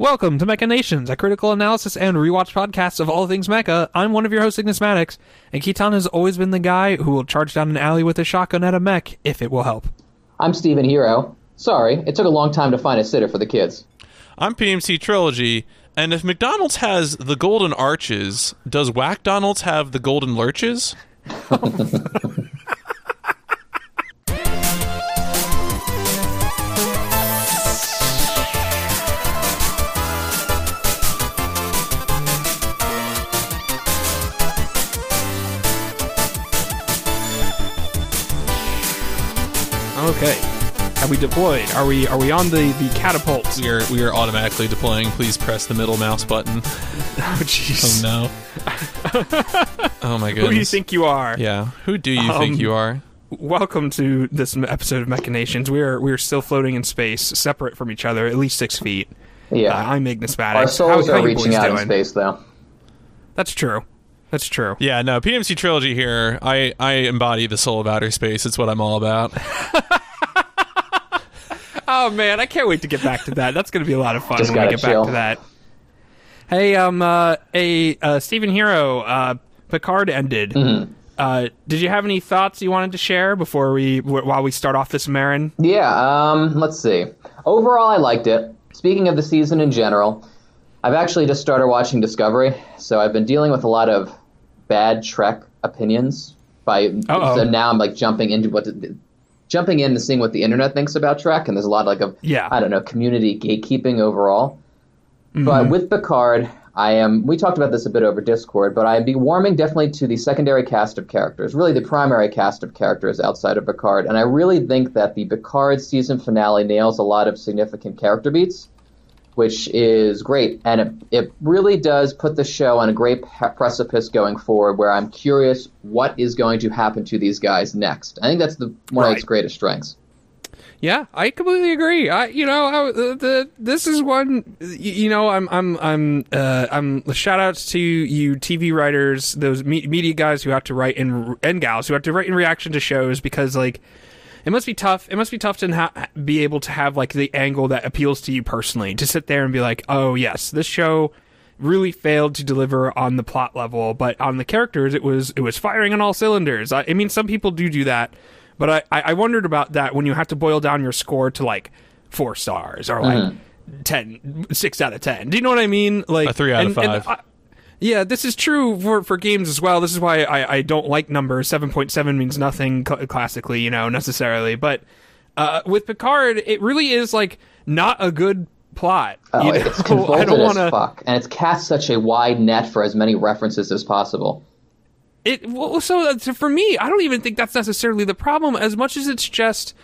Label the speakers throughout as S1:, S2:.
S1: Welcome to Mechanations, a critical analysis and rewatch podcast of all things mecha. I'm one of your hosts, Ignis Maddox, and Kittan has always been the guy who will charge down an alley with a shotgun at a mech if it will help.
S2: I'm Stephen Hero. Sorry, it took a long time to find a sitter for the kids.
S3: I'm PMC Trilogy, and if McDonald's has the golden arches, does Whack Donald's have the golden lurches?
S1: Okay. Have we deployed? Are we are we on the the catapults?
S3: We are we are automatically deploying. Please press the middle mouse button.
S1: Oh jeez.
S3: Oh no. oh my goodness.
S1: Who do you think you are?
S3: Yeah. Who do you
S1: Um,
S3: think you are?
S1: Welcome to this episode of Mechanations. We are we are still floating in space, separate from each other, at least six feet.
S2: Yeah.
S1: Uh, I'm Ignis
S2: Our
S1: Maddox.
S2: souls
S1: how, how
S2: are
S1: you
S2: reaching out
S1: doing?
S2: in space, though.
S1: That's true. That's true.
S3: Yeah, no, PMC Trilogy here. I, I embody the soul of outer space. It's what I'm all about.
S1: Oh man, I can't wait to get back to that. That's going to be a lot of fun
S2: Just
S1: when we
S2: gotta
S1: get
S2: chill.
S1: back to that. Hey, um, uh, a uh, Stephen Hero, uh, Picard ended.
S2: Mm-hmm.
S1: Uh, did you have any thoughts you wanted to share before we w- while we start off this Marin?
S2: Yeah, um, let's see. Overall, I liked it. Speaking of the season in general, I've actually just started watching Discovery, so I've been dealing with a lot of bad Trek opinions. By
S1: Uh-oh.
S2: so now I'm like jumping into what jumping in and seeing what the internet thinks about Trek, and there's a lot like of
S1: Yeah.
S2: I don't know community gatekeeping overall.
S1: Mm-hmm.
S2: But with Picard, I am. We talked about this a bit over Discord, but I'm be warming definitely to the secondary cast of characters, really the primary cast of characters outside of Picard, and I really think that the Picard season finale nails a lot of significant character beats, which is great, and it, it really does put the show on a great pe- precipice going forward, where I'm curious what is going to happen to these guys next. I think that's the one of its greatest strengths.
S1: Yeah, I completely agree. I, you know, I, the, the this is one. You know, I'm, I'm, I'm, uh, I'm. Shout outs to you, TV writers, those me- media guys who have to write in and gals who have to write in reaction to shows because, like, it must be tough. It must be tough to ha- be able to have like the angle that appeals to you personally. To sit there and be like, oh yes, this show really failed to deliver on the plot level, but on the characters, it was it was firing on all cylinders. I, I mean, some people do do that, but I, I I wondered about that when you have to boil down your score to like four stars or like. Mm-hmm. ten, six out of 10. Do you know what I mean? Like
S3: A three out of
S1: and- and
S3: five.
S1: I- yeah, this is true for, for games as well. This is why I, I don't like numbers. 7.7 means nothing cl- classically, you know, necessarily. But uh, with Picard, it really is like not a good plot.
S2: Oh,
S1: you know?
S2: it's convoluted
S1: I don't
S2: as fuck, and it's cast such a wide net for as many references as possible.
S1: It well, so, uh, so for me, I don't even think that's necessarily the problem as much as it's just.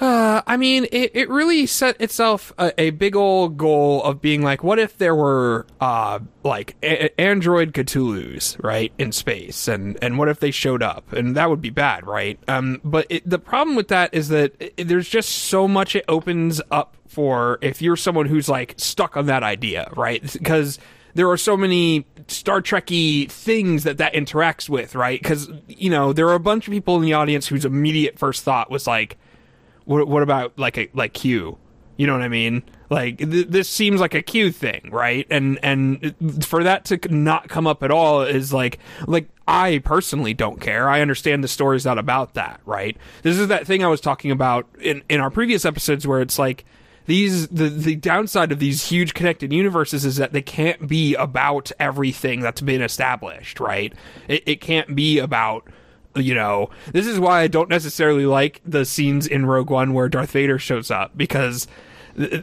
S1: Uh, I mean, it, it really set itself a, a big old goal of being like, what if there were uh like a- android Cthulhu's right in space, and and what if they showed up, and that would be bad, right? Um, but it, the problem with that is that it, there's just so much it opens up for if you're someone who's like stuck on that idea, right? Because there are so many Star Trekky things that that interacts with, right? Because you know there are a bunch of people in the audience whose immediate first thought was like, "What, what about like a like Q?" You know what I mean? Like th- this seems like a Q thing, right? And and for that to not come up at all is like like I personally don't care. I understand the story's not about that, right? This is that thing I was talking about in in our previous episodes where it's like these the the downside of these huge connected universes is that they can't be about everything that's been established, right? It it can't be about you know, this is why I don't necessarily like the scenes in Rogue One where Darth Vader shows up because,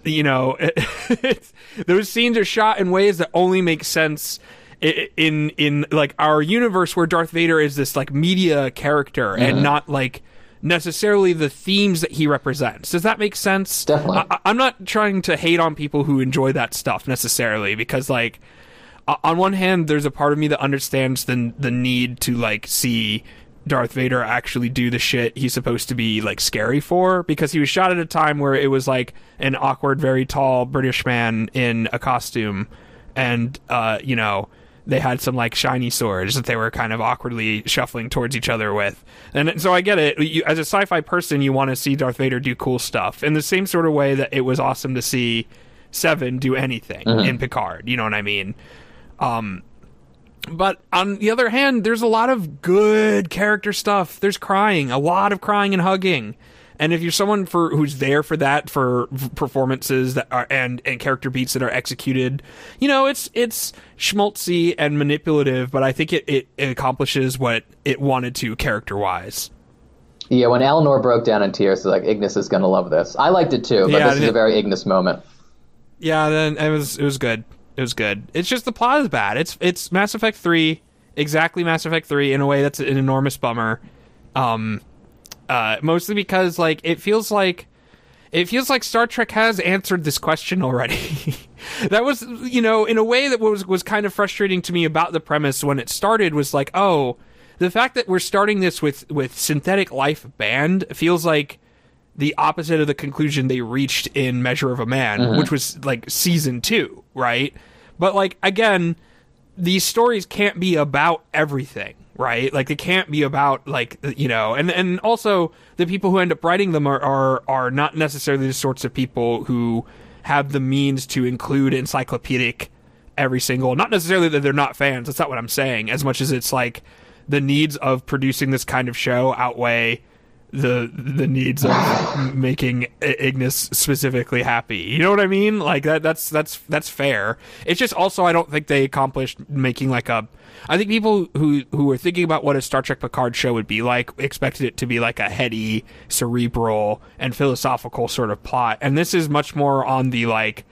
S1: you know, it's, those scenes are shot in ways that only make sense i- in in like our universe where Darth Vader is this like media character and not like necessarily the themes that he represents. Does that make sense?
S2: Definitely.
S1: I, I'm not trying to hate on people who enjoy that stuff necessarily because like on one hand, there's a part of me that understands the the need to like see Darth Vader actually do the shit he's supposed to be like scary for because he was shot at a time where it was like an awkward, very tall British man in a costume, and uh, you know they had some like shiny swords that they were kind of awkwardly shuffling towards each other with. And so I get it. You, as a sci-fi person, you want to see Darth Vader do cool stuff in the same sort of way that it was awesome to see Seven do anything in Picard. You know what I mean? Um, but on the other hand, there's a lot of good character stuff. There's crying, a lot of crying and hugging. And if you're someone for who's there for that, for performances that are and and character beats that are executed, you know, it's it's schmaltzy and manipulative, but I think it, it, it accomplishes what it wanted to character wise.
S2: Yeah, when Eleanor broke down in tears, like Ignis is gonna love this. I liked it too, but
S1: Yeah,
S2: this is
S1: it-
S2: a very Ignis moment.
S1: Yeah, then it was it was good. It was good. It's just the plot is bad. It's it's Mass Effect three, exactly Mass Effect three in a way that's an enormous bummer. Um, uh, mostly because like it feels like it feels like Star Trek has answered this question already. that was you know in a way that was was kind of frustrating to me about the premise when it started was like oh the fact that we're starting this with with synthetic life band feels like the opposite of the conclusion they reached in Measure of a Man, which was like season two, right? But like again, these stories can't be about everything, right? Like they can't be about like you know, and and also the people who end up writing them are are, are not necessarily the sorts of people who have the means to include encyclopedic every single. Not necessarily that they're not fans. That's not what I'm saying. As much as it's like the needs of producing this kind of show outweigh the the needs of making Ignis specifically happy. You know what I mean? Like that that's that's that's fair. It's just also I don't think they accomplished making like a I think people who who were thinking about what a Star Trek Picard show would be like expected it to be like a heady, cerebral and philosophical sort of plot. And this is much more on the like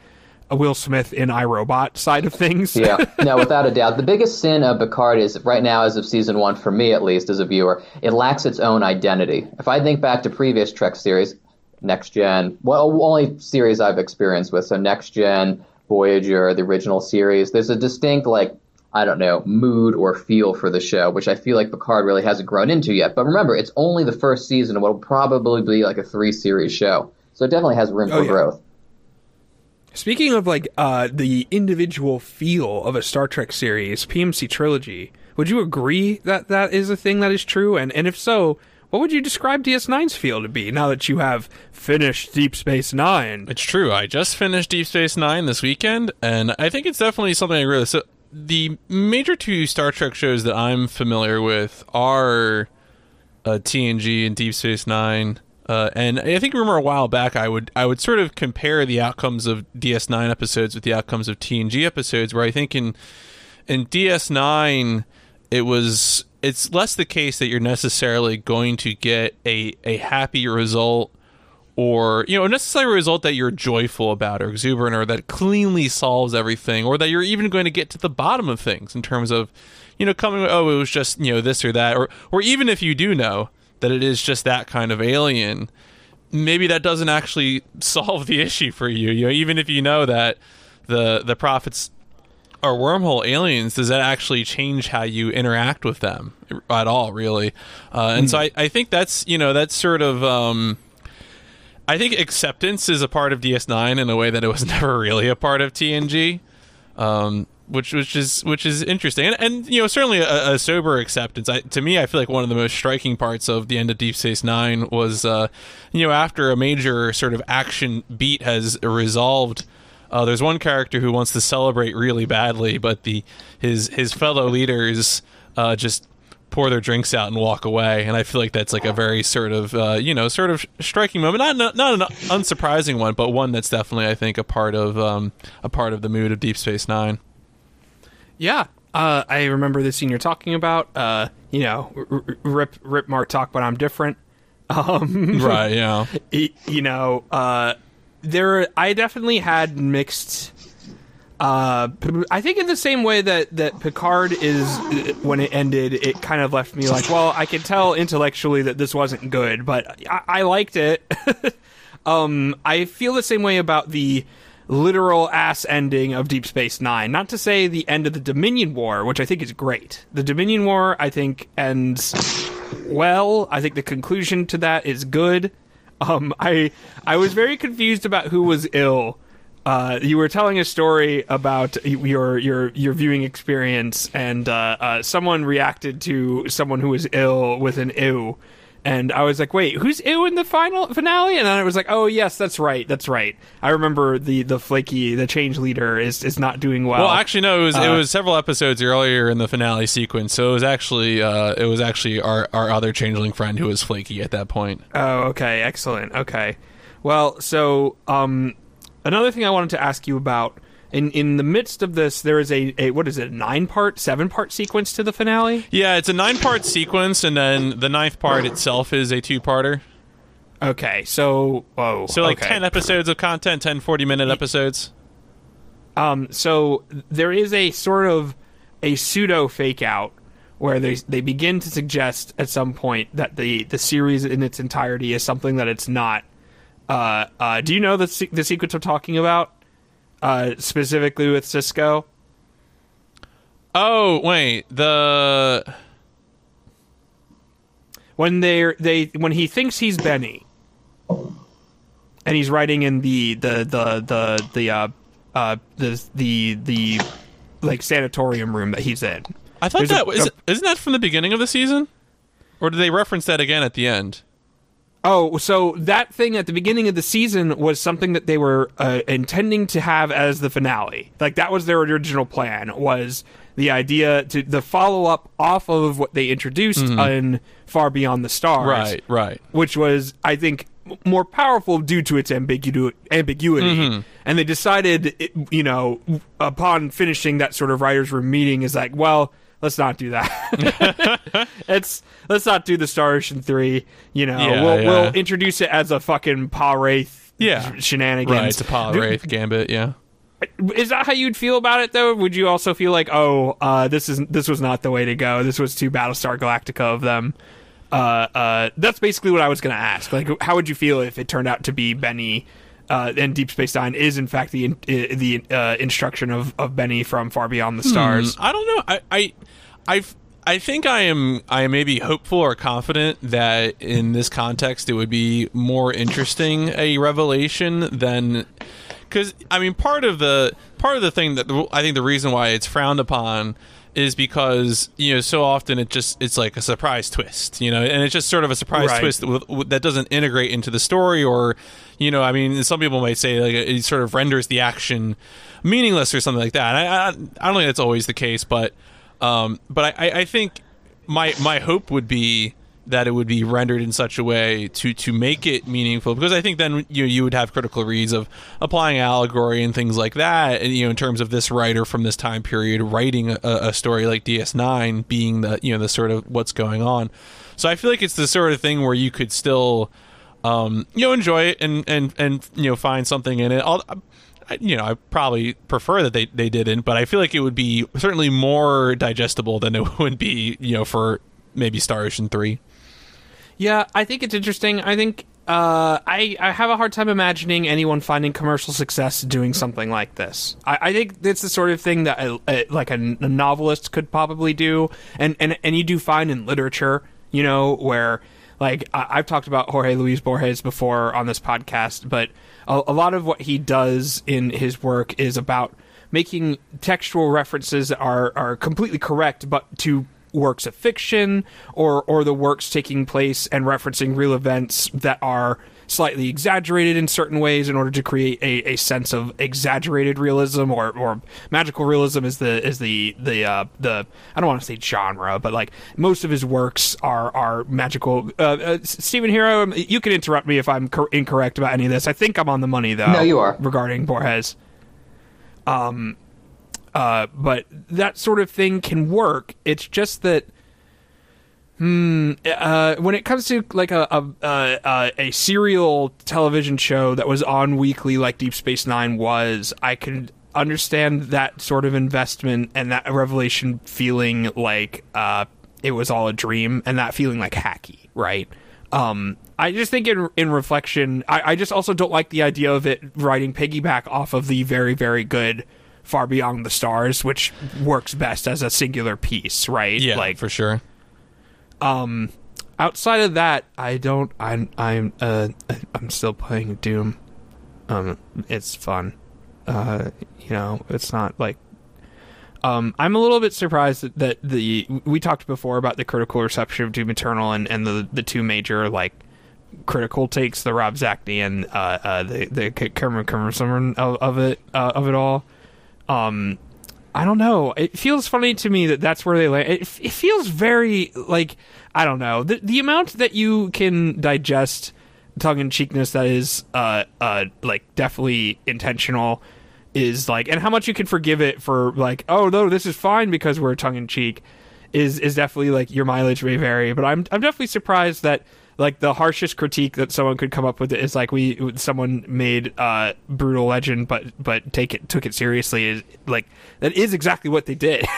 S1: a Will Smith in iRobot side of things.
S2: Yeah, no, without a doubt. The biggest sin of Picard is, right now, as of season one, for me at least, as a viewer, it lacks its own identity. If I think back to previous Trek series, Next Gen, well, only series I've experienced with, so Next Gen, Voyager, the original series, there's a distinct, like, I don't know, mood or feel for the show, which I feel like Picard really hasn't grown into yet. But remember, it's only the first season of what will probably be like a three series show. So it definitely has room
S1: Oh,
S2: for
S1: yeah.
S2: growth.
S1: Speaking of like uh, the individual feel of a Star Trek series, PMC trilogy, would you agree that that is a thing that is true? And and if so, what would you describe DS9's feel to be now that you have finished Deep Space Nine?
S3: It's true. I just finished Deep Space Nine this weekend, and I think it's definitely something I agree with. So the major two Star Trek shows that I'm familiar with are uh, TNG and Deep Space Nine. Uh, and I think remember a while back I would I would sort of compare the outcomes of DS9 episodes with the outcomes of TNG episodes, where I think in in DS9 it was it's less the case that you're necessarily going to get a a happy result or you know a necessary result that you're joyful about or exuberant or that cleanly solves everything or that you're even going to get to the bottom of things in terms of you know coming oh it was just you know this or that or or even if you do know that it is just that kind of alien maybe that doesn't actually solve the issue for you. You know even if you know that the the prophets are wormhole aliens does that actually change how you interact with them at all really? Uh, and so I, I think that's you know that's sort of um, I think acceptance is a part of DS9 in a way that it was never really a part of TNG, um, which which is which is interesting, and, and you know certainly a, a sober acceptance. I, to me, I feel like one of the most striking parts of the end of Deep Space Nine was, uh, you know, after a major sort of action beat has resolved. Uh, there's one character who wants to celebrate really badly, but the his his fellow leaders uh, just pour their drinks out and walk away. And I feel like that's like a very sort of uh, you know sort of striking moment, not not, an unsurprising one, but one that's definitely I think a part of um, a part of the mood of Deep Space Nine.
S1: Yeah, uh, I remember the scene you're talking about. Uh, you know, r- r- rip rip Martok, but I'm different. Um,
S3: right? Yeah.
S1: y- you know, uh, there I definitely had mixed. Uh, I think in the same way that that Picard is uh, when it ended, it kind of left me like, well, I could tell intellectually that this wasn't good, but I, I liked it. um, I feel the same way about the literal ass ending of Deep Space Nine. Not to say the end of the Dominion War, which I think is great. The Dominion War, I think, ends well. I think the conclusion to that is good. Um, I I was very confused about who was ill. Uh, you were telling a story about your your your viewing experience, and uh, uh, someone reacted to someone who was ill with an ew, and I was like, "Wait, who's ew in the final finale?" And then I was like, "Oh yes, that's right, that's right. I remember the the flaky the change leader is is not doing well."
S3: Well, actually, no. It was it
S1: Uh,
S3: was several episodes earlier in the finale sequence. So it was actually uh, it was actually our our other changeling friend who was flaky at that point.
S1: Oh, okay, excellent. Okay, well, so um, another thing I wanted to ask you about in in the midst of this, there is a, a what is it, nine part, seven part sequence to the finale?
S3: Yeah, it's a nine part sequence, and then the ninth part itself is a two parter.
S1: Okay, so whoa,
S3: So like
S1: okay.
S3: ten episodes of content, 10 40 minute episodes.
S1: Um, so there is a sort of a pseudo fake out where they they begin to suggest at some point that the the series in its entirety is something that it's not. Uh, uh, do you know the se- the sequence I'm talking about? Uh, specifically with Sisko.
S3: Oh wait, the
S1: when they're they when he thinks he's Benny, and he's writing in the the the the the uh uh the the the like sanatorium room that he's in.
S3: I thought
S1: There's a-
S3: that was
S1: a-
S3: isn't that from the beginning of the season, or did they reference that again at the end?
S1: Oh, so that thing at the beginning of the season was something that they were uh, intending to have as the finale. Like that was their original plan. Was the idea to the follow up off of what they introduced in Far Beyond the Stars,
S3: Right, right.
S1: which was I think more powerful due to its ambigu- ambiguity. And they decided, it, you know, upon finishing that sort of writers' room meeting, is like, well, let's not do that. it's let's not do the Star Ocean three. You know,
S3: Yeah,
S1: we'll
S3: yeah.
S1: we'll introduce it as a fucking Pah-wraith
S3: Yeah.
S1: shenanigans.
S3: Right, it's a
S1: Do-
S3: Wraith Gambit, yeah.
S1: Is that how you'd feel about it though? Would you also feel like, oh, uh, this is this was not the way to go. This was too Battlestar Galactica of them. Uh, uh, that's basically what I was going to ask. Like, how would you feel if it turned out to be Benny uh, and Deep Space Nine is in fact the in, uh, the uh, instruction of, of Benny from Far Beyond the Stars?
S3: I don't know. I, I, I've, I think I am. I am maybe hopeful or confident that in this context it would be more interesting a revelation than because I mean part of the part of the thing that I think the reason why it's frowned upon is because you know so often it just it's like a surprise twist you know and it's just sort of a surprise
S1: Right.
S3: twist with, that doesn't integrate into the story or you know I mean some people might say like it sort of renders the action meaningless or something like that I I, I don't think that's always the case but um but I, I think my my hope would be that it would be rendered in such a way to to make it meaningful because I think then you you would have critical reads of applying allegory and things like that and you know in terms of this writer from this time period writing a, a story like DS9 being the you know the sort of what's going on. So I feel like it's the sort of thing where you could still um, you know enjoy it and and and you know find something in it. I'll, you know I probably prefer that they they didn't but I feel like it would be certainly more digestible than it would be you know for maybe Star Ocean 3
S1: Yeah, I think it's interesting. I think uh, I I have a hard time imagining anyone finding commercial success doing something like this. I, I think it's the sort of thing that a, a, like a, a novelist could probably do, and, and and you do find in literature, you know, where like I, I've talked about Jorge Luis Borges before on this podcast, but a, a lot of what he does in his work is about making textual references that are are completely correct, but to works of fiction or or the works taking place and referencing real events that are slightly exaggerated in certain ways in order to create a, a sense of exaggerated realism or, or magical realism is the is the the uh, the I don't want to say genre but like most of his works are are magical. Uh, uh, Stephen Hero, you can interrupt me if I'm cor- incorrect about any of this. I think I'm on the money though.
S2: No, you are.
S1: regarding Borges. Um, uh, but that sort of thing can work. It's just that, hmm, uh, when it comes to like a a, a a serial television show that was on weekly, like Deep Space Nine was, I could understand that sort of investment and that revelation feeling like uh, it was all a dream, and that feeling like hacky, right? Um, I just think in in reflection, I, I just also don't like the idea of it riding piggyback off of the very very good Far Beyond the Stars, which works best as a singular piece, right?
S3: yeah
S1: like
S3: for sure
S1: um, outside of that, I don't. I'm I'm uh I'm still playing Doom. Um, it's fun. Uh, you know, it's not like. Um, I'm a little bit surprised that, that the we talked before about the critical reception of Doom Eternal and, and the the two major like critical takes, the Rob Zacny and uh, uh, the the Cameron Cameron of, of it uh, of it all. Um, I don't know. It feels funny to me that that's where they land. It, it feels very like I don't know the the amount that you can digest tongue in cheekness that is uh uh like definitely intentional is like and how much you can forgive it for like oh no this is fine because we're tongue in cheek is is definitely like your mileage may vary but I'm I'm definitely surprised that like the harshest critique that someone could come up with is like we someone made uh brutal legend but but take it took it seriously is like that is exactly what they did.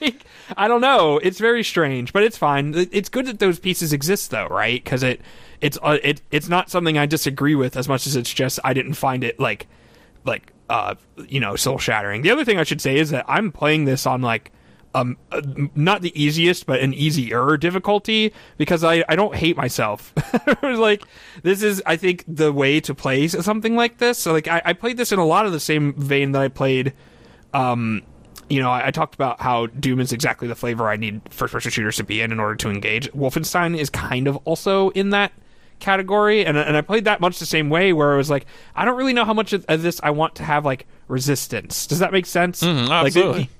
S1: Like i don't know. It's very strange but it's fine. It's good that those pieces exist though right? Because it it's uh, it it's not something i disagree with as much as it's just i didn't find it like like uh you know soul shattering the other thing i should say is that i'm playing this on like um, uh, not the easiest, but an easier difficulty because I, I don't hate myself. like this is, I think, the way to play something like this. So like I, I played this in a lot of the same vein that I played. Um, you know, I, I, talked about how Doom is exactly the flavor I need first-person shooters to be in in order to engage. Wolfenstein is kind of also in that category, and and I played that much the same way, where I was like, I don't really know how much of this I want to have like resistance. Does that make sense?
S3: Mm, absolutely.
S1: Like,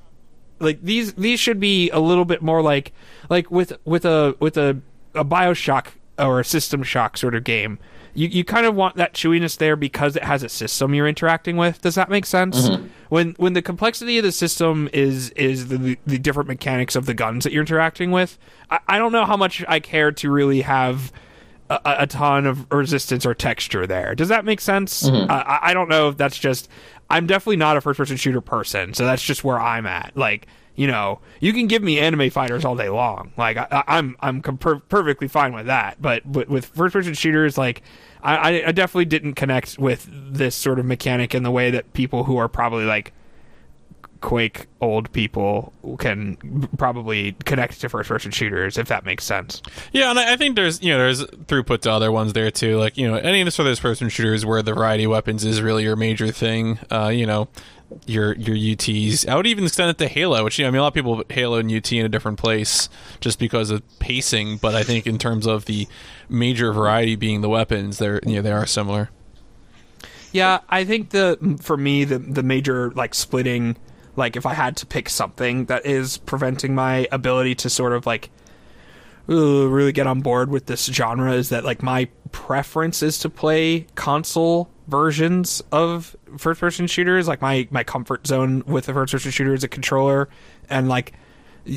S1: like these these should be a little bit more like like with with a with a a Bioshock or a System Shock sort of game. You you kind of want that chewiness there because it has a system you're interacting with. Does that make sense?
S2: Mm-hmm.
S1: When when the complexity of the system is is the the different mechanics of the guns that you're interacting with, I, I don't know how much I care to really have. A, a, ton of resistance or texture there. Does that make sense?
S2: Mm-hmm.
S1: Uh, I, I don't know if that's just I'm definitely not a first person shooter person, so that's just where I'm at. Like, you know, you can give me anime fighters all day long. Like, I, am I'm, I'm per- perfectly fine with that. But with, with first person shooters, like, I, I definitely didn't connect with this sort of mechanic in the way that people who are probably like Quake old people can probably connect to first person shooters if that makes sense.
S3: Yeah, and I think there's you know there's throughput to other ones there too. Like you know any of the sort of first person shooters where the variety of weapons is really your major thing. Uh, you know your your UTs. I would even extend it to Halo, which you know I mean a lot of people put Halo and UT in a different place just because of pacing. But I think in terms of the major variety being the weapons, they're you know they are similar.
S1: Yeah, I think the for me the the major like splitting like if I had to pick something that is preventing my ability to sort of like really get on board with this genre is that like my preference is to play console versions of first person shooters. Like my my comfort zone with the first person shooter is a controller. And like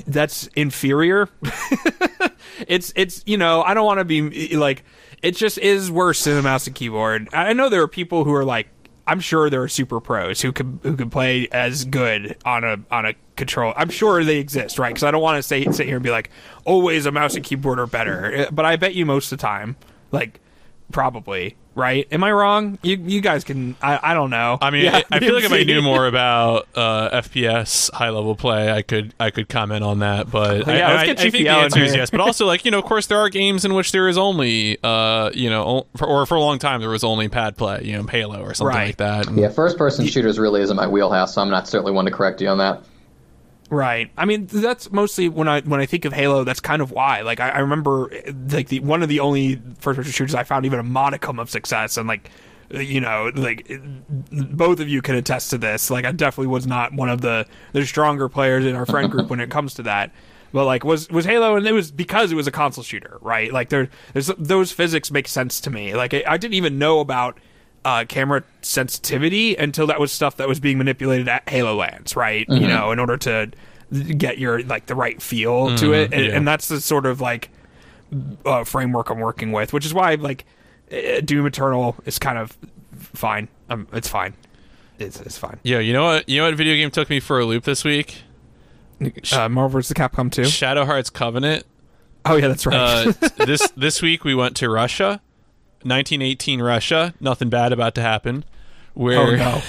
S1: that's inferior. It's it's you know i don't want to be like it just is worse than a mouse and keyboard. I know there are people who are like I'm sure there are super pros who could who could play as good on a on a control. I'm sure they exist, right? Because I don't want to say sit here and be like, always a mouse and keyboard are better. But I bet you most of the time, like probably right? Am I wrong? You you guys can. I, I don't know.
S3: I mean, yeah, I, I feel like if I knew more about uh, FPS high level play, I could I could comment on that. But yeah, I, I, I think the answer is yes. But also, like you know, of course, there are games in which there is only uh, you know, for, or for a long time there was only pad play, you know, Halo or something
S1: right.
S3: like that.
S2: And yeah, first person shooters really isn't my wheelhouse, so I'm not certainly one to correct you on that.
S1: Right. I mean, that's mostly when I when I think of Halo. That's kind of why. Like, I, I remember eh, like the one of the only first person shooters I found even a modicum of success, and like, eh, you know, like eh, both of you can attest to this. Like, I definitely was not one of the the stronger players in our friend group when it comes to that. But like, was was Halo, and it was because it was a console shooter, right? Like, there, there's those physics make sense to me. Like, I, I didn't even know about uh, camera sensitivity until that was stuff that was being manipulated at Halo Lands, right? Mm-hmm. You know, in order to get your like the right feel mm, to it, and, yeah. and, that's the sort of like uh, framework I'm working with, which is why like uh, Doom Eternal is kind of fine. Um, it's fine. It's it's fine.
S3: Yeah, you know what? You know what video game took me for a loop this week?
S1: Uh, Marvel vs. Capcom 2.
S3: Shadow Hearts Covenant.
S1: Oh yeah, that's right.
S3: uh, this this week we went to Russia 1918 Russia. Nothing bad about to happen. Where,
S1: oh, no.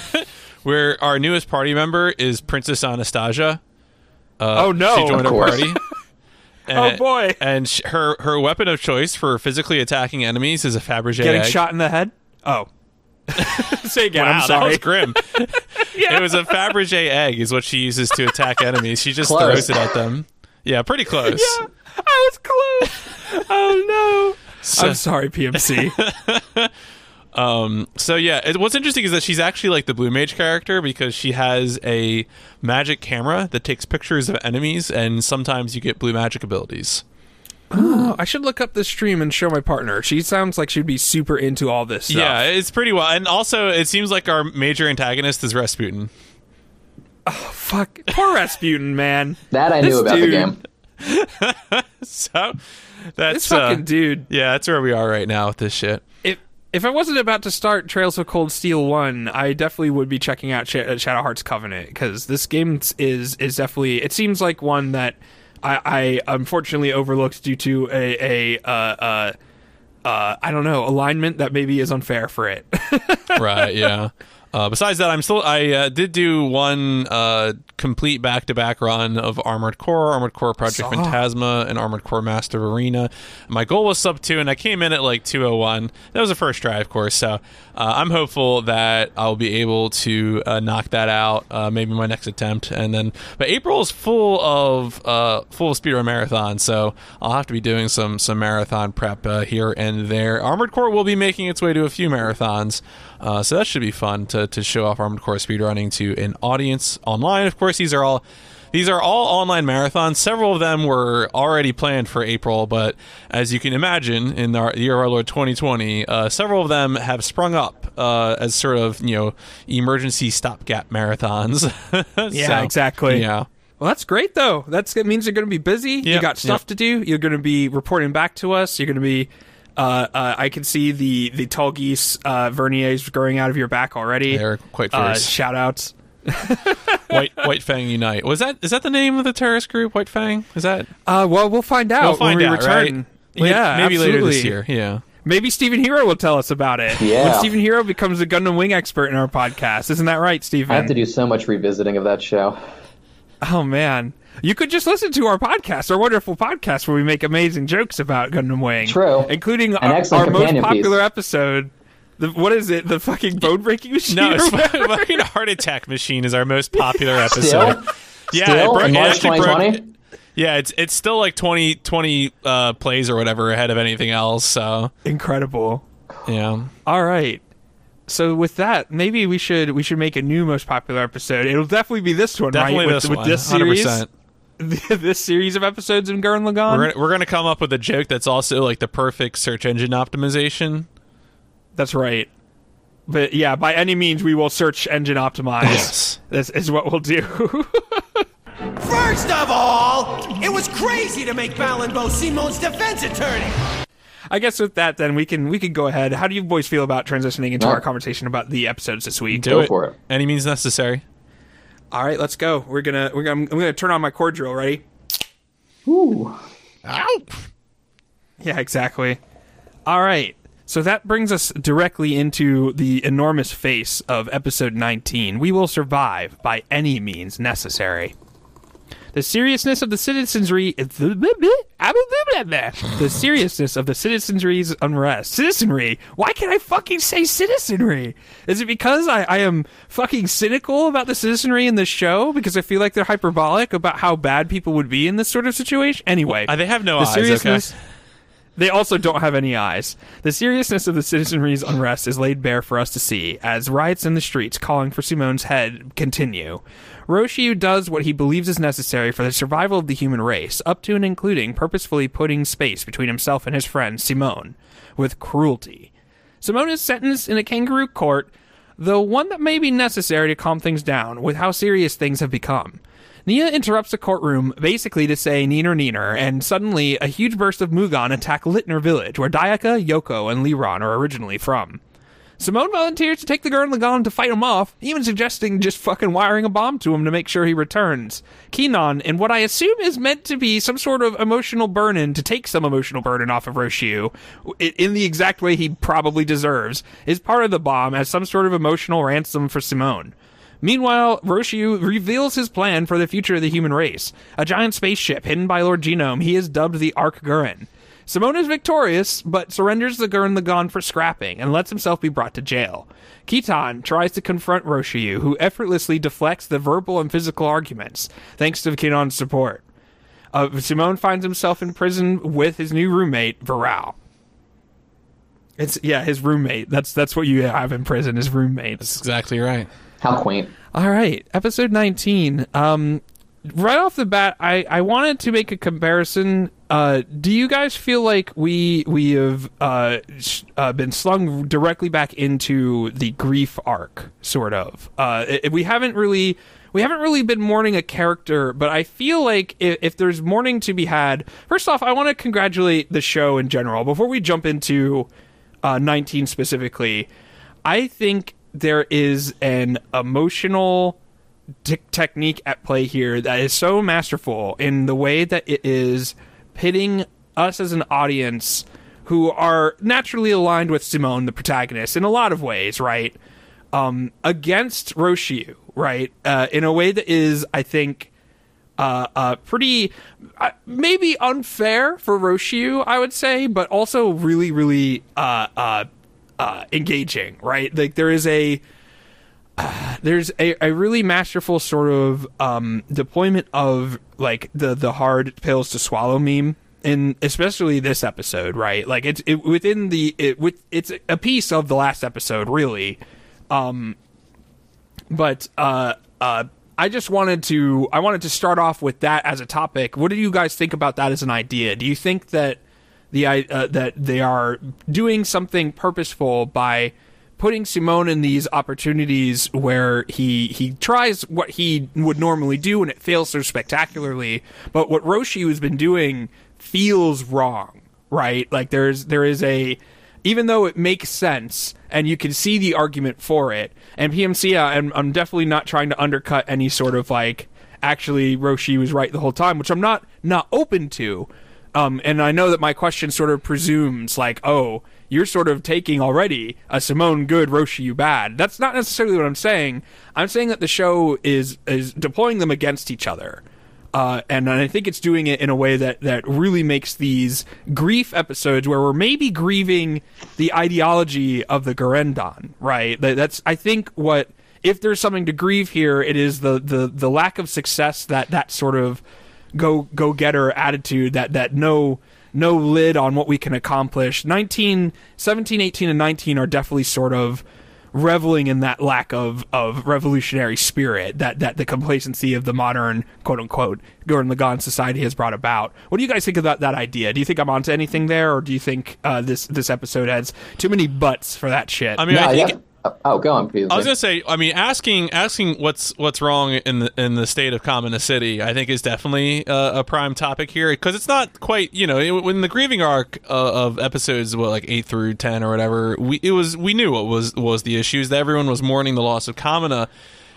S3: where our newest party member is Princess Anastasia. Uh,
S1: oh no!
S3: She joined our party.
S1: And, oh boy!
S3: And sh- her her weapon of choice for physically attacking enemies is a Fabergé egg.
S1: Getting
S3: egg.
S1: shot in the head. Oh, say again.
S3: Wow,
S1: I'm sorry.
S3: That was grim. It was a Fabergé egg, is what she uses to attack enemies. She just
S2: Close.
S3: throws it at them. Yeah, pretty close.
S1: Yeah, I was close. Oh no.
S3: So-
S1: I'm sorry, PMC.
S3: Um, so yeah, it, what's interesting is that she's actually like the Blue Mage character because she has a magic camera that takes pictures of enemies, and sometimes you get blue magic abilities.
S1: oh, I should look up this stream and show my partner. She sounds like she'd be super into all this stuff.
S3: Yeah, it's pretty well. And also, it seems like our major antagonist is Rasputin.
S1: Oh fuck. Poor Rasputin, man.
S2: That I
S1: This
S2: knew about
S1: dude-
S2: the game.
S3: So
S1: This
S3: that's
S1: fucking
S3: uh,
S1: dude.
S3: yeah, that's where we are right now with this shit.
S1: If if I wasn't about to start Trails of Cold Steel one, I definitely would be checking out Sh- uh, Shadow Hearts Covenant because this game is is definitely. It seems like one that I, I unfortunately overlooked due to a a uh, uh, uh, I don't know alignment that maybe is unfair for it.
S3: right yeah uh, besides that i'm still i uh, did do one uh, complete back-to-back run of armored core armored core project phantasma and armored core master arena. My goal was sub 2 and i came in at like 201 that was the first try of course so uh, i'm hopeful that i'll be able to uh, knock that out uh, maybe my next attempt and then but april is full of uh, full of speedrun marathon so i'll have to be doing some some marathon prep uh, here and there. Armored core will be making its way to a few marathons uh, so that should be fun to, to show off Armored Core speedrunning to an audience online. Of course, these are all these are all online marathons. Several of them were already planned for April, but as you can imagine, in the year of our Lord 2020, uh, several of them have sprung up uh, as sort of you know emergency stopgap marathons.
S1: Yeah,
S3: So,
S1: exactly.
S3: Yeah.
S1: Well, that's great though. That's it means you're going to be busy. you
S3: Yep,
S1: got stuff
S3: yep.
S1: to do. You're going to be reporting back to us. You're going to be. Uh, uh, I can see the the Tallgeese uh, verniers growing out of your back already.
S3: They're quite
S1: uh,
S3: fierce.
S1: shout outs.
S3: White White Fang Unite. Was that is that the name of the terrorist group? White Fang? Is that?
S1: Uh, well, we'll find out
S3: We'll find
S1: when we
S3: out,
S1: return.
S3: right? Late-
S1: yeah,
S3: maybe later this year. Yeah.
S1: Maybe Stephen Hero will tell us about it.
S2: Yeah.
S1: When Stephen Hero becomes a Gundam Wing expert in our podcast, isn't that right, Stephen?
S2: I have to do so much revisiting of that show.
S1: Oh man, you could just listen to our podcast, our wonderful podcast, where we make amazing jokes about Gundam Wing.
S2: True.
S1: including
S2: An
S1: our, our most
S2: companion piece.
S1: popular episode. The, what is it? The fucking bone breaking machine?
S3: No,
S1: or
S3: it's fucking Heart Attack Machine is our most popular episode.
S2: Still?
S3: yeah,
S2: Still?
S3: it broke-
S2: In
S3: it
S2: March
S3: actually broke- yeah, it's it's still like 20, 20 uh, plays or whatever ahead of anything else. So
S1: incredible.
S3: yeah,
S1: All right. So with that, maybe we should we should make a new most popular episode. It'll definitely be this one,
S3: definitely
S1: right?
S3: this
S1: with,
S3: one.
S1: with this series,
S3: 100%.
S1: this series of episodes in Gurren Lagann.
S3: We're gonna, we're gonna come up with a joke that's also like the perfect search engine optimization.
S1: That's right. But yeah, by any means, we will search engine optimize.
S3: Yes.
S1: This is what we'll do.
S4: First of all, it was crazy to make Balinbow Simone's defense attorney.
S1: I guess with that, then we can we can go ahead. How do you boys feel about transitioning into
S2: Yeah.
S1: our conversation about the episodes this week?
S3: Do
S2: Go
S3: it.
S2: for it.
S3: Any means necessary.
S1: All right, let's go. We're gonna we're gonna I'm gonna turn on my core drill. Ready?
S2: Ooh.
S3: Ow!
S1: Yeah, exactly. All right. So that brings us directly into the enormous face of episode 19. We will survive by any means necessary. The seriousness of the citizenry the seriousness of the citizenry's unrest. Citizenry. Why can't I fucking say citizenry? Is it because I, I am fucking cynical about the citizenry in this show? Because I feel like they're hyperbolic about how bad people would be in this sort of situation? Anyway.
S3: Uh, they have no
S1: the
S3: eyes.
S1: seriousness-
S3: Okay.
S1: They also don't have any eyes. The seriousness of the citizenry's unrest is laid bare for us to see as riots in the streets calling for Simone's head continue. Rossiu does what he believes is necessary for the survival of the human race, up to and including purposefully putting space between himself and his friend Simone, with cruelty. Simone is sentenced in a kangaroo court, though one that may be necessary to calm things down with how serious things have become. Nia interrupts the courtroom basically to say Neener Neener, and suddenly a huge burst of Mugann attack Littner Village, where Dayakka, Yoko, and Leeron are originally from. Simone volunteers to take the Gurren Lagann to fight him off, even suggesting just fucking wiring a bomb to him to make sure he returns. Kinon, in what I assume is meant to be some sort of emotional burden to take some emotional burden off of Rossiu, in the exact way he probably deserves, is part of the bomb as some sort of emotional ransom for Simone. Meanwhile, Rossiu reveals his plan for the future of the human race. A giant spaceship hidden by Lord Genome he has dubbed the Ark Gurren. Simone is victorious, but surrenders the Gurren Lagann for scrapping and lets himself be brought to jail. Kittan tries to confront Rossiu, who effortlessly deflects the verbal and physical arguments, thanks to Kinon's support. Uh, Simone finds himself in prison with his new roommate, Viral. It's yeah, his roommate. That's that's what you have in prison. His roommate.
S3: That's exactly right.
S2: How quaint.
S1: All right, episode 19. Um, right off the bat, I, I wanted to make a comparison. Uh, do you guys feel like we we have uh, uh, been slung directly back into the grief arc, sort of? Uh, it, we haven't really we haven't really been mourning a character, but I feel like if, if there's mourning to be had, first off, I want to congratulate the show in general before we jump into uh, 19 specifically. I think there is an emotional t- technique at play here that is so masterful in the way that it is pitting us as an audience who are naturally aligned with Simone, the protagonist, in a lot of ways, right? Um, against Rossiu, right? Uh, in a way that is, I think, uh, uh, pretty uh, maybe unfair for Rossiu, I would say, but also really, really uh, uh, uh, engaging, right? Like there is a there's a, a really masterful sort of um, deployment of like the the hard pills to swallow meme in especially this episode, right? Like it's it, within the it with it's a piece of the last episode, really. Um, but uh, uh, I just wanted to I wanted to start off with that as a topic. What do you guys think about that as an idea? Do you think that the uh, that they are doing something purposeful by putting Simone in these opportunities where he he tries what he would normally do and it fails so spectacularly, but what Roshi has been doing feels wrong, right? Like there's there is a even though it makes sense and you can see the argument for it. And PMC, I'm, I'm definitely not trying to undercut any sort of like actually Roshi was right the whole time, which I'm not not open to. Um, and I know that my question sort of presumes like, oh, you're sort of taking already a Simone good, Rossiu bad. That's not necessarily what I'm saying. I'm saying that the show is is deploying them against each other. Uh, and I think it's doing it in a way that, that really makes these grief episodes where we're maybe grieving the ideology of the Gurrendan, right? That, that's I think what if there's something to grieve here, it is the, the, the lack of success that that sort of go go getter attitude that that no no lid on what we can accomplish 19 17 18 and 19 are definitely sort of reveling in that lack of of revolutionary spirit that that the complacency of the modern quote unquote Gurren Lagann society has brought about. What do you guys think about that idea? Do you think I'm onto anything there, or do you think uh, this this episode has too many butts for that shit?
S3: I mean,
S2: No,
S3: I think.
S2: yeah. Oh, go on, please.
S3: I was gonna say, I mean, asking asking what's what's wrong in the in the state of Kamina City, I think is definitely uh, a prime topic here because it's not quite, you know, it, when the grieving arc uh, of episodes, what like eight through ten or whatever, we it was we knew what was was the issues that everyone was mourning the loss of Kamina.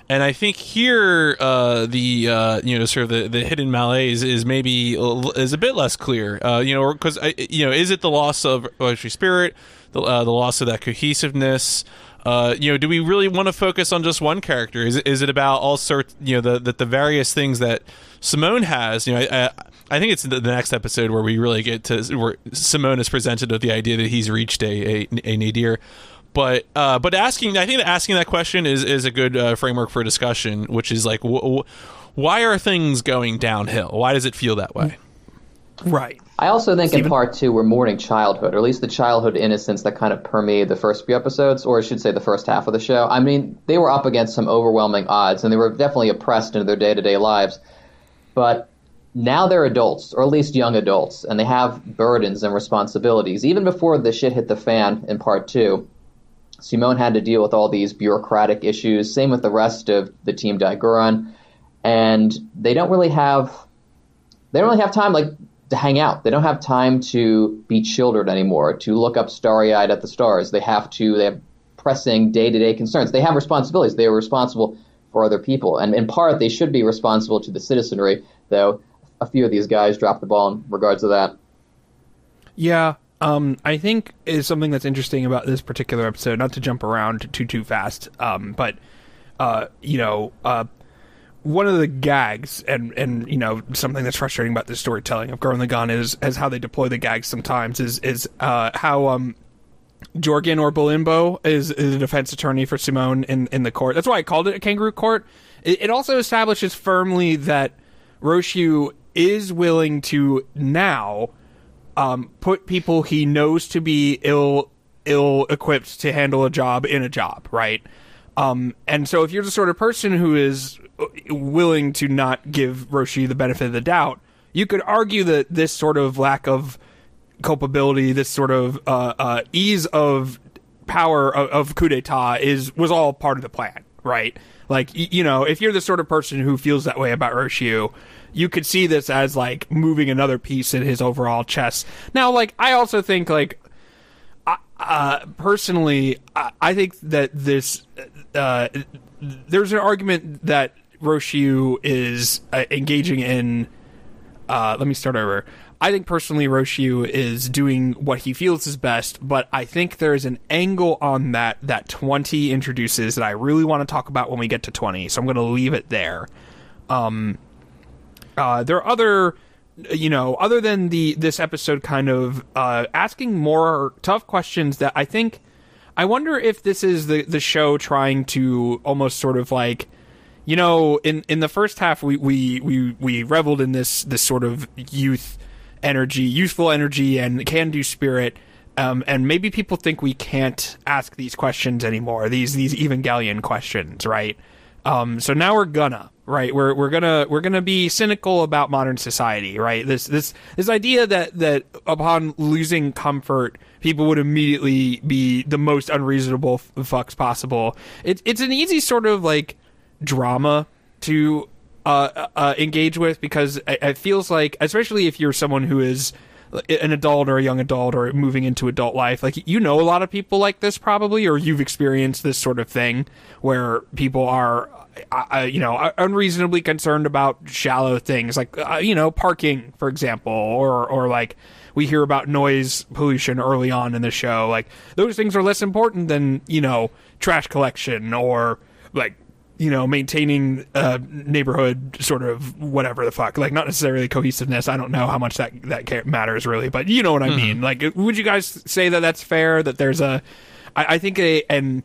S3: And I think here, uh, the uh, you know sort of the, the hidden malaise is maybe is a bit less clear. Uh, you know, because you know, is it the loss of poetry spirit, the uh, the loss of that cohesiveness? Uh, you know, do we really want to focus on just one character? Is is it about all sorts? You know, the, the the various things that Simone has. You know, I, I, I think it's the, the next episode where we really get to where Simone is presented with the idea that he's reached a a, a nadir. But uh, but asking, I think that asking that question is is a good uh, framework for discussion, which is like, wh- wh- why are things going downhill? Why does it feel that way?
S1: Right.
S2: I also think
S1: Steven?
S2: in part two we're mourning childhood, or at least the childhood innocence that kind of permeated the first few episodes, or I should say the first half of the show. I mean, they were up against some overwhelming odds, and they were definitely oppressed into their day to day lives. But now they're adults, or at least young adults, and they have burdens and responsibilities. Even before the shit hit the fan in part two, Simone had to deal with all these bureaucratic issues. Same with the rest of the team Dai-Gurren, and they don't really have they don't really have time like to hang out. They don't have time to be children anymore, to look up starry eyed at the stars. They have to they have pressing day to day concerns. They have responsibilities. They are responsible for other people. And in part they should be responsible to the citizenry, though a few of these guys dropped the ball in regards to that.
S1: Yeah, um, I think is something that's interesting about this particular episode. Not to jump around too too fast, um, but uh, you know, uh, one of the gags and and you know something that's frustrating about the storytelling of in the Gun is as how they deploy the gags sometimes is is uh, how um Jorgun or Balinbow is, is a defense attorney for Simone in, in the court. That's why I called it a kangaroo court. It, it also establishes firmly that Rossiu is willing to now um, put people he knows to be ill ill equipped to handle a job in a job, right? Um, and so if you're the sort of person who is willing to not give Roshi the benefit of the doubt, you could argue that this sort of lack of culpability, this sort of uh, uh, ease of power of, of coup d'état is was all part of the plan, right? Like you know, if you're the sort of person who feels that way about Rossiu, you could see this as like moving another piece in his overall chess. Now, like I also think like uh, personally, I, I, think that this uh, there's an argument that Rossiu is uh, engaging in. Uh, let me start over. I think personally Rossiu is doing what he feels is best, but I think there's an angle on that that 20 introduces that I really want to talk about when we get to 20. So I'm going to leave it there. Um, uh, there are other, you know, other than the this episode kind of uh, asking more tough questions that I think. I wonder if this is the the show trying to almost sort of like you know, in in the first half, we we we we reveled in this this sort of youth energy, youthful energy, and can do spirit. Um, and maybe people think we can't ask these questions anymore. These these Evangelion questions, right? Um, so now we're gonna right. We're we're gonna we're gonna be cynical about modern society, right? This this this idea that that upon losing comfort, people would immediately be the most unreasonable fucks possible. It's it's an easy sort of like drama to uh, uh, engage with because it, feels like, especially if you're someone who is an adult or a young adult or moving into adult life, like you know a lot of people like this probably, or you've experienced this sort of thing where people are, uh, you know, unreasonably concerned about shallow things like, uh, you know, parking, for example, or or like we hear about noise pollution early on in the show. Like those things are less important than you know trash collection or like you know, maintaining a neighborhood sort of whatever the fuck, like not necessarily cohesiveness. I don't know how much that that matters really, but you know what I mm-hmm. mean. Like, would you guys say that that's fair? That there's a, I, I think a and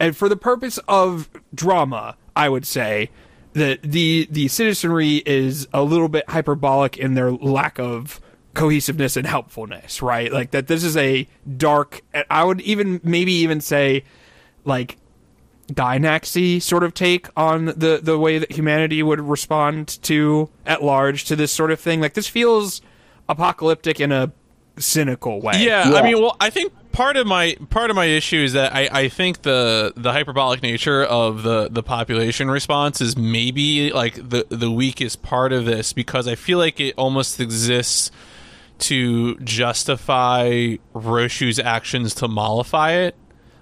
S1: and for the purpose of drama, I would say that the the citizenry is a little bit hyperbolic in their lack of cohesiveness and helpfulness, right? Like that this is a dark. I would even maybe even say like Gainaxy sort of take on the the way that humanity would respond to at large to this sort of thing. Like this feels apocalyptic in a cynical way.
S3: Yeah, yeah, I mean, well, I think part of my part of my issue is that I, I think the the hyperbolic nature of the the population response is maybe like the the weakest part of this because I feel like it almost exists to justify Rossiu's actions to mollify it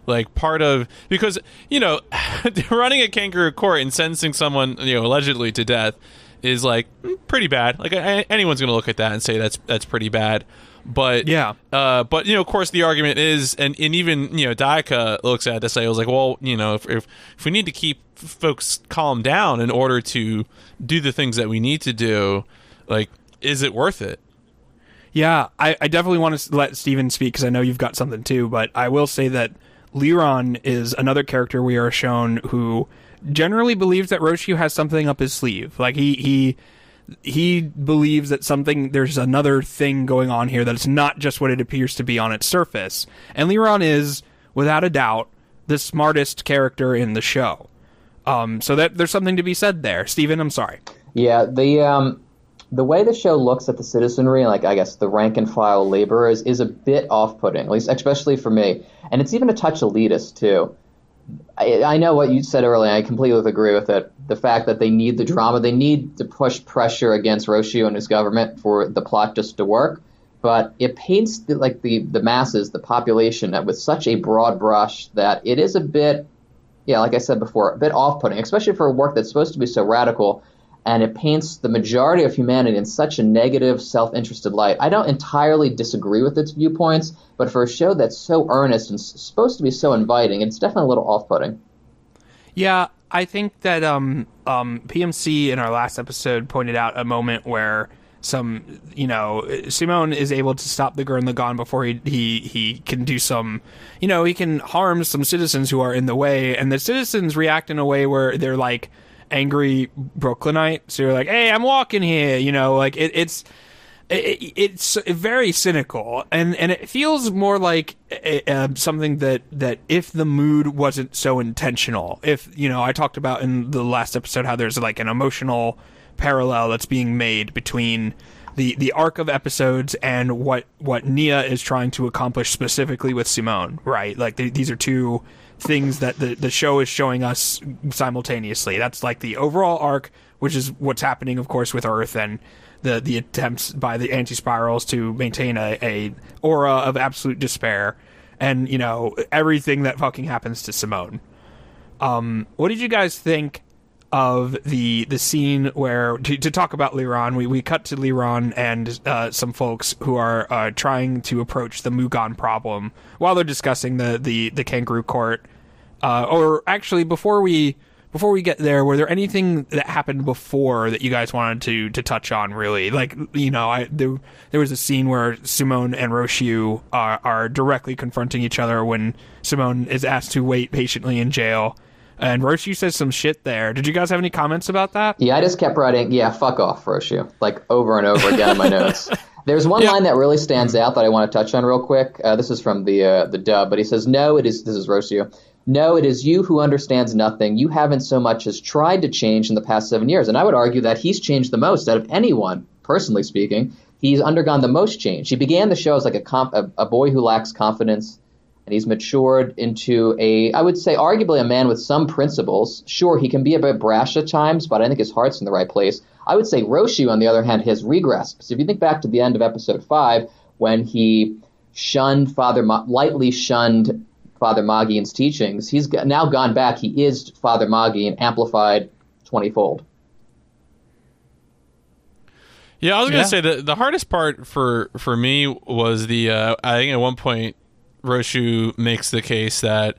S3: like part of because you know running a kangaroo court and sentencing someone you know allegedly to death is like pretty bad. Like anyone's going to look at that and say that's that's pretty bad. But
S1: yeah,
S3: uh, but you know, of course, the argument is, and, and even you know, Dayakka looks at this. I was like, well, you know, if, if if we need to keep folks calm down in order to do the things that we need to do, like, is it worth it?
S1: Yeah, I, I definitely want to let Steven speak because I know you've got something too. But I will say that Leeron is another character we are shown who generally believes that Rossiu has something up his sleeve. Like he he he believes that something there's another thing going on here that it's not just what it appears to be on its surface. And Leeron is without a doubt the smartest character in the show. Um, so that there's something to be said there. Steven, I'm sorry.
S2: Yeah, the um, the way the show looks at the citizenry, like I guess the rank and file laborers, is a bit off-putting, at least especially for me, and it's even a touch elitist too. I, I know what you said earlier. I completely agree with it. The fact that they need the drama, they need to push pressure against Rossiu and his government for the plot just to work. But it paints the, like the the masses, the population, uh, with such a broad brush that it is a bit, yeah, like I said before, a bit off-putting, especially for a work that's supposed to be so radical and it paints the majority of humanity in such a negative, self-interested light. I don't entirely disagree with its viewpoints, but for a show that's so earnest and supposed to be so inviting, it's definitely a little off-putting.
S1: Yeah, I think that um, um, PMC in our last episode pointed out a moment where some, you know, Simone is able to stop the Gurren Lagann before he, he he can do some, you know, he can harm some citizens who are in the way, and the citizens react in a way where they're like angry Brooklynite. So you're like, hey, I'm walking here, you know, like it, it's. It, it's very cynical, and, and it feels more like uh, something that, that if the mood wasn't so intentional, if you know, I talked about in the last episode how there's like an emotional parallel that's being made between the the arc of episodes and what what Nia is trying to accomplish specifically with Simone, right? Like they, these are two things that the the show is showing us simultaneously. That's like the overall arc, which is what's happening, of course, with Earth and the the attempts by the anti spirals to maintain a, a aura of absolute despair, and you know everything that fucking happens to Simone. Um, what did you guys think of the the scene where to, to talk about Leeron, we, we cut to Leeron and uh, some folks who are uh, trying to approach the Mugann problem while they're discussing the the, the kangaroo court. Uh, or actually, before we before we get there, were there anything that happened before that you guys wanted to to touch on? Really, like you know, I there, there was a scene where Simone and Rossiu are, are directly confronting each other when Simone is asked to wait patiently in jail and Rossiu says some shit there. Did you guys have any comments about that?
S2: Yeah, I just kept writing, yeah, fuck off, Rossiu, like over and over again in my notes. There's one line that really stands out that I want to touch on real quick. Uh, this is from the uh, the dub, but he says, "No, it is." This is Rossiu. No, it is you who understands nothing. You haven't so much as tried to change in the past seven years. And I would argue that he's changed the most out of anyone, personally speaking. He's undergone the most change. He began the show as like a, comp- a, a boy who lacks confidence and he's matured into a, I would say, arguably a man with some principles. Sure, he can be a bit brash at times, but I think his heart's in the right place. I would say Rossiu, on the other hand, has regressed. So if you think back to the end of episode five, when he shunned Father, Ma- lightly shunned Father Magin's teachings, he's now gone back. He is Father Magin, amplified twentyfold.
S3: Yeah, I was gonna say the the hardest part for for me was the uh, I think at one point Rossiu makes the case that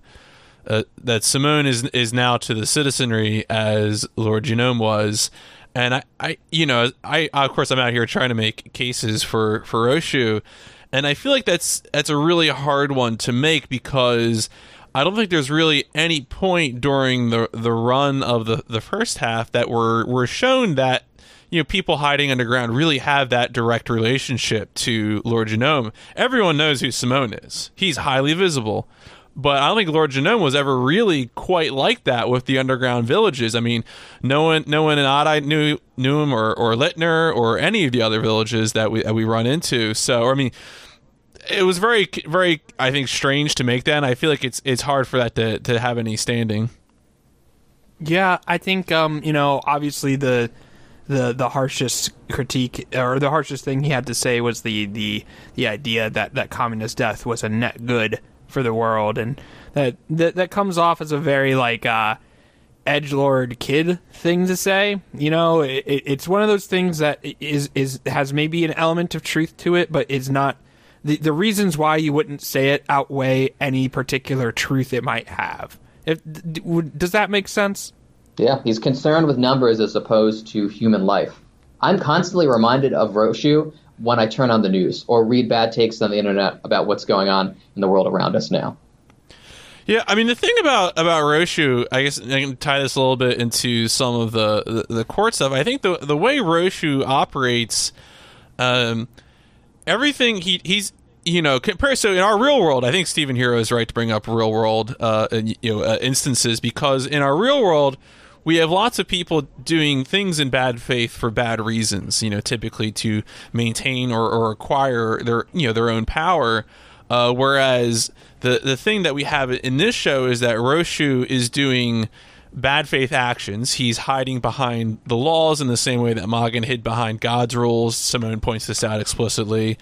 S3: uh, that Simone is is now to the citizenry as Lord Genome was, and I, I you know I of course I'm out here trying to make cases for for Rossiu, and I feel like that's that's a really hard one to make because I don't think there's really any point during the the run of the the first half that we're we're shown that you know people hiding underground really have that direct relationship to Lord Genome. Everyone knows who Simone is. He's highly visible. But I don't think Lord Genome was ever really quite like that with the underground villages. I mean, no one, no one in Adai knew knew him, or or Littner, or any of the other villages that we that we run into. So, I mean, it was very, very, I think, strange to make that. And I feel like it's it's hard for that to to have any standing.
S1: Yeah, I think um, you know, obviously the the the harshest critique or the harshest thing he had to say was the the the idea that that communist death was a net good for the world and that that, that comes off as a very like uh edge lord kid thing to say you know? It, it's one of those things that is is has maybe an element of truth to it but is not the the reasons why you wouldn't say it outweigh any particular truth it might have. If, does that make sense
S2: yeah, he's concerned with numbers as opposed to human life. I'm constantly reminded of Rossiu when I turn on the news or read bad takes on the internet about what's going on in the world around us now.
S3: Yeah, I mean the thing about about Rossiu, I guess I can tie this a little bit into some of the the, the court stuff. I think the the way Rossiu operates, um, everything he he's you know, compare so in our real world, I think Stephen Hero is right to bring up real world, uh, you know, uh, instances because in our real world, we have lots of people doing things in bad faith for bad reasons. You know, typically to maintain or, or acquire their you know their own power. Uh, whereas the the thing that we have in this show is that Rossiu is doing bad faith actions. He's hiding behind the laws in the same way that Magan hid behind God's rules. Simone points this out explicitly.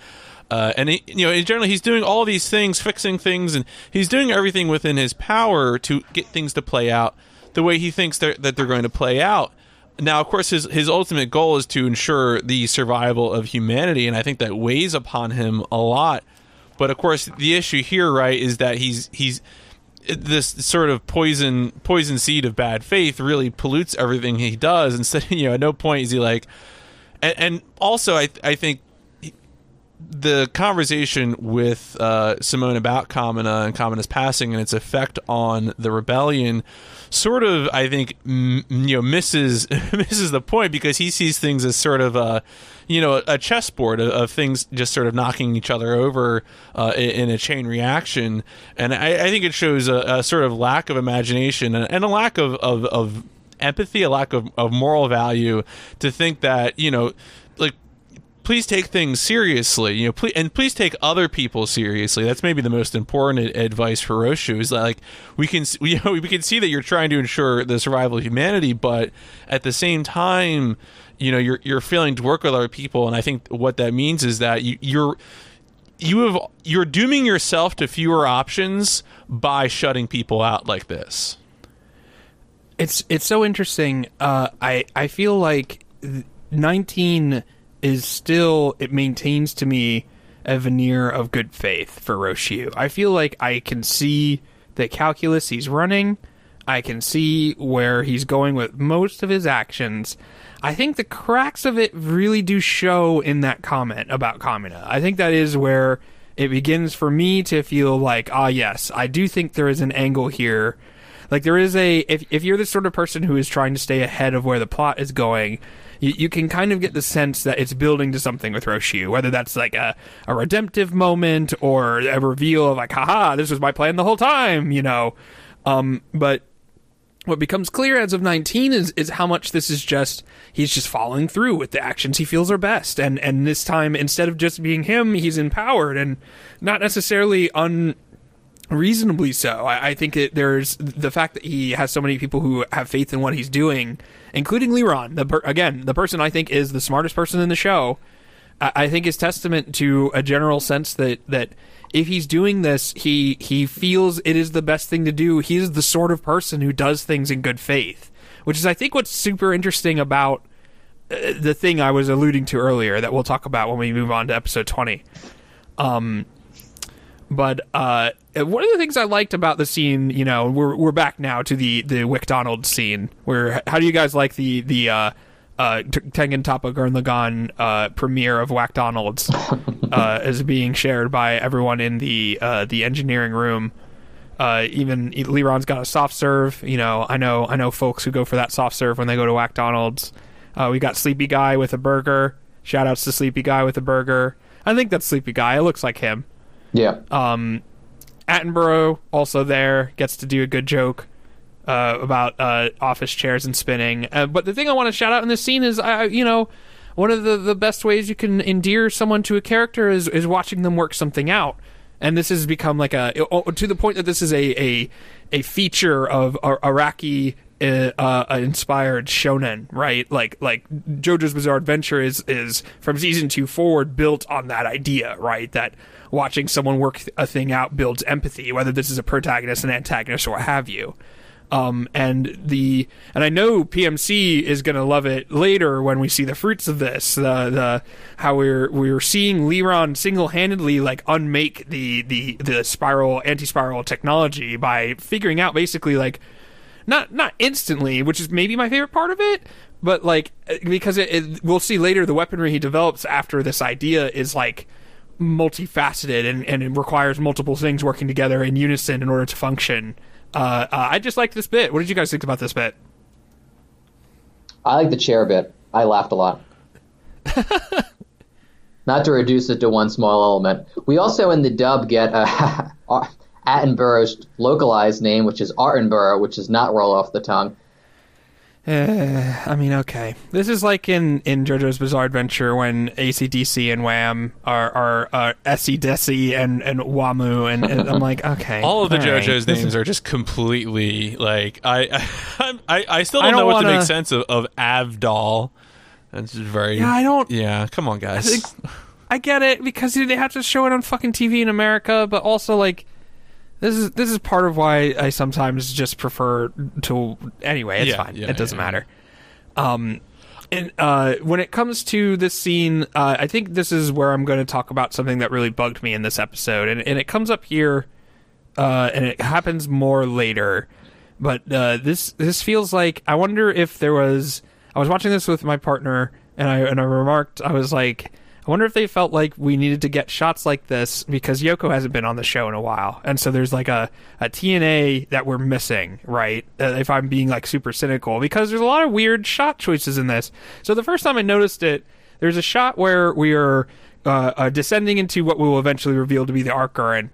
S3: Uh, and he, you know, generally, he's doing all these things, fixing things, and he's doing everything within his power to get things to play out the way he thinks that they're going to play out. Now, of course, his his ultimate goal is to ensure the survival of humanity, and I think that weighs upon him a lot. But of course, the issue here, right, is that he's he's this sort of poison poison seed of bad faith really pollutes everything he does. Instead, you know, at no point is he like, and, and also I I think the conversation with uh, Simone about Kamina and Kamina's passing and its effect on the rebellion sort of I think m- you know misses misses the point because he sees things as sort of a you know a chessboard of, of things just sort of knocking each other over uh, in, a chain reaction. And I, I think it shows a, a sort of lack of imagination and, and a lack of, of, of empathy a lack of, of moral value to think that you know like please take things seriously you know please, and please take other people seriously. That's maybe the most important advice for Rossiu is that like we can you know, we can see that you're trying to ensure the survival of humanity but at the same time you know you're you're failing to work with other people. And I think what that means is that you, you're you have you're dooming yourself to fewer options by shutting people out like this.
S1: It's it's so interesting. Uh, I I feel like nineteen is still it maintains to me a veneer of good faith for Rossiu. I feel like I can see the calculus he's running. I can see where he's going with most of his actions. I think the cracks of it really do show in that comment about Kamina. I think that is where it begins for me to feel like, ah, yes, I do think there is an angle here like there is a if if you're the sort of person who is trying to stay ahead of where the plot is going, you, you can kind of get the sense that it's building to something with Rossiu, whether that's like a, a redemptive moment or a reveal of like, haha, this was my plan the whole time, you know. Um, but what becomes clear as of 19 is is how much this is just he's just following through with the actions he feels are best and and this time instead of just being him he's empowered and not necessarily un reasonably so. I, I think that there's the fact that he has so many people who have faith in what he's doing, including Leeron. The per, again, the person I think is the smartest person in the show. I, I think is testament to a general sense that that if he's doing this, he he feels it is the best thing to do. He is the sort of person who does things in good faith, which is I think what's super interesting about uh, the thing I was alluding to earlier that we'll talk about when we move on to episode twenty. Um, but uh, one of the things I liked about the scene, you know, we're we're back now to the the Wick Donald scene. Where how do you guys like the the uh, uh, Tengen Toppa Gurren Lagann uh, premiere of Whack Donald's uh, as being shared by everyone in the uh, the engineering room? Uh, even Leeron's got a soft serve. You know, I know I know folks who go for that soft serve when they go to Whack Donald's. Uh, we got Sleepy Guy with a burger. Shout outs to Sleepy Guy with a burger. I think that's Sleepy Guy. It looks like him.
S2: Yeah.
S1: Um, Attenborough also there gets to do a good joke uh, about uh, office chairs and spinning. Uh, but the thing I want to shout out in this scene is, I you know, one of the, the best ways you can endear someone to a character is is watching them work something out. And this has become like a to the point that this is a a, a feature of Araki uh, uh, inspired shonen, right? Like like JoJo's Bizarre Adventure is is from season two forward built on that idea, right? That watching someone work a thing out builds empathy, whether this is a protagonist, an antagonist, or what have you. Um, and the and I know PMC is gonna love it later when we see the fruits of this. The the how we're we're seeing Leeron single handedly like unmake the the the spiral anti spiral technology by figuring out basically like not not instantly, which is maybe my favorite part of it, but like because it, it, we'll see later the weaponry he develops after this idea is like multifaceted and, and it requires multiple things working together in unison in order to function. Uh, uh, I just like this bit. What did you guys think about this bit?
S2: I like the chair bit. I laughed a lot. Not to reduce it to one small element. We also in the dub get uh, Attenborough's localized name, which is Artenborough, which does not roll off the tongue.
S1: Uh, I mean, okay. This is like in, in JoJo's Bizarre Adventure when ACDC and Wham are are uh, Esidisi and and Wamuu, and, and I'm like, okay.
S3: All of the
S1: all right.
S3: JoJo's
S1: This
S3: names
S1: is-
S3: are just completely like I I I, I still don't,
S1: don't
S3: know what to
S1: wanna-
S3: make sense of, of Avdol. That's just very
S1: Yeah, I don't-
S3: Yeah, come on, guys.
S1: I think- I get it because they have to show it on fucking TV in America, but also like this is this is part of why I sometimes just prefer to anyway. It's
S3: Yeah,
S1: fine.
S3: yeah,
S1: it doesn't
S3: yeah.
S1: matter. Um, and uh, when it comes to this scene, uh, I think this is where I'm going to talk about something that really bugged me in this episode, and and it comes up here uh, and it happens more later. But uh, this this feels like I wonder if there was. I was watching this with my partner, and I and I remarked I was like, I wonder if they felt like we needed to get shots like this because Yoko hasn't been on the show in a while, and so there's like a a TNA that we're missing, right? Uh, if I'm being like super cynical, because there's a lot of weird shot choices in this. So the first time I noticed it, there's a shot where we are uh, uh, descending into what we will eventually reveal to be the Arc-Gurren.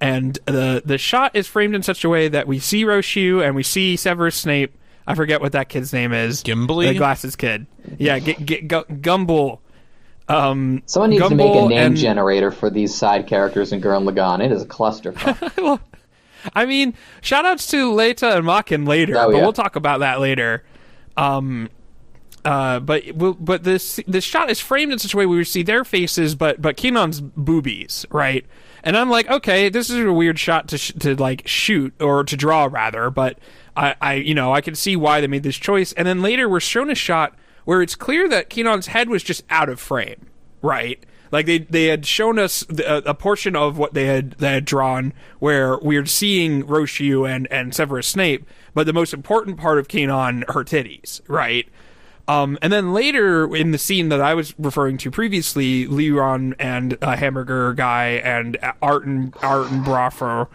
S1: And the the shot is framed in such a way that we see Rossiu and we see Severus Snape. I forget what that kid's name is.
S3: Gimbly?
S1: the glasses kid. Yeah, get, get, Gu- Gumball. Um,
S2: Someone needs to make a name
S1: and-
S2: generator for these side characters in Gurren Lagann. It is a clusterfuck.
S1: I mean, shout outs to Leita and Makin later,
S2: Oh,
S1: but
S2: yeah.
S1: we'll talk about that later. Um, uh, but but this this shot is framed in such a way where we see their faces, but but Kinon's boobies, right? And I'm like, okay, this is a weird shot to sh- to like shoot or to draw rather, but I I you know I can see why they made this choice. And then later we're shown a shot where it's clear that Kinon's head was just out of frame, right? Like they they had shown us the, a, portion of what they had they had drawn where we're seeing Rossiu and and Severus Snape, but the most important part of Kinon her titties, right? Um, and then later in the scene that I was referring to previously, Leeron and uh, Hamburger Guy and Art and Broffer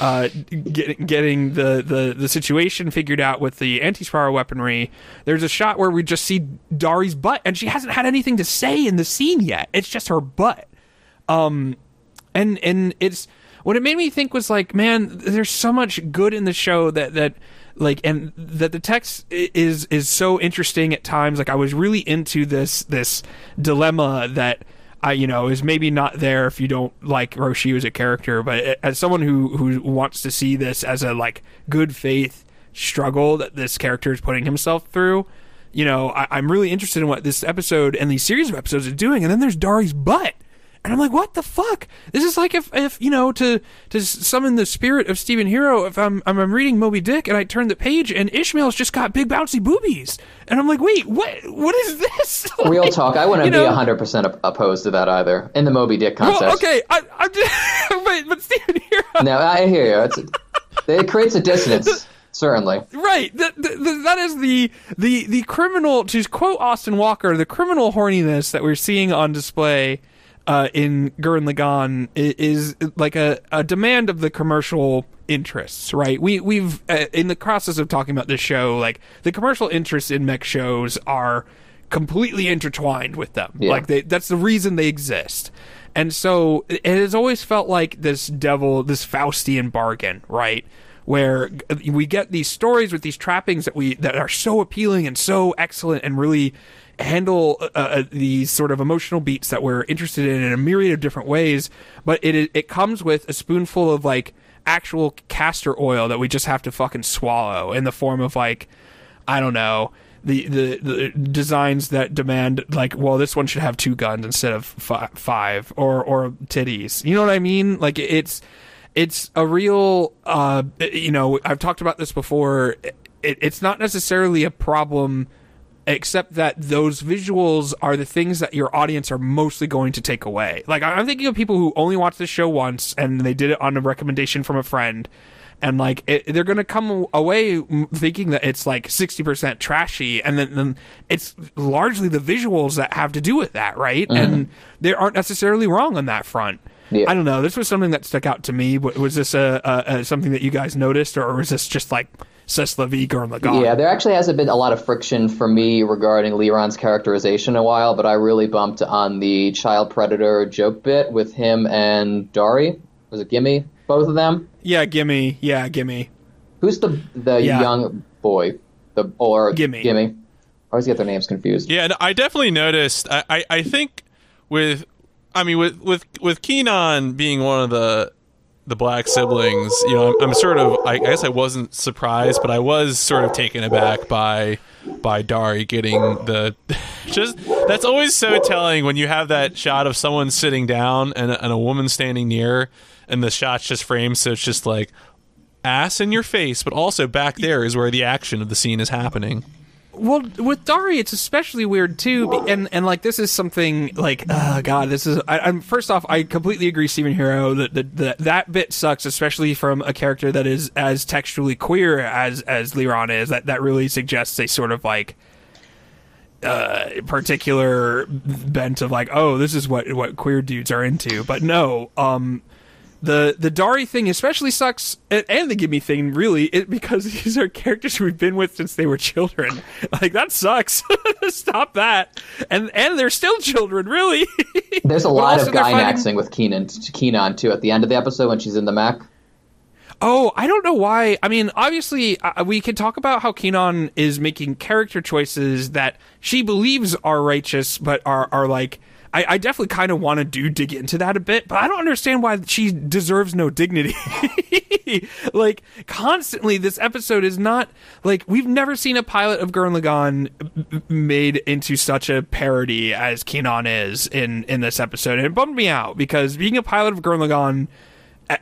S1: uh, get, getting the, the, the situation figured out with the anti-spiral weaponry. There's a shot where we just see Dari's butt, and she hasn't had anything to say in the scene yet. It's just her butt and and it's what it made me think was like man there's so much good in the show that that like and that the text is is so interesting at times like i was really into this this dilemma that I, you know, is maybe not there if you don't like Rossiu as a character, but as someone who who wants to see this as a like good faith struggle that this character is putting himself through, you know, I, I'm really interested in what this episode and these series of episodes are doing. And then there's Dari's butt. And I'm like, what the fuck? This is like if, if you know, to to summon the spirit of Stephen Hero. If I'm I'm, reading Moby Dick and I turn the page and Ishmael's just got big bouncy boobies, and I'm like, wait, what? What is this?
S2: Real talk, I wouldn't
S1: you
S2: be 100% opposed to that either. In the Moby Dick concept.
S1: Well, okay, I, I'm just, but but Stephen Hero,
S2: No, I hear you. It's, it creates a dissonance, certainly.
S1: right? That, that, that is the the the criminal. To quote Austin Walker, the criminal horniness that we're seeing on display uh, in Gurren Lagann i- is, like a, a demand of the commercial interests, right? We we've uh, in the process of talking about this show, like the commercial interests in mech shows are completely intertwined with them.
S2: Yeah.
S1: Like they, that's the reason they exist. And so it it has always felt like this devil, this Faustian bargain, right? Where we get these stories with these trappings that we that are so appealing and so excellent and really handle uh, uh, these sort of emotional beats that we're interested in in a myriad of different ways. But it it comes with a spoonful of like actual castor oil that we just have to fucking swallow in the form of like I don't know the, the the designs that demand like well this one should have two guns instead of fi- five or or titties you know what I mean like it's it's a real uh you know I've talked about this before it, it's not necessarily a problem except that those visuals are the things that your audience are mostly going to take away. Like I'm thinking of people who only watched the show once and they did it on a recommendation from a friend. And like it, they're gonna come away mm, thinking that it's like sixty percent trashy, and then, then it's largely the visuals that have to do with that, right? And they aren't necessarily wrong on that front.
S2: Yeah.
S1: I don't know. This was something that stuck out to me. Was this a, a, a something that you guys noticed, or was this just like C'est la vie, Gurren Lagann?
S2: Yeah, there actually hasn't been a lot of friction for me regarding Leeron's characterization in a while, but I really bumped on the child predator joke bit with him and Dari. Was it Gimme? Both of them?
S1: Yeah, gimme. Yeah, gimme.
S2: Who's the the
S1: Yeah.
S2: young boy? The or
S1: Gimme.
S2: Gimme. I always get their names confused.
S3: Yeah, and I definitely noticed. I, I, I think with, I mean, with with with Kinon being one of the the black siblings, you know, I'm, I'm sort of. I guess I wasn't surprised, but I was sort of taken aback by by Dari getting the. Just that's always so telling when you have that shot of someone sitting down and and a woman standing near, and the shot's just framed, so it's just like ass in your face, but also back there is where the action of the scene is happening.
S1: Well, with Dari, it's especially weird too, and and like this is something like, oh god, this is. I, I'm first off, I completely agree, Stephen Hero, that that that, that bit sucks, especially from a character that is as textually queer as as Leeron is. That that really suggests a sort of like uh, particular bent of like, oh, this is what what queer dudes are into. But no, um, the the Dari thing especially sucks, and, and the Gimme thing really, it, because these are characters we've been with since they were children. Like that sucks. Stop that. And and they're still children, really.
S2: There's a lot of guy
S1: finding-
S2: with Kinon, Kinon too. At the end of the episode when she's in the Mac,
S1: Oh, I don't know why. I mean, obviously, uh, we can talk about how Kinon is making character choices that she believes are righteous, but are are like. I, I definitely kind of want to do dig into that a bit, but I don't understand why she deserves no dignity. like constantly, this episode is not like we've never seen a pilot of Gurren Lagann made into such a parody as Kinon is in in this episode, and it bummed me out because being a pilot of Gurren Lagann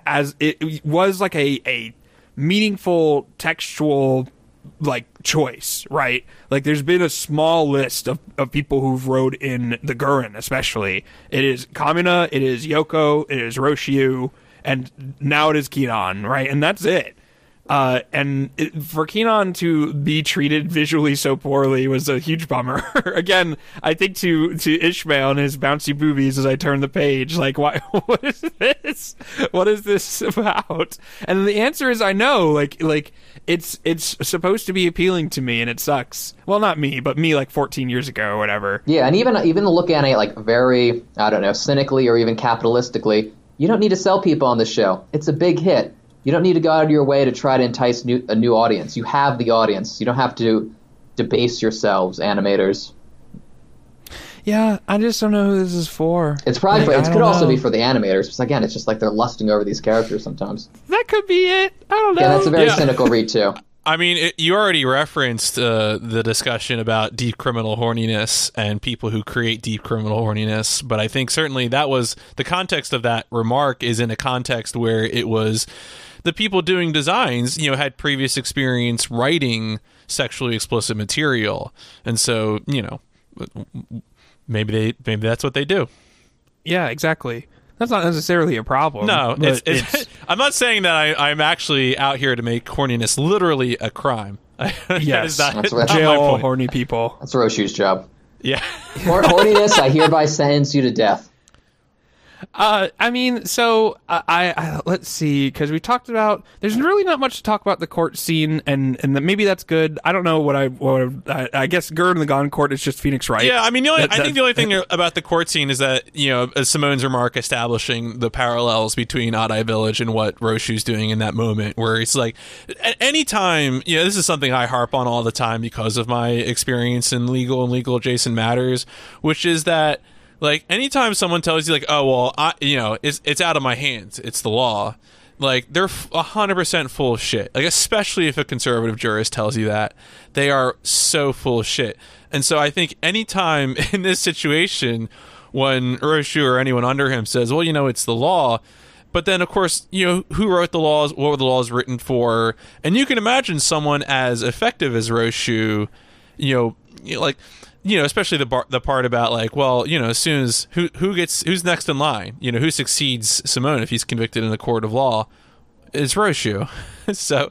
S1: as it was like a a meaningful textual like choice, right? Like there's been a small list of, of people who've rode in the Gurren, especially. It is Kamina, it is Yoko, it is Rossiu, and now it is Kinon, right? And that's it. Uh, and it, for Kinon to be treated visually so poorly was a huge bummer. Again, I think to to Ishmael and his bouncy boobies as I turn the page, like, why? What is this? What is this about? And the answer is, I know. Like, like it's it's supposed to be appealing to me, and it sucks. Well, not me, but me, like 14 years ago or whatever.
S2: yeah, and even even look at it like very I don't know cynically or even capitalistically. You don't need to sell people on the show. It's a big hit. You don't need to go out of your way to try to entice new, a new audience. You have the audience. You don't have to debase yourselves, animators.
S1: Yeah, I just don't know who this is for.
S2: It's probably
S1: Like,
S2: for, it could
S1: don't
S2: also
S1: know.
S2: be for the animators. Because again, it's just like they're lusting over these characters sometimes.
S1: That could be it. I don't know.
S2: Yeah, that's a very
S3: Yeah.
S2: cynical read too.
S3: I mean, it, you already referenced uh, the discussion about deep criminal horniness and people who create deep criminal horniness, but I think certainly that was the context of that remark is in a context where it was the people doing designs, you know, had previous experience writing sexually explicit material, and so you know, maybe they maybe that's what they do.
S1: Yeah, exactly. That's not necessarily a problem.
S3: No,
S1: but
S3: it's, it's, I'm not saying that I, I'm actually out here to make horniness literally a crime. That
S1: Yes.
S3: is not-
S2: That's what-
S3: not
S1: jail
S3: point.
S1: horny people.
S2: That's Rossiu's job.
S3: Yeah.
S2: Hor- horniness, I hereby sentence you to death.
S1: Uh, I mean, so I, I, I let's see, because we talked about. There's really not much to talk about the court scene, and and that maybe that's good. I don't know what I what I, I guess the Lagann court is just Phoenix Wright.
S3: Yeah, I mean, the only,
S1: That-
S3: I think the only thing about the court scene is that you know uh, Simone's remark establishing the parallels between Adai Village and what Rossiu's doing in that moment, where it's like, at any time, you know, this is something I harp on all the time because of my experience in legal and legal adjacent matters, which is that like anytime someone tells you like, oh well, I, you know, it's it's out of my hands, it's the law. Like they're a hundred percent full of shit. Like especially if a conservative jurist tells you that, they are so full of shit. And so I think anytime in this situation, when Uroshu or anyone under him says, "Well, you know, it's the law," but then of course, you know, who wrote the laws? What were the laws written for? And you can imagine someone as effective as Rossiu, you know, like you know, especially the bar, the part about like, well, you know, as soon as who who gets who's next in line, you know, who succeeds Simone if he's convicted in the court of law, is Rossiu. so,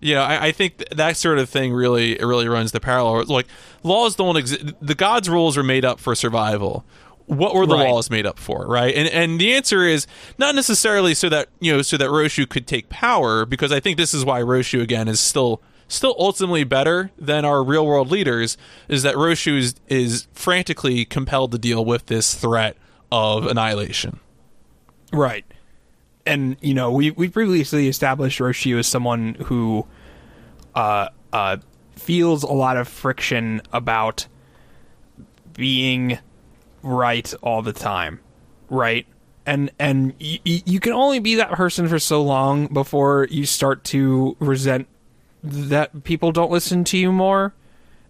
S3: you know, I, I think th- that sort of thing really it really runs the parallel. Like laws don't exist. The gods' rules are made up for survival. What were the
S1: Right.
S3: laws made up for, right? And and the answer is not necessarily so that you know so that Rossiu could take power, because I think this is why Rossiu again is still still ultimately better than our real world leaders. Is that Rossiu is, is frantically compelled to deal with this threat of annihilation.
S1: Right. And you know, we we previously established Rossiu as someone who uh uh feels a lot of friction about being right all the time. Right? And and y- y- you can only be that person for so long before you start to resent that people don't listen to you more.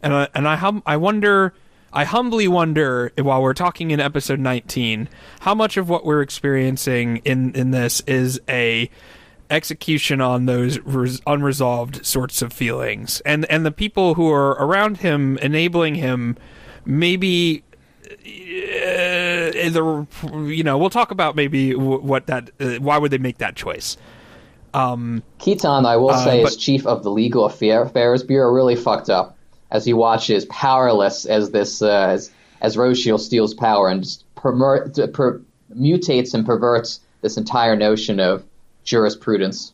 S1: And I, and I hum, I wonder I humbly wonder while we're talking in episode 19 how much of what we're experiencing in in this is a execution on those res- unresolved sorts of feelings, and and the people who are around him enabling him, maybe. Uh, the you know we'll talk about maybe what that uh, why would they make that choice um
S2: Keaton, I will say,
S1: Uh,
S2: as
S1: but-
S2: chief of the Legal Affairs Bureau, really fucked up as he watches powerless as this uh, as as Rothschild steals power and just permer- per- mutates and perverts this entire notion of jurisprudence.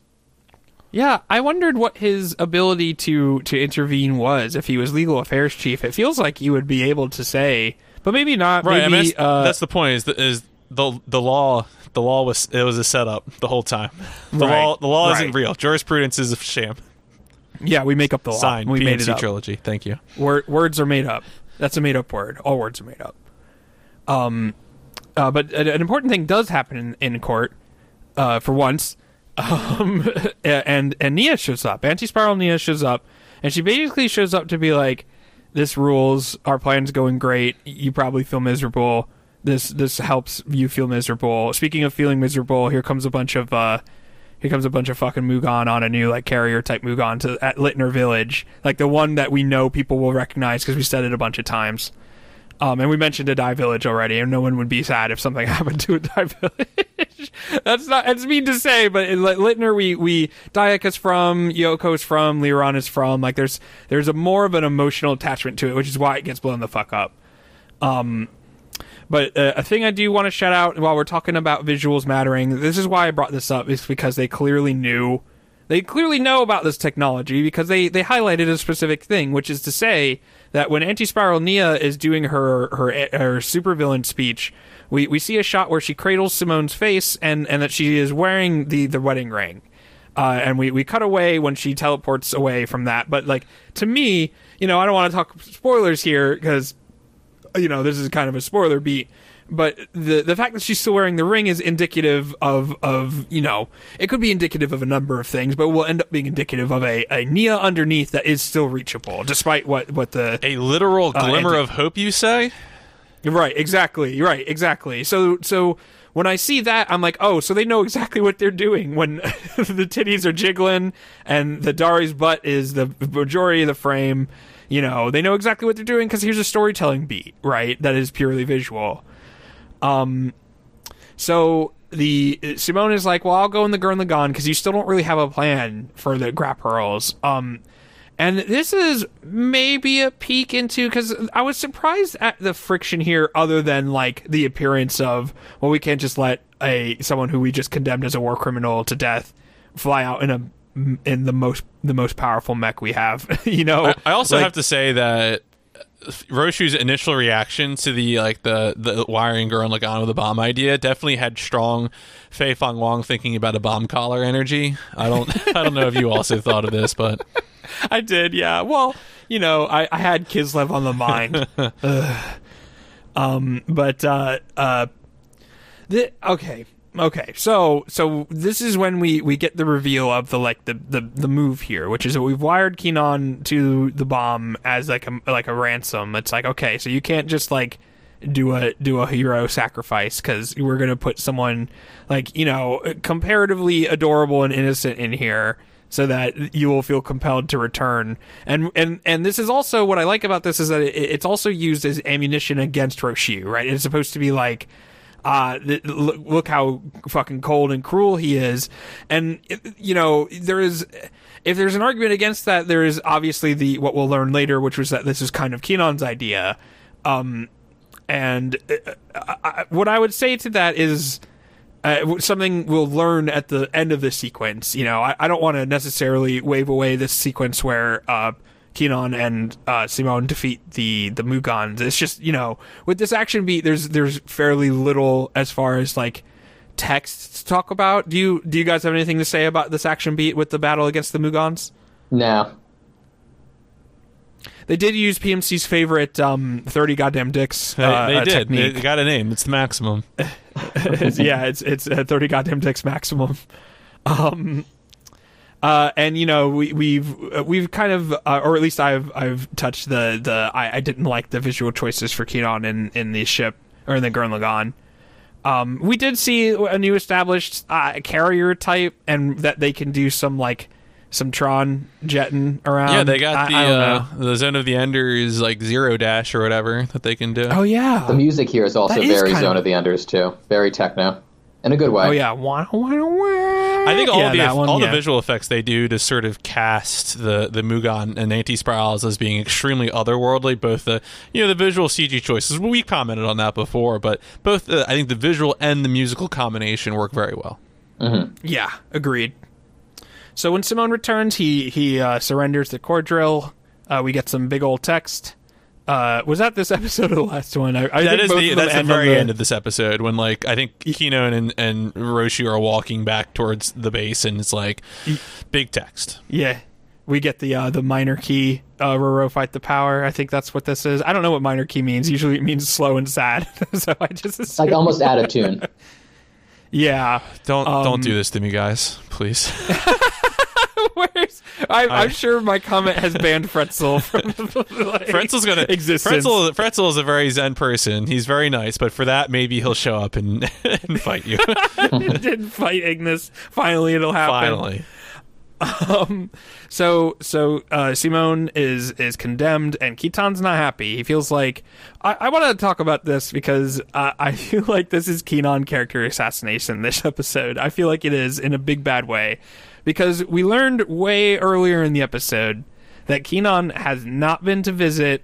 S1: Yeah, I wondered what his ability to to intervene was if he was legal affairs chief. It feels like he would be able to say, but maybe not.
S3: Right.
S1: Maybe,
S3: I mean, that's,
S1: uh,
S3: that's the point. Is the, is the the law? The law was it was a setup the whole time. The
S1: Right,
S3: law the law isn't real. Jurisprudence is a sham.
S1: yeah, we make up the law.
S3: Signed.
S1: we
S3: PNC
S1: made it up.
S3: trilogy. Thank you.
S1: Word, words are made up. That's a made up word. All words are made up. Um, uh, but an, an important thing does happen in, in court, uh, for once. Um, and and Nia shows up. Anti-spiral Nia shows up, and she basically shows up to be like, "This rules. Our plan's going great. You probably feel miserable. This this helps you feel miserable. Speaking of feeling miserable, here comes a bunch of uh, here comes a bunch of fucking Mugann on a new like carrier type Mugann to at Littner Village, like the one that we know people will recognize because we said it a bunch of times. Um, and we mentioned Adai village already, and no one would be sad if something happened to Adai village. That's not that's mean to say, but in Littner, we we Dayakka is from, Yoko's from, Leeron is from. Like there's there's a more of an emotional attachment to it, which is why it gets blown the fuck up. Um, but uh, a thing I do want to shout out while we're talking about visuals mattering, this is why I brought this up, is because they clearly knew, they clearly know about this technology because they, they highlighted a specific thing, which is to say that when Anti-Spiral Nia is doing her, her, her supervillain speech, we, we see a shot where she cradles Simone's face and, and that she is wearing the, the wedding ring. Uh, and we, we cut away when she teleports away from that. But like to me, you know, I don't want to talk spoilers here because you know this is kind of a spoiler beat. But the the fact that she's still wearing the ring is indicative of of you know it could be indicative of a number of things, but will end up being indicative of a, a Nia underneath that is still reachable, despite what what the
S3: A literal uh, glimmer
S1: anti-
S3: of hope, you say?
S1: Right, exactly. Right, exactly. So so when I see that, I'm like, oh, so they know exactly what they're doing when the titties are jiggling and the Dari's butt is the majority of the frame. You know, they know exactly what they're doing because here's a storytelling beat, right? That is purely visual. Um, so the Simone is like, well, I'll go in the Gurren Lagann because you still don't really have a plan for the Grapearls. Um, and this is maybe a peek into because I was surprised at the friction here, other than like the appearance of well, we can't just let a someone who we just condemned as a war criminal to death fly out in a in the most the most powerful mech we have. you know,
S3: I, I also
S1: Like,
S3: have to say that Rossiu's initial reaction to the like the the wiring girl on with the bomb idea definitely had strong Fei Fong Wong thinking about a bomb collar energy. I don't I don't know if you also thought of this, but
S1: I did, yeah. Well, you know, I, I had Kislev on the mind. Um, but uh, uh, the, okay, okay. So so this is when we, we get the reveal of the like the, the, the move here, which is that we've wired Kinon to the bomb as like a like a ransom. It's like okay, so you can't just like do a do a hero sacrifice because we're gonna put someone like you know comparatively adorable and innocent in here so that you will feel compelled to return and and and this is also what i like about this is that it, it's also used as ammunition against Rossiu, right it's supposed to be like uh th- look, how fucking cold and cruel he is and you know there is if there's an argument against that there is obviously the what we'll learn later which was that this is kind of Kinon's idea um and uh, I, I, what I would say to that is uh, something we'll learn at the end of the sequence. You know, I, I don't want to necessarily wave away this sequence where Kinon and uh, Simone defeat the the Muganns. It's just you know, with this action beat, there's there's fairly little as far as like text to talk about. Do you do you guys have anything to say about this action beat with the battle against the Muganns?
S2: No.
S1: They did use PMC's favorite um, thirty goddamn dicks. uh,
S3: they
S1: uh,
S3: did.
S1: Technique.
S3: They got a name. It's the maximum.
S1: Yeah, it's it's uh, thirty goddamn dicks maximum. Um, uh, and you know we we've uh, we've kind of, uh, or at least I've I've touched the the I, I didn't like the visual choices for Kinon in in the ship or in the Gurren Lagann. Um, we did see a new established uh, carrier type, and that they can do some like some Tron jetting around.
S3: yeah, they got
S1: I-
S3: the
S1: I
S3: uh, the Zone of the Enders like zero dash or whatever that they can do.
S1: Oh yeah.
S2: The music here is also
S1: That is
S2: very Zone
S1: of-
S2: of the Enders too. Very techno, in a good way.
S1: Oh yeah. Wah, wah, wah.
S3: I think all
S1: yeah,
S3: the
S1: that one,
S3: all
S1: yeah.
S3: the visual effects they do to sort of cast the the Mugann and Anti Spirals as being extremely otherworldly. Both the you know the visual CG choices we commented on that before, but both the, I think the visual and the musical combination work very well.
S1: Yeah, agreed. So when Simone returns, he he uh, surrenders the core drill. Uh, we get some big old text. Uh, was that this episode or the last one? I, I
S3: That
S1: think
S3: is the that's the
S1: end on
S3: very end of this episode when like I think Kinon and and Rossiu are walking back towards the base and it's like big text.
S1: Yeah, we get the uh, the minor key. Uh, Roro fight the power. I think that's what this is. I don't know what minor key means. Usually it means slow and sad. so I just assume.
S2: Like almost out of tune.
S1: yeah.
S3: Don't
S1: Um,
S3: don't do this to me, guys, please.
S1: Where's I, I'm sure my comment has banned Fretzel from like,
S3: Fretzel's gonna
S1: existence.
S3: Fretzel, Fretzel is a very zen person. He's very nice, but for that, maybe he'll show up and, and fight you.
S1: didn't fight Ignis. Finally, it'll happen.
S3: Finally, Um,
S1: So so uh, Simone is is condemned, and Kittan's not happy. He feels like I, I want to talk about this because uh, I feel like this is Kinon character assassination. This episode, I feel like it is in a big bad way because we learned way earlier in the episode that Kinon has not been to visit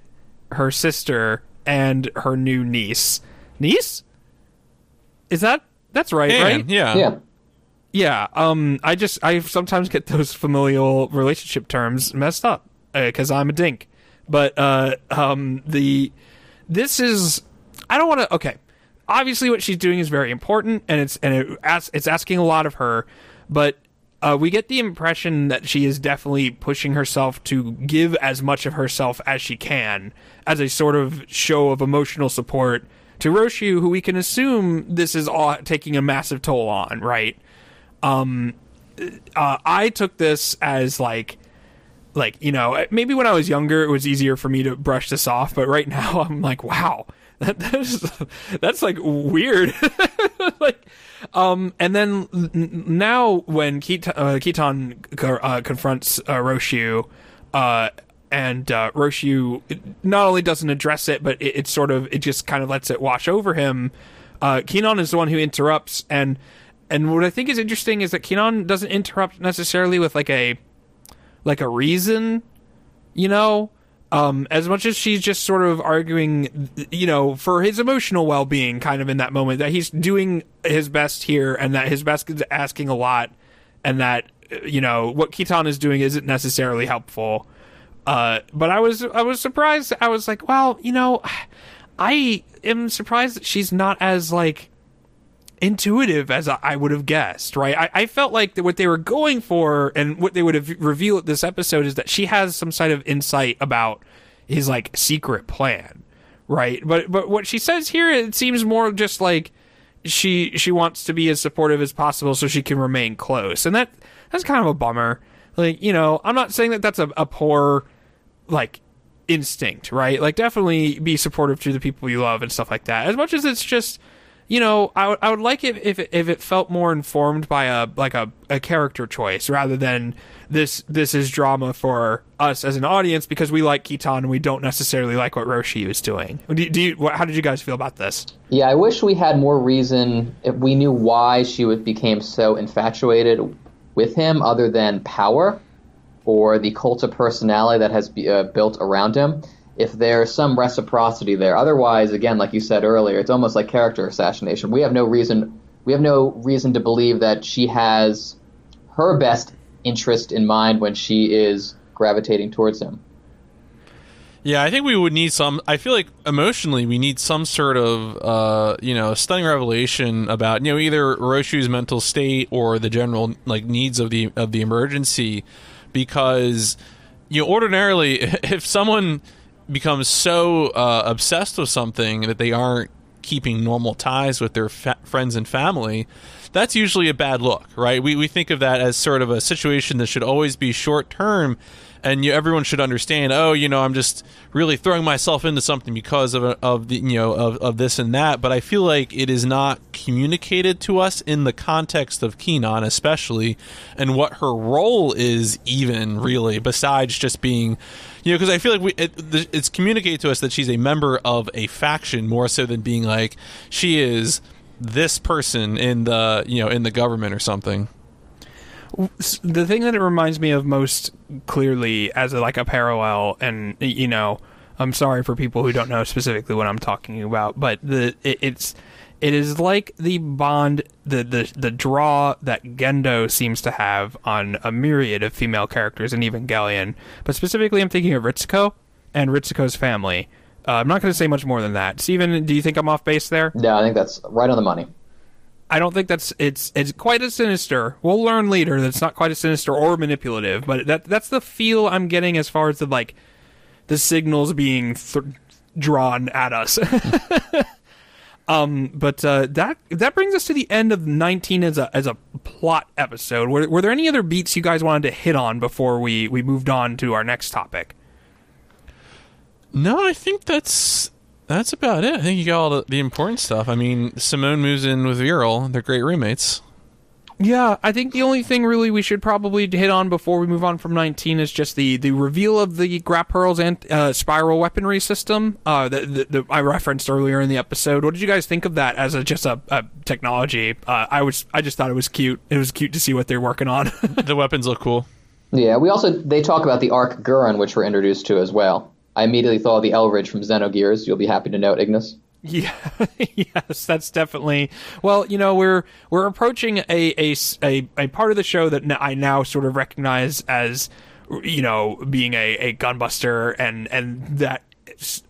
S1: her sister and her new niece. Niece? Is that that's right?
S3: And,
S1: right?
S3: yeah,
S2: Yeah.
S1: Yeah, um, I just I sometimes get those familial relationship terms messed up because I'm a dink. But uh, um, the this is I don't want to. Okay, obviously what she's doing is very important, and it's and it as, it's asking a lot of her. But uh, we get the impression that she is definitely pushing herself to give as much of herself as she can as a sort of show of emotional support to Rossiu, who we can assume this is all taking a massive toll on, right? uh, I took this as like like you know maybe when I was younger it was easier for me to brush this off, but right now I'm like wow that, that's that's like weird like um and then now when Kittan, uh, Kittan uh, confronts uh, Rossiu uh and uh, Rossiu not only doesn't address it, but it, it sort of it just kind of lets it wash over him. Uh, is the one who interrupts, and and what I think is interesting is that Kinon doesn't interrupt necessarily with like a like a reason, you know. Um, as much as she's just sort of arguing, you know, for his emotional well being, kind of in that moment, that he's doing his best here, and that his best is asking a lot, and that you know what Kittan is doing isn't necessarily helpful. Uh, but I was I was surprised. I was like, well, you know, I am surprised that she's not as like intuitive as I would have guessed. Right? I, I felt like what they were going for and what they would have revealed this episode is that she has some sort of insight about his like secret plan. Right? But but what she says here, it seems more just like she she wants to be as supportive as possible so she can remain close, and that that's kind of a bummer. Like you know, I'm not saying that that's a, a poor like instinct, right? Like definitely be supportive to the people you love and stuff like that. As much as it's just, you know, I would I would like it if it, if it felt more informed by a like a, a character choice rather than this this is drama for us as an audience because we like Kittan and we don't necessarily like what Rossiu is doing. Do, do you, how did you guys feel about this?
S2: Yeah, I wish we had more reason if we knew why she would, became so infatuated with him, other than power or the cult of personality that has be, uh, built around him. If there's some reciprocity there, otherwise, again, like you said earlier, it's almost like character assassination. We have no reason. We have no reason to believe that she has her best interest in mind when she is gravitating towards him.
S3: Yeah, I think we would need some. I feel like emotionally, we need some sort of, uh, you know, stunning revelation about, you know, either Rossiu's mental state or the general like needs of the of the emergency, because you know, ordinarily, if someone becomes so uh, obsessed with something that they aren't keeping normal ties with their fa- friends and family, that's usually a bad look, right? We we think of that as sort of a situation that should always be short term and you, everyone should understand. Oh, you know, I'm just really throwing myself into something because of of the you know of, of this and that. But I feel like it is not communicated to us in the context of Kinon, especially, and what her role is, even really, besides just being. You know, because I feel like we it, it's communicated to us that she's a member of a faction more so than being like she is this person in the you know in the government or something.
S1: The thing that it reminds me of most clearly as a, like a parallel and you know i'm sorry for people who don't know specifically what i'm talking about but the it, it's it is like the bond the, the the draw that gendo seems to have on a myriad of female characters in evangelion but specifically i'm thinking of ritsuko and ritsuko's family. Uh, i'm not going to say much more than that. Stephen do you think i'm off base there?
S2: Yeah, I think that's right on the money.
S1: I don't think that's it's it's quite as sinister. We'll learn later that it's not quite as sinister or manipulative, but that that's the feel I'm getting as far as the like the signals being th- drawn at us. um, but uh, that that brings us to the end of 19 as a as a plot episode. Were, were there any other beats you guys wanted to hit on before we we moved on to our next topic?
S3: No, I think that's that's about it. I think you got all the, the important stuff. I mean, Simone moves in with Viral; they're great roommates.
S1: Yeah, I think the only thing really we should probably hit on before we move on from 19 is just the, the reveal of the Grapearls and uh, spiral weaponry system uh, that, that, that I referenced earlier in the episode. What did you guys think of that as a, just a, a technology? Uh, I was I just thought it was cute. It was cute to see what they're working on.
S3: the weapons look cool.
S2: Yeah, we also they talk about the Arc Gurren, which we're introduced to as well. I immediately thought of the Eldridge from Xenogears. You'll be happy to note, Ignis.
S1: Yeah, yes, that's definitely. Well, you know, we're we're approaching a a, a, a part of the show that I now sort of recognize as, you know, being a, a gunbuster and and that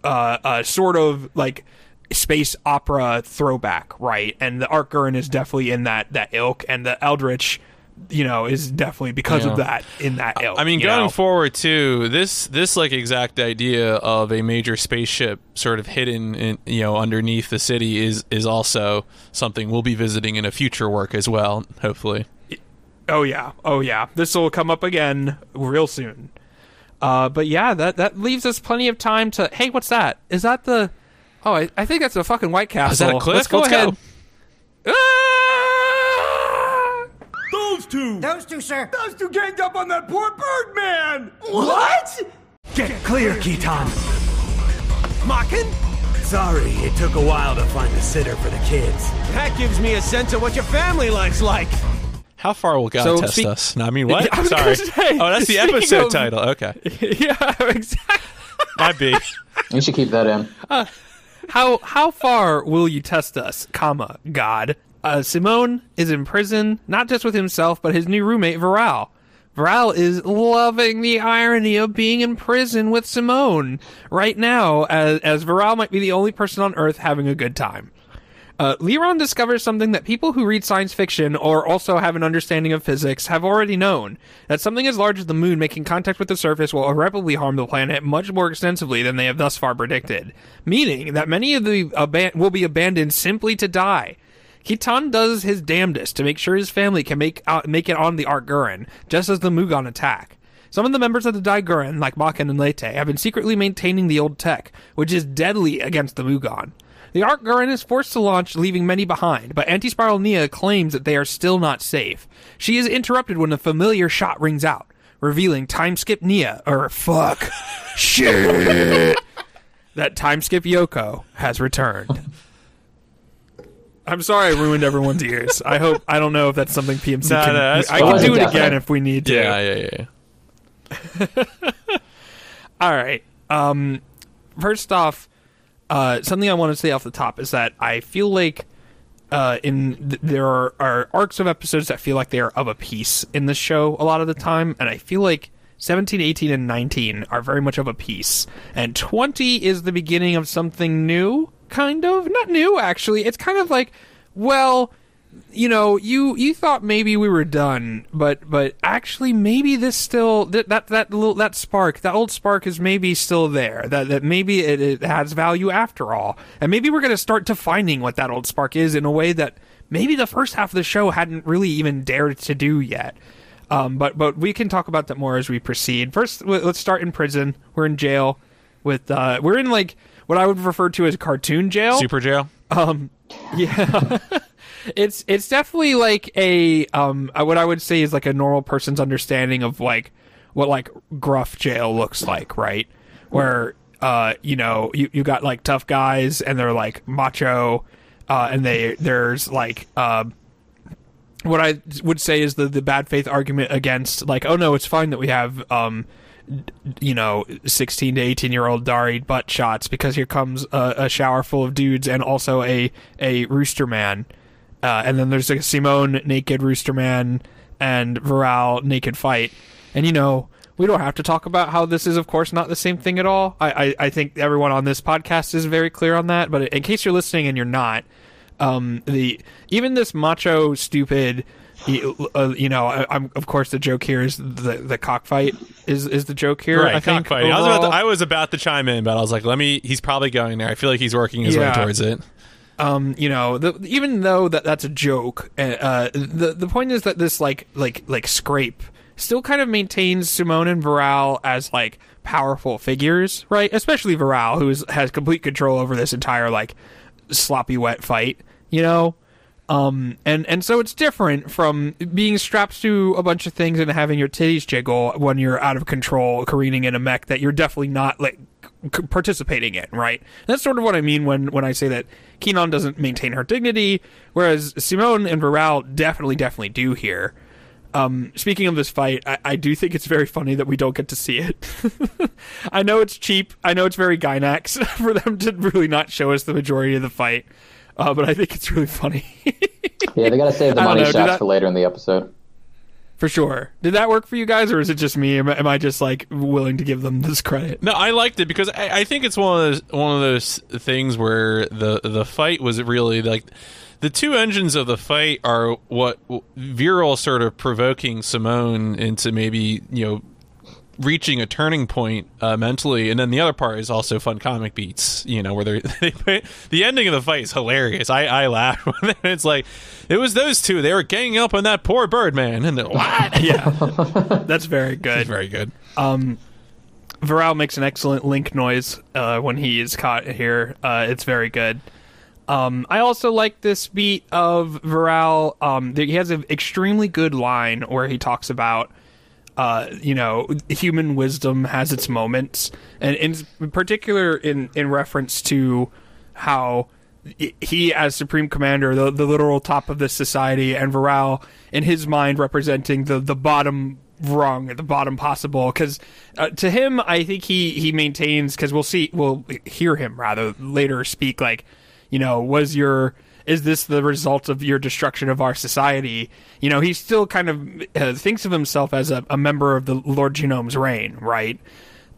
S1: uh, uh sort of like space opera throwback, right? And the Arc Gurren is definitely in that that ilk, and the Eldridge, you know, is definitely because of that in that ilk.
S3: I mean, going
S1: know?
S3: forward too, this this like exact idea of a major spaceship sort of hidden in you know underneath the city is is also something we'll be visiting in a future work as well. Hopefully,
S1: Oh yeah, oh yeah. This will come up again real soon. Uh, but yeah, that that leaves us plenty of time to. Hey, what's that? Is that the? Oh, I, I think that's a fucking White Castle.
S3: is that a cliff?
S1: Let's go
S3: Let's
S1: ahead.
S3: go.
S1: Ah!
S5: Those two!
S6: Those two, sir.
S5: Those two ganged up on that poor bird man!
S6: What?
S5: Get clear, Kittan!
S4: Mocking?
S5: Sorry, it took a while to find a sitter for the kids.
S4: That gives me a sense of what your family life's like.
S3: How far will God
S1: So
S3: test
S1: speak-
S3: us? No, I mean what?
S1: I was
S3: Sorry.
S1: say,
S3: oh, that's the episode
S1: of-
S3: title. Okay,
S1: yeah, exactly.
S3: might be.
S2: You should keep that in.
S1: Uh, how how far will you test us, comma God? Uh, Simone is in prison, not just with himself, but his new roommate Viral. Viral is loving the irony of being in prison with Simone right now, as as Viral might be the only person on Earth having a good time. Uh, Leeron discovers something that people who read science fiction or also have an understanding of physics have already known. That something as large as the moon making contact with the surface will irreparably harm the planet much more extensively than they have thus far predicted. Meaning that many of the aban- will be abandoned simply to die. Kittan does his damnedest to make sure his family can make out, make it on the Ark just as the Mugann attack. Some of the members of the Dai-Gurren, like Makken and Leite, have been secretly maintaining the old tech, which is deadly against the Mugann. The Ark is forced to launch, leaving many behind, but Anti-Spiral Nia claims that they are still not safe. She is interrupted when a familiar shot rings out, revealing Time Skip Nia, or fuck, shit, that Time Skip Yoko has returned. I'm sorry I ruined everyone's ears. I hope I don't know if that's something PMC
S3: No,
S1: can.
S3: no,
S1: I
S3: fine.
S1: can do it again if we need to.
S3: Yeah, yeah, yeah. yeah.
S1: All right. Um, first off, uh, something I want to say off the top is that I feel like uh, in th- there are, are arcs of episodes that feel like they are of a piece in the show a lot of the time, and I feel like 17, 18, and 19 are very much of a piece, and 20 is the beginning of something new, kind of not new actually. It's kind of like, well, you know, you you thought maybe we were done, but but actually maybe this still that that that little that spark, that old spark is maybe still there. That that maybe it, it has value after all, and maybe we're gonna start defining what that old spark is in a way that maybe the first half of the show hadn't really even dared to do yet. Um, but but we can talk about that more as we proceed. First, let's start in prison. We're in jail with uh, we're in like what I would refer to as cartoon jail.
S3: Super jail.
S1: Yeah. it's it's definitely like a um uh, what I would say is like a normal person's understanding of like what like gruff jail looks like, right? Where uh you know, you you got like tough guys and they're like macho uh and they there's like uh what I would say is the the bad faith argument against like oh no it's fine that we have um you know 16 to 18 year old Dari butt shots because here comes a, a shower full of dudes and also a a rooster man. Uh, and then there's a Simone naked rooster man and Viral naked fight. And you know we don't have to talk about how this is of course not the same thing at all. I, I, I think everyone on this podcast is very clear on that. But in case you're listening and you're not um the even this macho stupid you, uh, you know I, I'm of course the joke here is the the cockfight is is the joke here
S3: Right,
S1: I think
S3: cockfighting. I was, about to. I was about to chime in, but I was like, let me. He's probably going there. I feel like he's working his
S1: Yeah.
S3: way towards it.
S1: um, you know, the, even though that that's a joke, uh, the the point is that this like like like scrape still kind of maintains Simone and Viral as like powerful figures, right? Especially Viral, who is, has complete control over this entire like sloppy wet fight, you know. Um, and and so it's different from being strapped to a bunch of things and having your titties jiggle when you're out of control, careening in a mech that you're definitely not like c- participating in, right? That's sort of what I mean when when I say that Kinon doesn't maintain her dignity, whereas Simone and Viral definitely definitely do here. Um, speaking of this fight, I, I do think it's very funny that we don't get to see it. I know it's cheap. I know it's very Gainax for them to really not show us the majority of the fight, uh, but I think it's really funny.
S2: Yeah, they got to save the money
S1: know,
S2: shots
S1: that-
S2: for later in the episode.
S1: for sure. Did that work for you guys, or is it just me? Am, I- am I just like willing to give them this credit?
S3: No, I liked it because I, I think it's one of those one of those things where the the fight was really like the two engines of the fight are what Viral sort of provoking Simone into maybe you know reaching a turning point uh, mentally, and then the other part is also fun comic beats. You know where they're, they put, the ending of the fight is hilarious. I I laugh when it's like it was those two. They were ganging up on that poor Birdman, and they're what?
S1: Yeah, that's very good.
S3: Very good.
S1: Viral makes an excellent link noise uh, when he is caught here. Uh, it's very good. Um, I also like this beat of Viral. Um, he has an extremely good line where he talks about, uh, you know, human wisdom has its moments, and in particular, in in reference to how he, as supreme commander, the the literal top of this society, and Viral, in his mind, representing the the bottom rung at the bottom possible. Because uh, to him i think he he maintains because we'll see we'll hear him rather later speak like you know was your is this the result of your destruction of our society? You know he still kind of uh, thinks of himself as a, a member of the lord genome's reign right?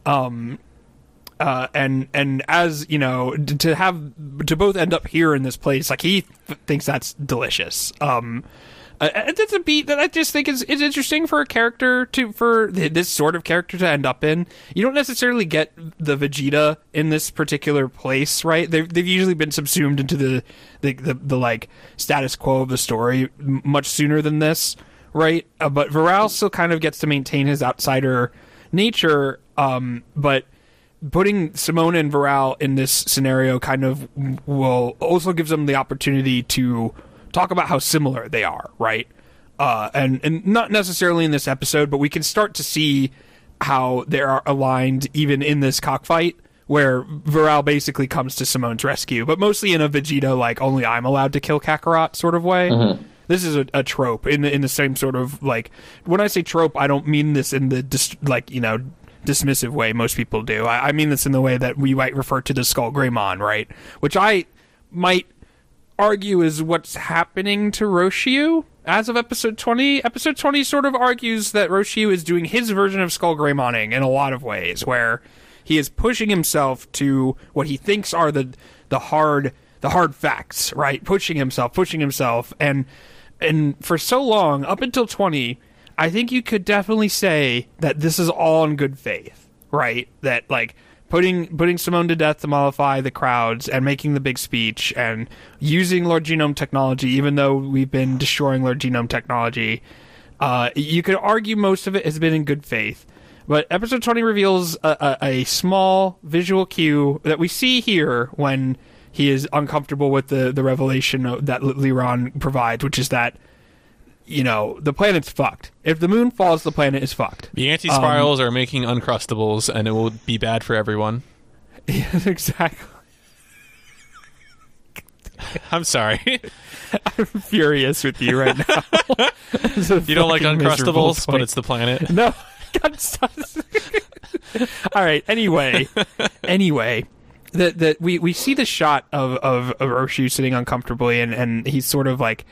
S1: Um uh, and and as you know to have to both end up here in this place like he th- thinks that's delicious. Um uh, uh, that's a beat that I just think is, is interesting for a character to for th- this sort of character to end up in. You don't necessarily get the Vegeta in this particular place, right? They've they've usually been subsumed into the the the, the like status quo of the story much sooner than this, right? Uh, but Viral still kind of gets to maintain his outsider nature, um, but putting Simone and Viral in this scenario kind of will also gives them the opportunity to talk about how similar they are, right? Uh, and and not necessarily in this episode, but we can start to see how they are aligned even in this cockfight where Viral basically comes to Simone's rescue, but mostly in a Vegeta like only I'm allowed to kill Kakarot sort of way. This is a, a trope in the in the same sort of like when I say trope, I don't mean this in the dis- like you know dismissive way most people do. I, I mean this in the way that we might refer to the Skull Greymon, right? Which I might argue is what's happening to Rossiu as of episode 20. Episode 20 sort of argues that Rossiu is doing his version of Skull Greymoning in a lot of ways, where he is pushing himself to what he thinks are the the hard the hard facts, right? Pushing himself, pushing himself, and and for so long, up until 20, I think you could definitely say that this is all in good faith, right? That like putting putting Simone to death to mollify the crowds and making the big speech and using Lord Genome technology, even though we've been destroying Lord Genome technology, Uh, you could argue most of it has been in good faith, but episode 20 reveals a, a, a small visual cue that we see here when he is uncomfortable with the, the revelation that Leeron provides, which is that, you know, the planet's fucked. If the moon falls, the planet is fucked.
S3: The anti spirals are making uncrustables, and it will be bad for everyone.
S1: Exactly.
S3: I'm sorry.
S1: I'm furious with you right now.
S3: You don't like uncrustables, but it's the planet.
S1: No. All right. Anyway, anyway, that that we we see the shot of of, Rossiu sitting uncomfortably, and and he's sort of like,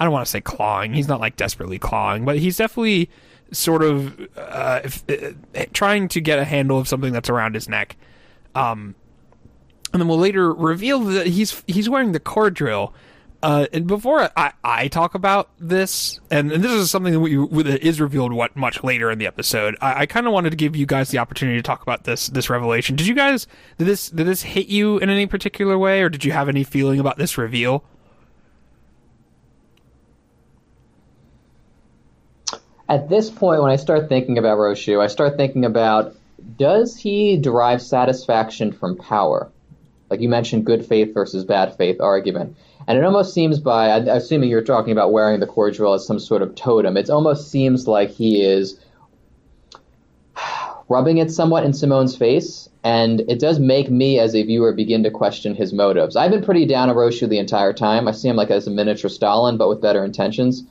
S1: I don't want to say clawing. He's not like desperately clawing, but he's definitely sort of uh, if, uh, trying to get a handle of something that's around his neck. Um, and then we'll later reveal that he's he's wearing the core drill. Uh, and before I, I talk about this, and, and this is something that, we, that is revealed what much later in the episode. I, I kind of wanted to give you guys the opportunity to talk about this this revelation. Did you guys did this did this hit you in any particular way, or did you have any feeling about this reveal?
S2: At this point, when I start thinking about Rossiu, I start thinking about does he derive satisfaction from power? Like you mentioned, good faith versus bad faith argument. And it almost seems by, assuming you're talking about wearing the core drill as some sort of totem, it almost seems like he is rubbing it somewhat in Simone's face, and it does make me, as a viewer, begin to question his motives. I've been pretty down on Rossiu the entire time. I see him like as a miniature Stalin, but with better intentions.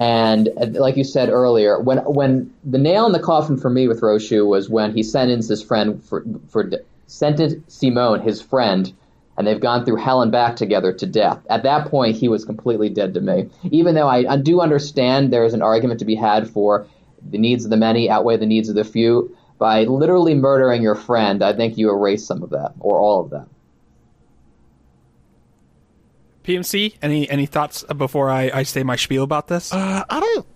S2: And uh, like you said earlier, when when the nail in the coffin for me with Rossiu was when he sentenced his friend for for sentenced Simone, his friend, and they've gone through hell and back together to death. At that point, he was completely dead to me. Even though I, I do understand there is an argument to be had for the needs of the many outweigh the needs of the few. By literally murdering your friend, I think you erase some of that or all of that.
S1: PMC, any any thoughts before I, I say my spiel about this?
S3: Uh, I don't.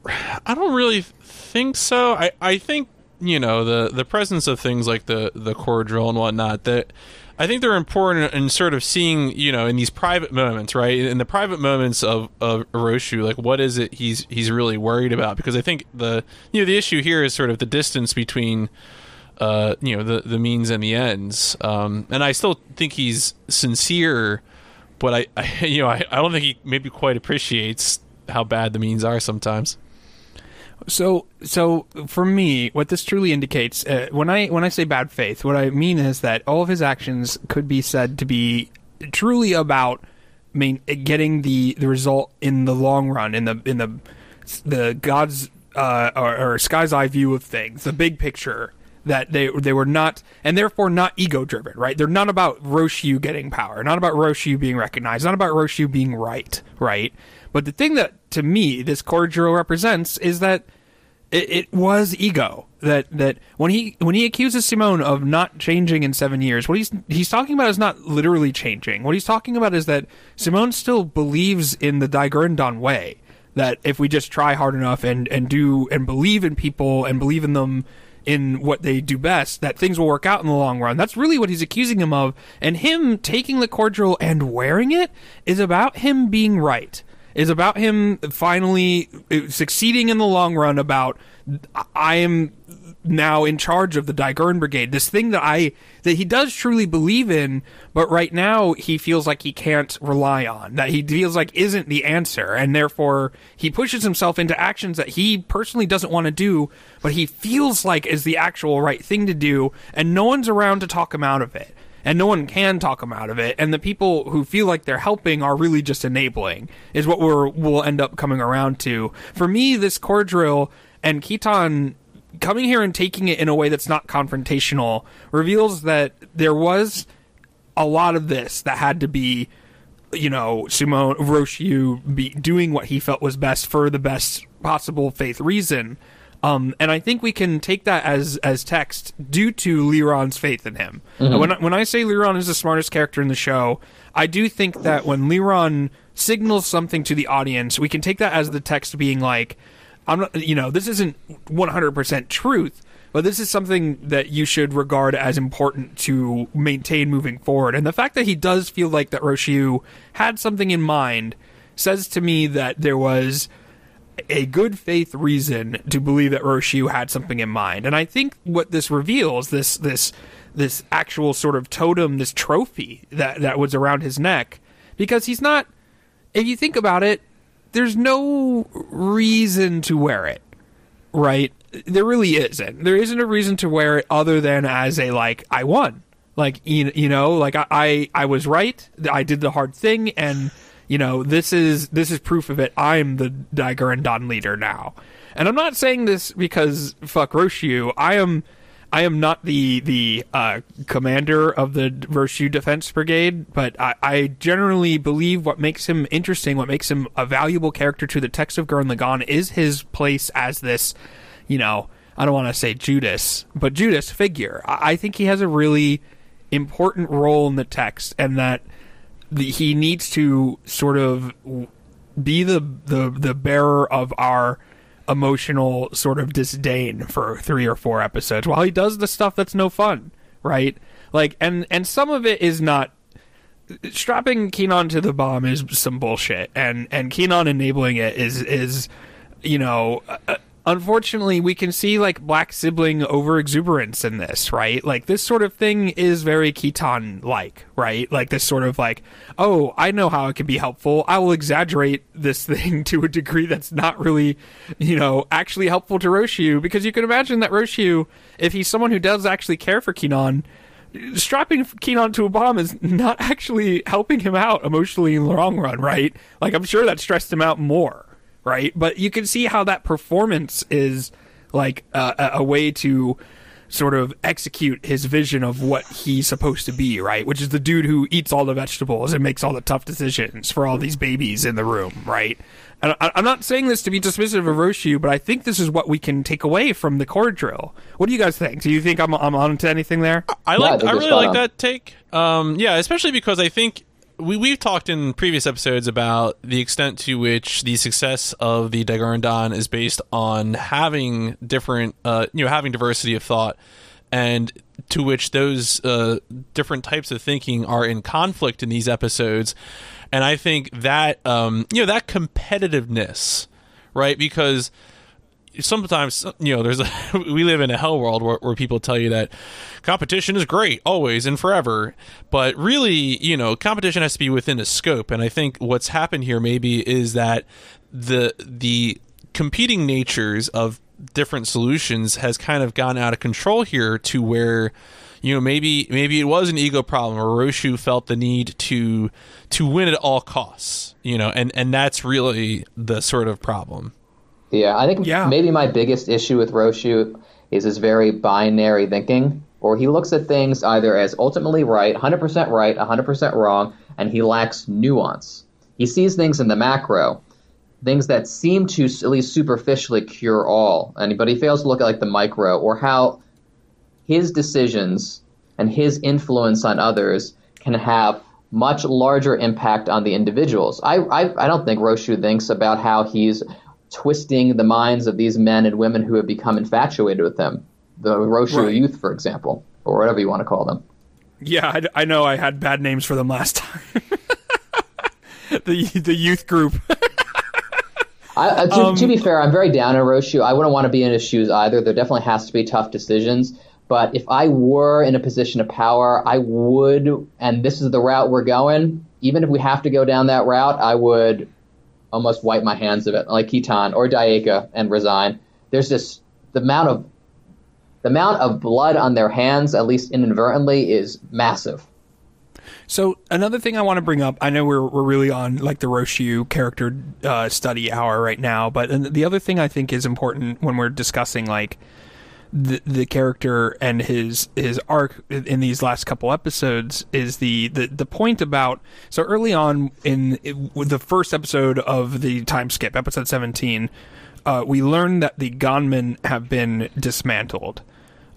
S3: I don't really think so. I, I think you know the the presence of things like the the core drill and whatnot that I think they're important in sort of seeing you know in these private moments, right? In the private moments of of Rossiu, like what is it he's he's really worried about? Because I think the you know the issue here is sort of the distance between. Uh, you know the the means and the ends, um, and I still think he's sincere, but I, I you know I, I don't think he maybe quite appreciates how bad the means are sometimes.
S1: So, so for me, what this truly indicates, uh, when I when I say bad faith, what I mean is that all of his actions could be said to be truly about getting the the result in the long run, in the in the the God's uh, or, or sky's eye view of things, the big picture. That they they were not, and therefore not ego driven, right? They're not about Rossiu getting power, not about Rossiu being recognized, not about Rossiu being right, right? But the thing that to me this core drill represents is that it, it was ego that that when he when he accuses Simone of not changing in seven years, what he's he's talking about is not literally changing. What he's talking about is that Simone still believes in the Dai-Gurren Dan way. That if we just try hard enough and and do and believe in people and believe in them in what they do best, that things will work out in the long run. That's really what he's accusing him of. And him taking the core drill and wearing it is about him being right. Is about him finally succeeding in the long run. About I am now in charge of the Dai-Gurren Brigade. This thing that I that he does truly believe in, but right now he feels like he can't rely on. That he feels like isn't the answer, and therefore he pushes himself into actions that he personally doesn't want to do, but he feels like is the actual right thing to do, and no one's around to talk him out of it. And no one can talk him out of it, and the people who feel like they're helping are really just enabling. Is what we're we'll end up coming around to. For me, this core drill and Kittan coming here and taking it in a way that's not confrontational reveals that there was a lot of this that had to be you know Simone Rossiu be doing what he felt was best for the best possible faith reason um, and I think we can take that as as text due to Leeron's faith in him. And When I, when I say Leeron is the smartest character in the show, I do think that when Leeron signals something to the audience, we can take that as the text being like, I'm not, you know, this isn't 100% truth, but this is something that you should regard as important to maintain moving forward. And the fact that he does feel like that Rossiu had something in mind says to me that there was a good faith reason to believe that Rossiu had something in mind. And I think what this reveals, this this this actual sort of totem, this trophy that that was around his neck, because he's not. If you think about it, there's no reason to wear it, right? There really isn't. There isn't a reason to wear it other than as a like I won, like you, you know, like I, I I was right. I did the hard thing, and you know this is this is proof of it. I'm the Dai-Gurren Dan leader now, and I'm not saying this because fuck Rossiu. I am I am not the the uh, commander of the Rossiu Defense Brigade, but I, I, generally believe what makes him interesting, what makes him a valuable character to the text of Gurren Lagann, is his place as this, you know, I don't want to say Judas, but Judas figure. I, I, think he has a really important role in the text, and that the, he needs to sort of be the the the bearer of our emotional sort of disdain for three or four episodes while he does the stuff that's no fun, right? Like, and and some of it is not strapping Kinon to the bomb is some bullshit, and and Kinon enabling it is is you know. Unfortunately, we can see like black sibling over exuberance in this, right? Like this sort of thing is very Kittan like, right? Like this sort of like, oh, I know how it can be helpful. I will exaggerate this thing to a degree that's not really, you know, actually helpful to Rossiu because you can imagine that Rossiu, if he's someone who does actually care for Kinon, strapping Kinon to a bomb is not actually helping him out emotionally in the long run, right? Like I'm sure that stressed him out more right? But you can see how that performance is like a, a way to sort of execute his vision of what he's supposed to be, right? Which is the dude who eats all the vegetables and makes all the tough decisions for all these babies in the room, right? And I, am not saying this to be dismissive of Rossiu, but I think this is what we can take away from the core drill. What do you guys think? Do you think I'm I'm on to anything there?
S3: I like. Yeah, I, I really like that take. Um, yeah, especially because I think we we've talked in previous episodes about the extent to which the success of the Dai-Gurren Dan is based on having different, uh, you know, having diversity of thought, and to which those uh, different types of thinking are in conflict in these episodes. And I think that um, you know that competitiveness, right? Because sometimes you know there's a we live in a hell world where, where people tell you that competition is great always and forever. But really you know competition has to be within a scope. And i think what's happened here maybe is that the the competing natures of different solutions has kind of gone out of control here to where you know maybe maybe it was an ego problem or Rossiu felt the need to to win at all costs you know and and that's really the sort of problem
S2: yeah, I think yeah. maybe my biggest issue with Rossiu is his very binary thinking, or he looks at things either as ultimately right, 100% right, 100% wrong, and he lacks nuance. He sees things in the macro, things that seem to at least superficially cure all, and but he fails to look at like the micro or how his decisions and his influence on others can have much larger impact on the individuals. I I, I don't think Rossiu thinks about how he's twisting the minds of these men and women who have become infatuated with them. The Rossiu right. youth, for example, or whatever you want to call them.
S1: Yeah, I, I know I had bad names for them last time. the the youth group.
S2: I, uh, to, um, to, be fair, I'm very down on Rossiu. I wouldn't want to be in his shoes either. There definitely has to be tough decisions. But if I were in a position of power, I would, and this is the route we're going, even if we have to go down that route, I would almost wipe my hands of it, like Kittan or Dayakka, and resign. There's just the amount of the amount of blood on their hands, at least inadvertently, is massive.
S1: So another thing I want to bring up, I know we're we're really on like the Rossiu character uh, study hour right now, but the other thing I think is important when we're discussing like the the character and his his arc in these last couple episodes is the the, the point about so early on in the first episode of the time skip episode 17 uh, we learned that the gunmen have been dismantled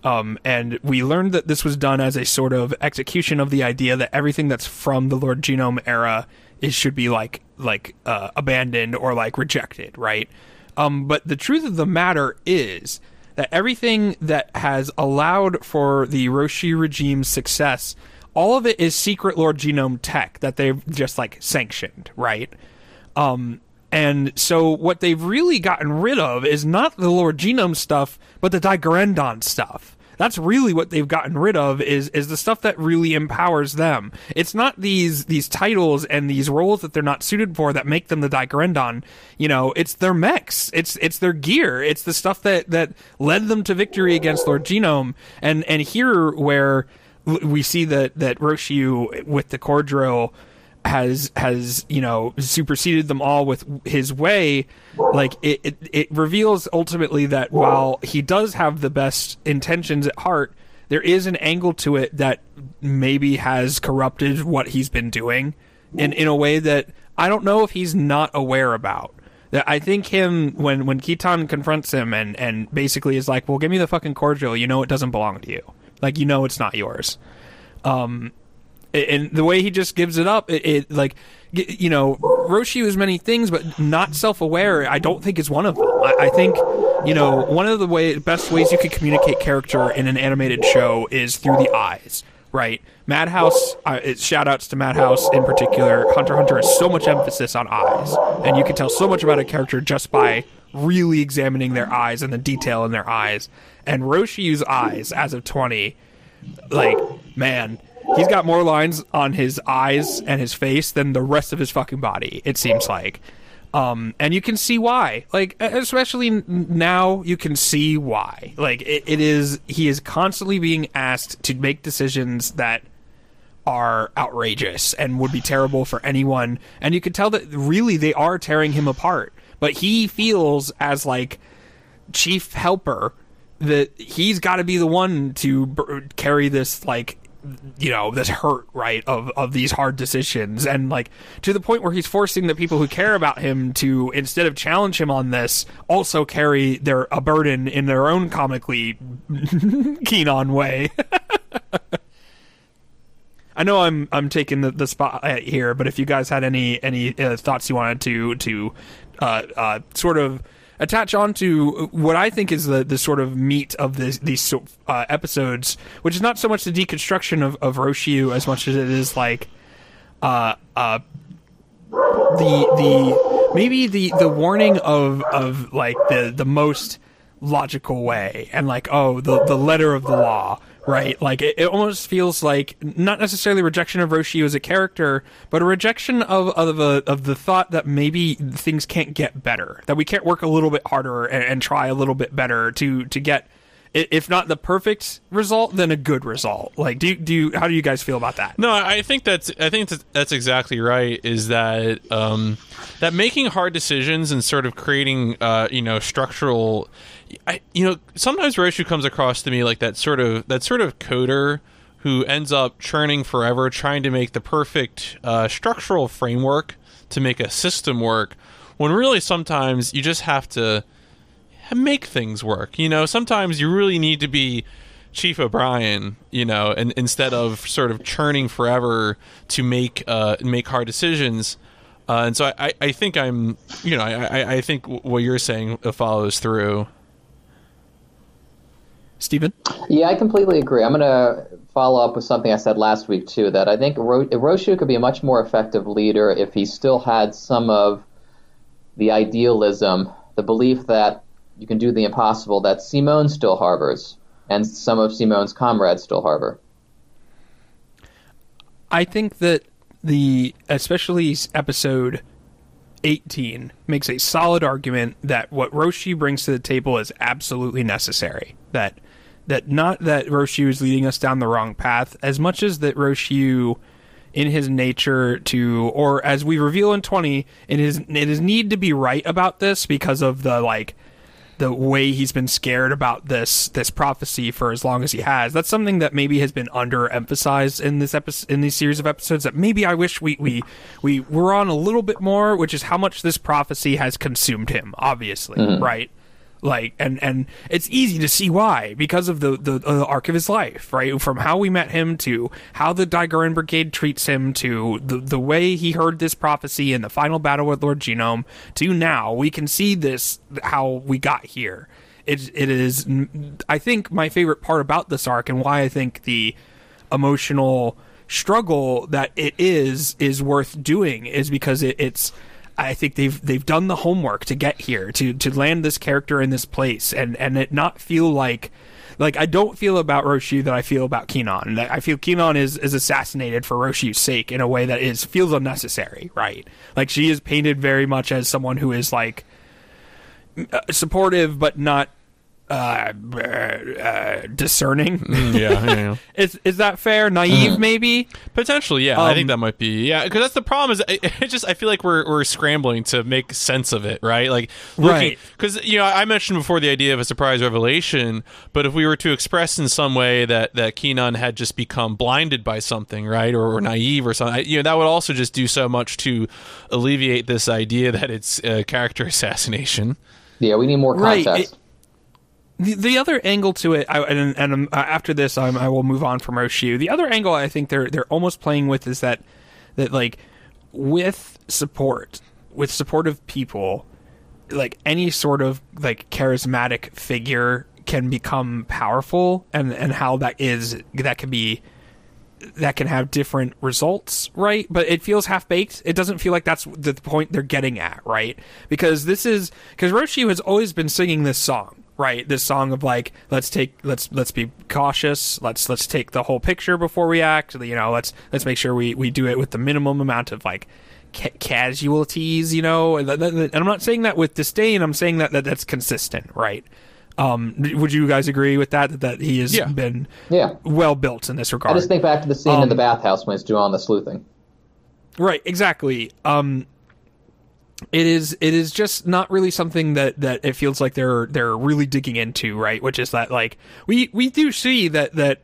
S1: um, and we learned that this was done as a sort of execution of the idea that everything that's from the Lord Genome era is should be like like uh, abandoned or like rejected, right? Um, but the truth of the matter is that everything that has allowed for the Rossiu regime's success, all of it is secret Lord Genome tech that they've just like sanctioned, right? Um, And so what they've really gotten rid of is not the Lord Genome stuff, but the Dai-Gurren Dan stuff. That's really what they've gotten rid of is is the stuff that really empowers them. It's not these these titles and these roles that they're not suited for that make them the Dai-Gurren Dan. You know, it's their mechs. It's it's their gear. It's the stuff that that led them to victory against Lord Genome. And and here where we see that that Rossiu with the core has has you know superseded them all with his way like it, it, it reveals ultimately that while he does have the best intentions at heart there is an angle to it that maybe has corrupted what he's been doing in in a way that I don't know if he's not aware about. That I think him when when Kittan confronts him and and basically is like well give me the fucking core drill. You know it doesn't belong to you. Like you know it's not yours. Um and the way he just gives it up, it, it like you know, Rossiu is many things, but not self-aware. I don't think is one of them. I, I, think you know one of the way best ways you can communicate character in an animated show is through the eyes. Right, Madhouse. Uh, shout outs to Madhouse in particular. Hunter Hunter has so much emphasis on eyes, and you can tell so much about a character just by really examining their eyes and the detail in their eyes. And Rossiu's eyes, as of twenty, like man, he's got more lines on his eyes and his face than the rest of his fucking body. It seems like. Um, and you can see why. Like, especially now, you can see why. Like, it, it is he is constantly being asked to make decisions that are outrageous and would be terrible for anyone. And you can tell that really they are tearing him apart. But he feels as like chief helper that he's got to be the one to b- carry this like you know this hurt right of of these hard decisions. And like to the point where he's forcing the people who care about him to instead of challenge him on this also carry their a burden in their own comically keen on way. I know I'm I'm taking the, the spot here, but if you guys had any any uh, thoughts you wanted to to uh, uh, sort of attach on to what I think is the, the sort of meat of this, these uh, episodes, which is not so much the deconstruction of, of Rossiu as much as it is like uh, uh, the the maybe the the warning of of like the the most logical way and like oh the the letter of the law right? Like it, it, almost feels like not necessarily rejection of Rossiu as a character, but a rejection of of, a, of the thought that maybe things can't get better, that we can't work a little bit harder and, and try a little bit better to to get. If not the perfect result, then a good result. Like, do do you, how do you guys feel about that?
S3: No, I think that's I think that's exactly right. Is that um, that making hard decisions and sort of creating uh, you know structural I, you know, sometimes Rossiu comes across to me like that sort of that sort of coder who ends up churning forever, trying to make the perfect uh, structural framework to make a system work. When really, sometimes you just have to make things work. You know, sometimes you really need to be Chief O'Brien, you know, and instead of sort of churning forever to make uh, make hard decisions. Uh, and so I, I think I'm, you know, I, I think what you're saying follows through.
S1: Stephen?
S2: Yeah, I completely agree. I'm going to follow up with something I said last week, too, that I think Ro- Rossiu could be a much more effective leader if he still had some of the idealism, the belief that you can do the impossible that Simone still harbors and some of Simone's comrades still harbor.
S1: I think that the, especially episode 18, makes a solid argument that what Rossiu brings to the table is absolutely necessary. That that not that Rossiu is leading us down the wrong path as much as that Rossiu in his nature to or as we reveal in 20 in his in his need to be right about this because of the like the way he's been scared about this this prophecy for as long as he has that's something that maybe has been underemphasized in this episode in these series of episodes that maybe I wish we we we were on a little bit more which is how much this prophecy has consumed him obviously mm-hmm. right like and and it's easy to see why because of the the, uh, arc of his life right? From how we met him to how the Dai-Gurren Brigade treats him to the the way he heard this prophecy in the final battle with Lord Genome to now we can see this how we got here. It it is I think my favorite part about this arc and why I think the emotional struggle that it is is worth doing is because it, it's I think they've they've done the homework to get here to to land this character in this place and and it not feel like like I don't feel about Rossiu that I feel about Kinon. I feel Kinon is is assassinated for Rossiu's sake in a way that is feels unnecessary, right? Like she is painted very much as someone who is like uh, supportive but not uh, uh, discerning.
S3: Mm, yeah, yeah, yeah.
S1: is is that fair? Naive,
S3: Mm-hmm.
S1: maybe.
S3: Potentially, yeah. I
S1: Um,
S3: think that might be yeah. Because that's the problem is it, it just I feel like we're we're scrambling to make sense of it, right? Like
S1: Right.
S3: Because you know I mentioned before the idea of a surprise revelation, but if we were to express in some way that that Kinon had just become blinded by something, right, or, or naive or something, I- you know that would also just do so much to alleviate this idea that it's uh, character assassination.
S2: Yeah, we need more
S1: Right,
S2: context.
S1: it- The, the other angle to it, I, and, and um, uh, after this, I'm, I will move on from Rossiu. The other angle I think they're they're almost playing with is that that like with support, with supportive people, like any sort of like charismatic figure can become powerful, and and how that is that can be that can have different results, right? But it feels half baked. It doesn't feel like that's the point they're getting at, right? Because this is because Rossiu has always been singing this song, right? This song of like, let's take, let's let's be cautious. Let's let's take the whole picture before we act. You know, let's let's make sure we we do it with the minimum amount of like ca- casualties. You know, and, th- th- and I'm not saying that with disdain. I'm saying that, that that's consistent, right? Um, would you guys agree with that? That, that he has
S3: Yeah.
S1: been
S2: Yeah.
S1: well built in this regard.
S2: I just think back to the scene
S1: Um,
S2: in the bathhouse when he's doing all the sleuthing.
S1: Right, exactly. Um it is it is just not really something that that it feels like they're they're really digging into, right? Which is that like we we do see that that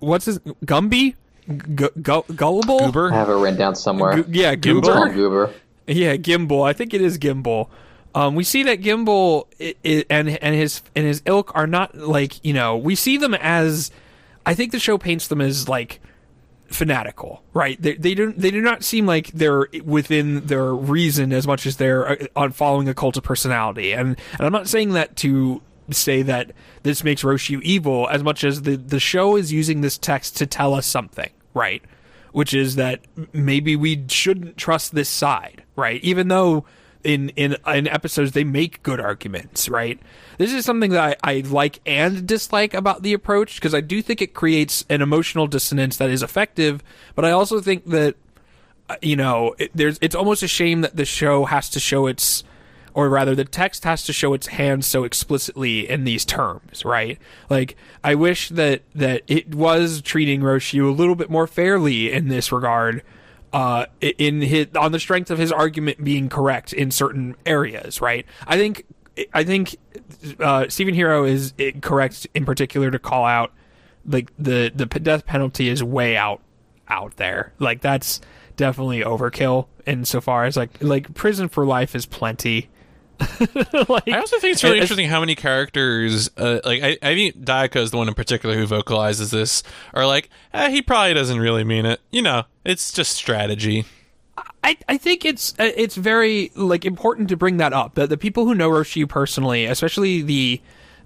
S1: what's his Gumby G- gu- gullible
S2: I
S3: Goober,
S2: have it written down somewhere.
S1: Gu- yeah,
S3: Gimbal?
S1: Goober.
S2: Goober.
S1: Yeah, Gimbal. I think it is Gimbal. Um, we see that Gimbal i i and and his and his ilk are not like you know we see them as I think the show paints them as like fanatical, right? They they don't they do not seem like they're within their reason as much as they're uh, on following a cult of personality. And and I'm not saying that to say that this makes Rossiu evil as much as the the show is using this text to tell us something, right? Which is that maybe we shouldn't trust this side, right? Even though in in in episodes they make good arguments, right? This is something that I, I like and dislike about the approach because I do think it creates an emotional dissonance that is effective, but I also think that uh, you know it, there's it's almost a shame that the show has to show its or rather the text has to show its hand so explicitly in these terms right like i wish that that it was treating Rossiu a little bit more fairly in this regard uh in his on the strength of his argument being correct in certain areas right i think i think uh stephen hero is eh, correct in particular to call out like the the death penalty is way out out there. Like that's definitely overkill insofar as like like prison for life is plenty. like,
S3: I also think it's really interesting how many characters, uh, like I, I think Dayakka is the one in particular who vocalizes this, are like, eh, he probably doesn't really mean it. You know, it's just strategy.
S1: I, I think it's uh, it's very like important to bring that up. That the people who know Rossiu personally, especially the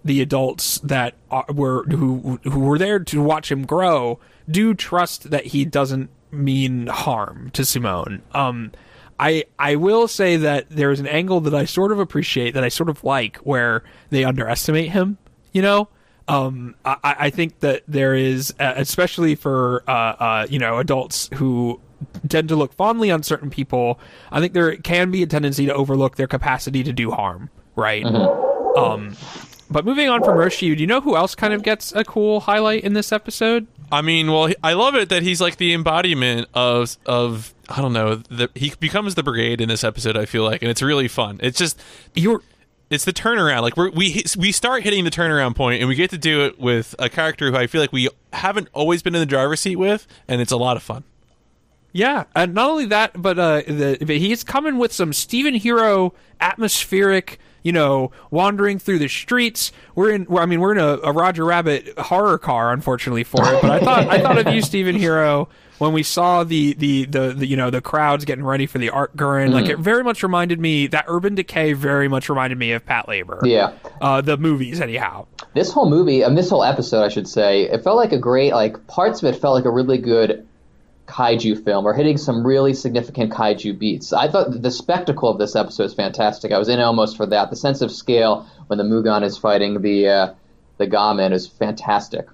S1: the adults that are, were who who were there to watch him grow, do trust that he doesn't mean harm to Simone. Um, I I will say that there's an angle that I sort of appreciate that I sort of like where they underestimate him. You know, um, I, I think that there is, uh, especially for uh, uh, you know adults who tend to look fondly on certain people. I think there can be a tendency to overlook their capacity to do harm. Right. Um, but moving on from Rossiu, do you know who else kind of gets a cool highlight in this episode?
S3: I mean, well, I love it that he's like the embodiment of of I don't know. The, he becomes the brigade in this episode. I feel like, and it's really fun. It's just
S1: You're
S3: it's the turnaround. Like we're, we we start hitting the turnaround point, and we get to do it with a character who I feel like we haven't always been in the driver's seat with, and it's a lot of fun.
S1: Yeah, and not only that, but uh, the, but he's coming with some Stephen Hero atmospheric. You know, wandering through the streets. We're in. I mean, we're in a, a Roger Rabbit horror car, unfortunately for it. But I thought I thought of you, Stephen Hero, when we saw the the, the the you know the crowds getting ready for the Arc-Gurren. Like it very much reminded me that Urban Decay very much reminded me of Patlabor.
S2: Yeah.
S1: uh, the movies anyhow.
S2: This whole movie, um, this whole episode, I should say, it felt like a great, like, parts of it felt like a really good kaiju film or hitting some really significant kaiju beats. I thought the spectacle of this episode is fantastic. I was in almost for that. The sense of scale when the Mugann is fighting the uh, the gunmen is fantastic.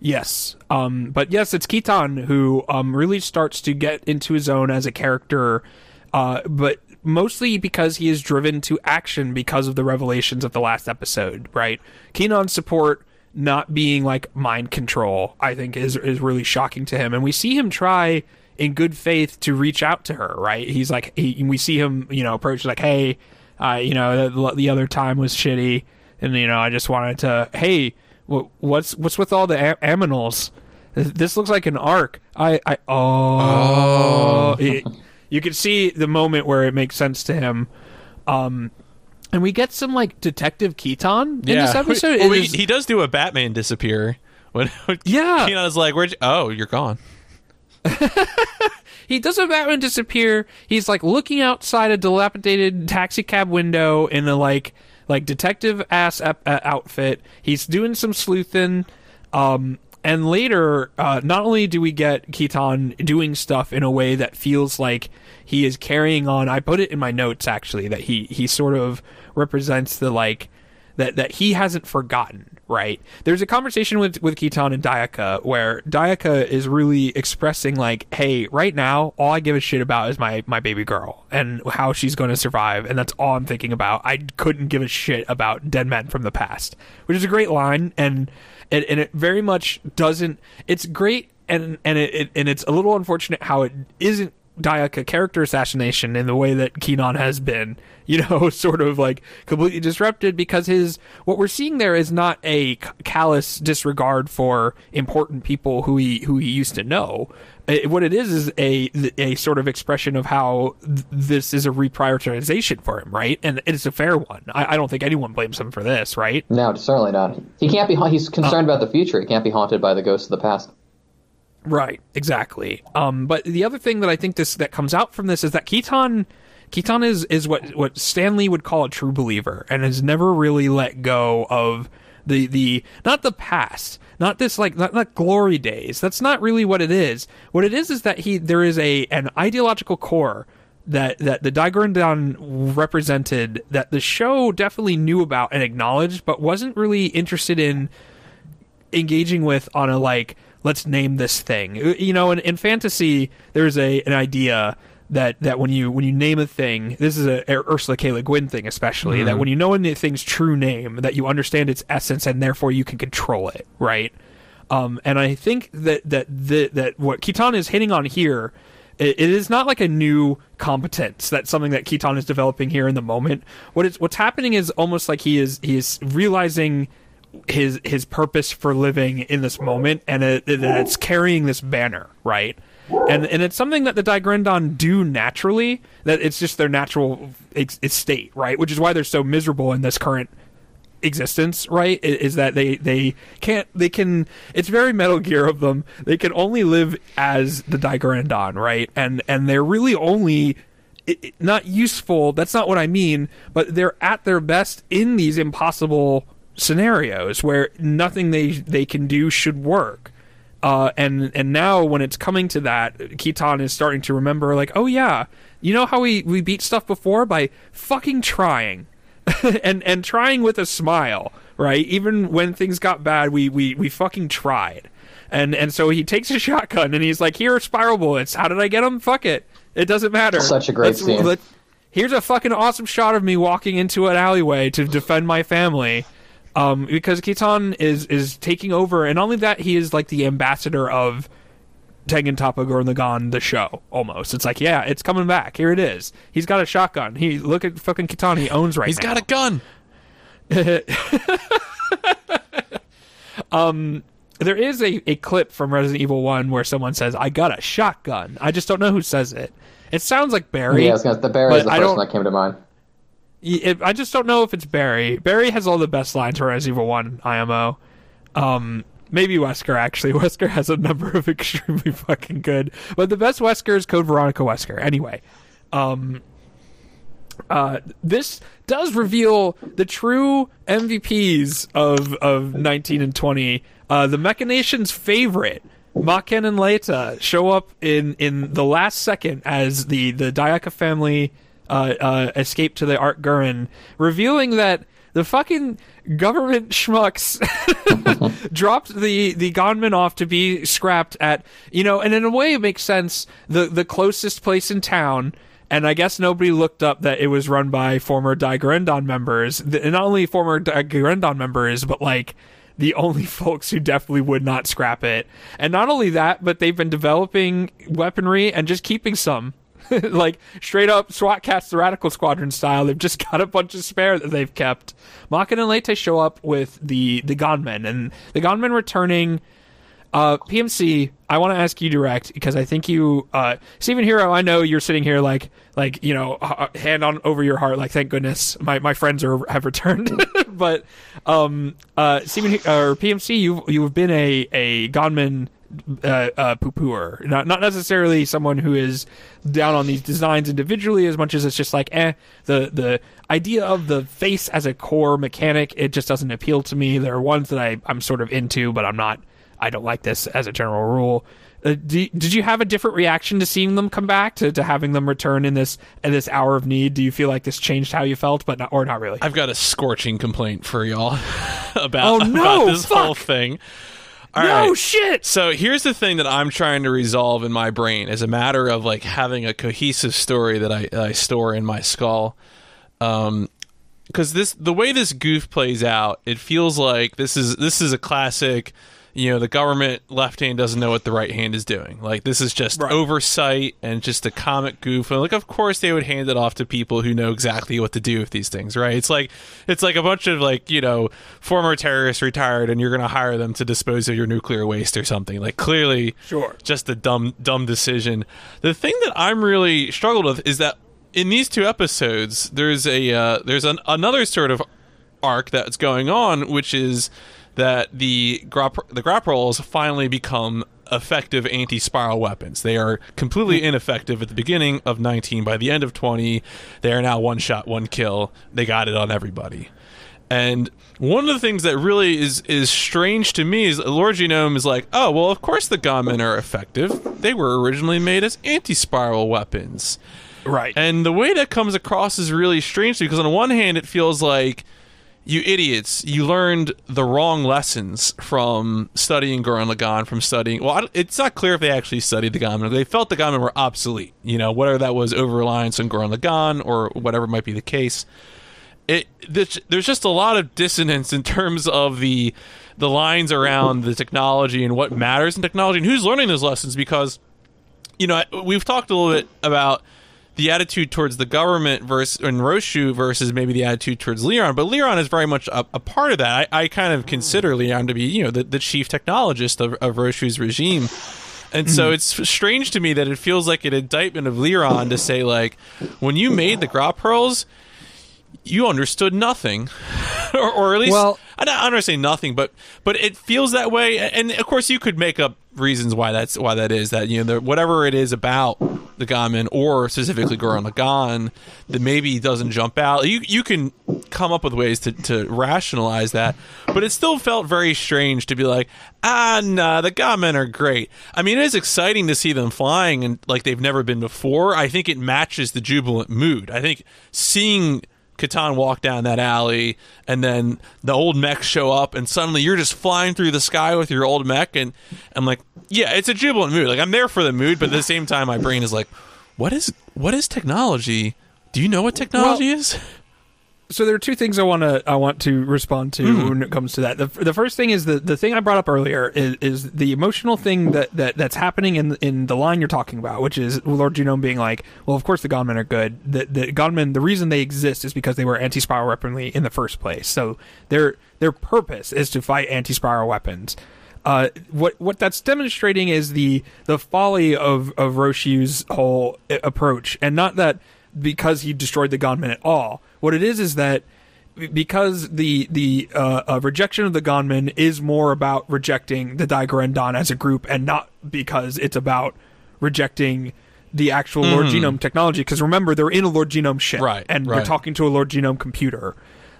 S1: Yes. Um, but yes, it's Kittan who um, really starts to get into his own as a character, uh, but mostly because he is driven to action because of the revelations of the last episode, right? Kinon's support not being like mind control, I think is is really shocking to him. And we see him try in good faith to reach out to her, right? He's like he, we see him, you know, approach like, "Hey, uh, you know, the, the other time was shitty and you know, I just wanted to, hey, what's what's with all the a- aminals? This looks like an arc. I, I oh, oh. It, you can see the moment where it makes sense to him. Um, and we get some like Detective Kittan in yeah. this episode.
S3: Well, is, he does do a Batman disappear. When,
S1: yeah,
S3: Kinon's like, "Where'd? Oh, you're gone."
S1: he does a Batman disappear. He's like looking outside a dilapidated taxi cab window in a like like detective ass uh, outfit. He's doing some sleuthing. Um, and later, uh, not only do we get Kittan doing stuff in a way that feels like he is carrying on. I put it in my notes actually that he he sort of represents the like that that he hasn't forgotten right? There's a conversation with with Kittan and Dayakka where Dayakka is really expressing like, "Hey, right now, all I give a shit about is my my baby girl and how she's going to survive, and that's all I'm thinking about. I couldn't give a shit about dead men from the past," which is a great line, and and, and it very much doesn't. It's great, and and it, it and it's a little unfortunate how it isn't Dayakka character assassination in the way that Kinon has been, you know, sort of like completely disrupted because his what we're seeing there is not a callous disregard for important people who he who he used to know. It, what it is is a a sort of expression of how th- this is a reprioritization for him, right? And it's a fair one. I, I, don't think anyone blames him for this, right?
S2: No, certainly not. He can't be. He's concerned uh, about the future. He can't be haunted by the ghosts of the past.
S1: Right, exactly. Um, but the other thing that I think this that comes out from this is that Kittan Kittan is is what what Stanley would call a true believer and has never really let go of the the not the past, not this like not, not glory days. That's not really what it is. What it is is that he there is a an ideological core that that the Dai represented that the show definitely knew about and acknowledged, but wasn't really interested in engaging with on a like let's name this thing. You know, in, in fantasy, there's a an idea that that when you when you name a thing, this is a, a Ursula K. Le Guin thing, especially mm-hmm. that when you know a thing's true name, that you understand its essence and therefore you can control it, right? Um, and I think that that the, that what Kittan is hitting on here, it, it is not like a new competence. That's something that Kittan is developing here in the moment. What is what's happening is almost like he is he is realizing his his purpose for living in this moment, and it, it, it's carrying this banner, right? And and it's something that the Dai-Gurren Dan do naturally. That it's just their natural state, right? Which is why they're so miserable in this current existence right is that they they can't they can it's very metal gear of them they can only live as the Dai-Gurren Dan right and and they're really only not useful that's not what i mean but they're at their best in these impossible scenarios where nothing they they can do should work. Uh, and and now when it's coming to that, Kittan is starting to remember like, oh yeah, you know how we, we beat stuff before by fucking trying, and and trying with a smile, right? Even when things got bad, we we we fucking tried. And and so he takes a shotgun and he's like, here are spiral bullets. How did I get them? Fuck it, it doesn't matter.
S2: Such a great let's, scene. Let,
S1: here's a fucking awesome shot of me walking into an alleyway to defend my family um, because Kittan is is taking over, and only that he is like the ambassador of Tengen Toppa Gurren Lagann, the show. Almost, it's like yeah, it's coming back. Here it is. He's got a shotgun. He look at fucking Kittan. He owns right.
S3: He's
S1: now.
S3: got a gun.
S1: um, there is a, a clip from Resident Evil One where someone says, "I got a shotgun." I just don't know who says it. It sounds like Barry.
S2: Yeah, the Barry is the first one that came to mind.
S1: I just don't know if it's Barry. Barry has all the best lines for Resident Evil One IMO. Um, maybe Wesker actually. Wesker has a number of extremely fucking good, but the best Wesker is Code Veronica Wesker. Anyway, um, uh, this does reveal the true MVPs of of 19 and 20. Uh, the Mechanations' favorite, Makken and Leite show up in in the last second as the the Dayakka family uh, uh, escape to the Arc-Gurren, revealing that the fucking government schmucks dropped the the gunman off to be scrapped at you know, and in a way it makes sense. The the closest place in town. And I guess nobody looked up that it was run by former Dai-Gurren Dan members. The- Not only former Dai-Gurren Dan members, but like the only folks who definitely would not scrap it. And not only that, but they've been developing weaponry and just keeping some. like straight up SWAT Kats the Radical Squadron style. They've just got a bunch of spare that they've kept. Makken and Leite show up with the the gunmen and the gunmen returning uh, PMC, I want to ask you direct because I think you, uh, Stephen Hero. I know you're sitting here like, like you know, hand on over your heart, like thank goodness my, my friends are have returned. but um, uh, Stephen or PMC, you you've been a a gunman uh, uh, poo-pooer, not not necessarily someone who is down on these designs individually as much as it's just like, eh, the the idea of the face as a core mechanic, it just doesn't appeal to me. There are ones that I I'm sort of into, but I'm not. I don't like this as a general rule. Uh, do, did you have a different reaction to seeing them come back to, to having them return in this in this hour of need? Do you feel like this changed how you felt, but not or not really?
S3: I've got a scorching complaint for y'all about,
S1: Oh, no,
S3: about this
S1: fuck.
S3: whole thing. All
S1: no
S3: right.
S1: shit.
S3: So here's the thing that I'm trying to resolve in my brain as a matter of like having a cohesive story that I, I store in my skull. Um, because this the way this goof plays out, it feels like this is this is a classic. You know, the government left hand doesn't know what the right hand is doing. Like this is just
S1: Right.
S3: oversight and just a comic goof. And like, of course, they would hand it off to people who know exactly what to do with these things, right? It's like it's like a bunch of like you know former terrorists retired, and you're going to hire them to dispose of your nuclear waste or something. Like clearly,
S1: Sure.
S3: just a dumb dumb decision. The thing that I'm really struggled with is that in these two episodes, there's a uh, there's an, another sort of arc that's going on, which is that the grop the Grapearls finally become effective anti-spiral weapons. They are completely hmm. ineffective at the beginning of 19. By the end of 20, they are now one shot, one kill. They got it on everybody. And one of the things that really is is strange to me is Lord Genome is like, oh well, of course the gunmen are effective. They were originally made as anti-spiral weapons.
S1: Right.
S3: And the way that comes across is really strange because on one hand, it feels like you idiots, you learned the wrong lessons from studying Gurren from studying. Well, it's not clear if they actually studied the Gunmen. They felt the Gunmen were obsolete. You know, whether that was over reliance on Gurren or whatever might be the case. It there's there's just a lot of dissonance in terms of the the lines around the technology and what matters in technology and who's learning those lessons because you know, we've talked a little bit about the attitude towards the government versus and Rossiu versus maybe the attitude towards Leeron, but Leeron is very much a, a part of that. I, I kind of consider Leeron to be, you know, the, the chief technologist of, of Rossiu's regime. And so hmm. it's strange to me that it feels like an indictment of Leeron to say, like, when you made the Grapearls, you understood nothing, or, or at least
S1: Well-
S3: I don't, I don't want to say nothing, but but it feels that way. And of course, you could make up reasons why that's why that is. That you know, the, whatever it is about the gunmen or specifically Gurren Lagann that maybe doesn't jump out. You you can come up with ways to, to rationalize that, but it still felt very strange to be like, ah, nah, the gunmen are great. I mean, it is exciting to see them flying and like they've never been before. I think it matches the jubilant mood. I think seeing Kittan walk down that alley, and then the old mechs show up, and suddenly you're just flying through the sky with your old mech, and I'm like, yeah, it's a jubilant mood. Like I'm there for the mood, but at the same time, my brain is like, what is what is technology? Do you know what technology is?
S1: so there are two things I want to I want to respond to when it comes to that. The, the first thing is the the thing I brought up earlier is, is the emotional thing that, that that's happening in in the line you're talking about, which is Lord Genome being like, well, of course the gunmen are good. The the gunmen, the reason they exist is because they were anti-spiral weaponry in the first place. So their their purpose is to fight anti-spiral weapons. Uh, what what that's demonstrating is the the folly of of Rossiu's whole uh, approach, and not that because he destroyed the gunmen at all. What it is is that because the the uh, uh, rejection of the gunmen is more about rejecting the Dai-Gurren Dan as a group, and not because it's about rejecting the actual Lord Genome technology. Because remember, they're in a Lord Genome ship,
S3: Right,
S1: and
S3: right.
S1: they're talking to a Lord Genome computer.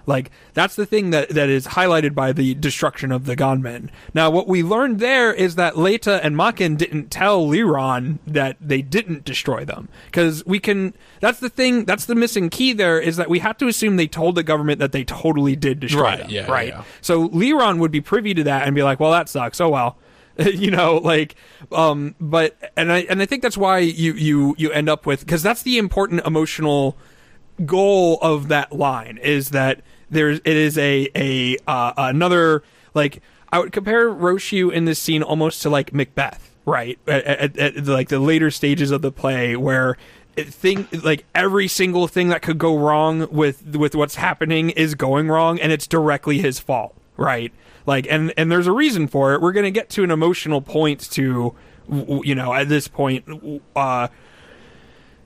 S1: Like that's the thing that that is highlighted by the destruction of the gunmen. Now, what we learned there is that Leite and Makken didn't tell Leeron that they didn't destroy them because we can. That's the thing. That's the missing key. There is that we have to assume they told the government that they totally did destroy
S3: Right,
S1: them.
S3: yeah,
S1: right.
S3: yeah.
S1: So Leeron would be privy to that and be like, "Well, that sucks. Oh well." you know like um but and i and i think that's why you you you end up with because that's the important emotional goal of that line is that there's it is a a uh, another like I would compare Rossiu in this scene almost to like Macbeth, right? At, at, at like the later stages of the play where it thing like every single thing that could go wrong with with what's happening is going wrong and it's directly his fault, right? Like and and there's a reason for it. We're going to get to an emotional point to you know, at this point uh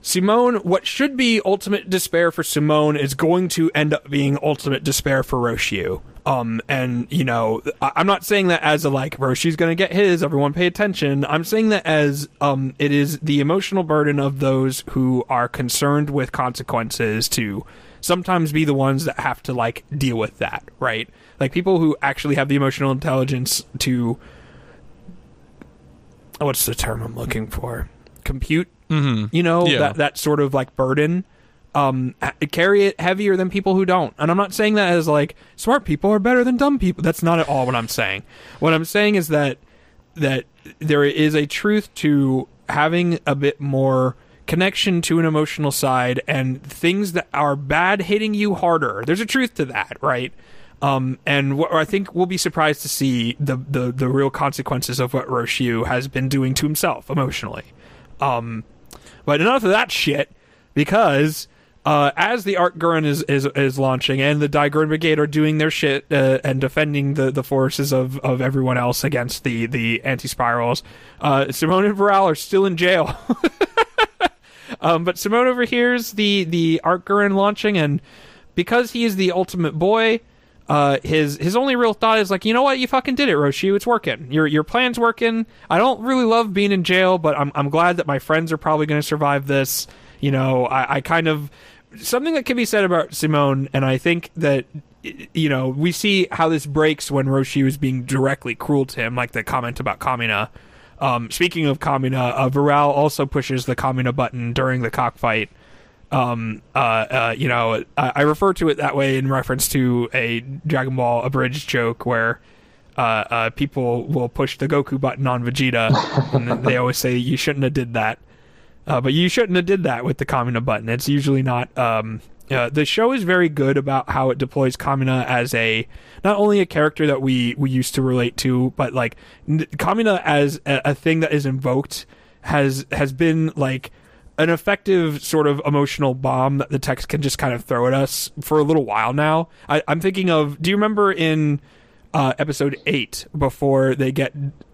S1: Simone, what should be ultimate despair for Simone is going to end up being ultimate despair for Rossiu. Um, and you know, I- I'm not saying that as a like Rossiu's going to get his. Everyone pay attention. I'm saying that as um, it is the emotional burden of those who are concerned with consequences to sometimes be the ones that have to like deal with that, right? Like people who actually have the emotional intelligence to what's the term I'm looking for? Compute. Mm-hmm. You know
S3: Yeah.
S1: that that sort of like burden. Um, carry it heavier than people who don't. And I'm not saying that as like smart people are better than dumb people. That's not at all what I'm saying. What I'm saying is that that there is a truth to having a bit more connection to an emotional side and things that are bad hitting you harder. There's a truth to that, right? Um, and what I think we'll be surprised to see the, the, the real consequences of what Rossiu has been doing to himself emotionally. Um, but enough of that shit, because uh, as the Arc-Gurren is, is is launching and the Dai-Gurren Brigade are doing their shit uh, and defending the, the forces of, of everyone else against the the anti spirals, uh, Simone and Viral are still in jail. um, but Simone overhears the the Arc-Gurren launching, and because he is the ultimate boy. Uh, his his only real thought is like, you know what, you fucking did it, Rossiu. It's working. Your your plan's working. I don't really love being in jail, but I'm I'm glad that my friends are probably going to survive this. You know, I, I kind of something that can be said about Simone, and I think that you know we see how this breaks when Rossiu was being directly cruel to him, like the comment about Kamina. Um, speaking of Kamina, uh, also pushes the Kamina button during the cockfight um uh, uh you know I, I refer to it that way in reference to a dragon ball abridged joke where uh, uh people will push the goku button on vegeta and they always say you shouldn't have did that. Uh, but you shouldn't have did that with the kamina button. It's usually not um uh, the show is very good about how it deploys Kamina as a not only a character that we we used to relate to, but like Kamina as a, a thing that is invoked has has been like an effective sort of emotional bomb that the text can just kind of throw at us for a little while now. I, I'm thinking of. Do you remember in uh, episode eight before they get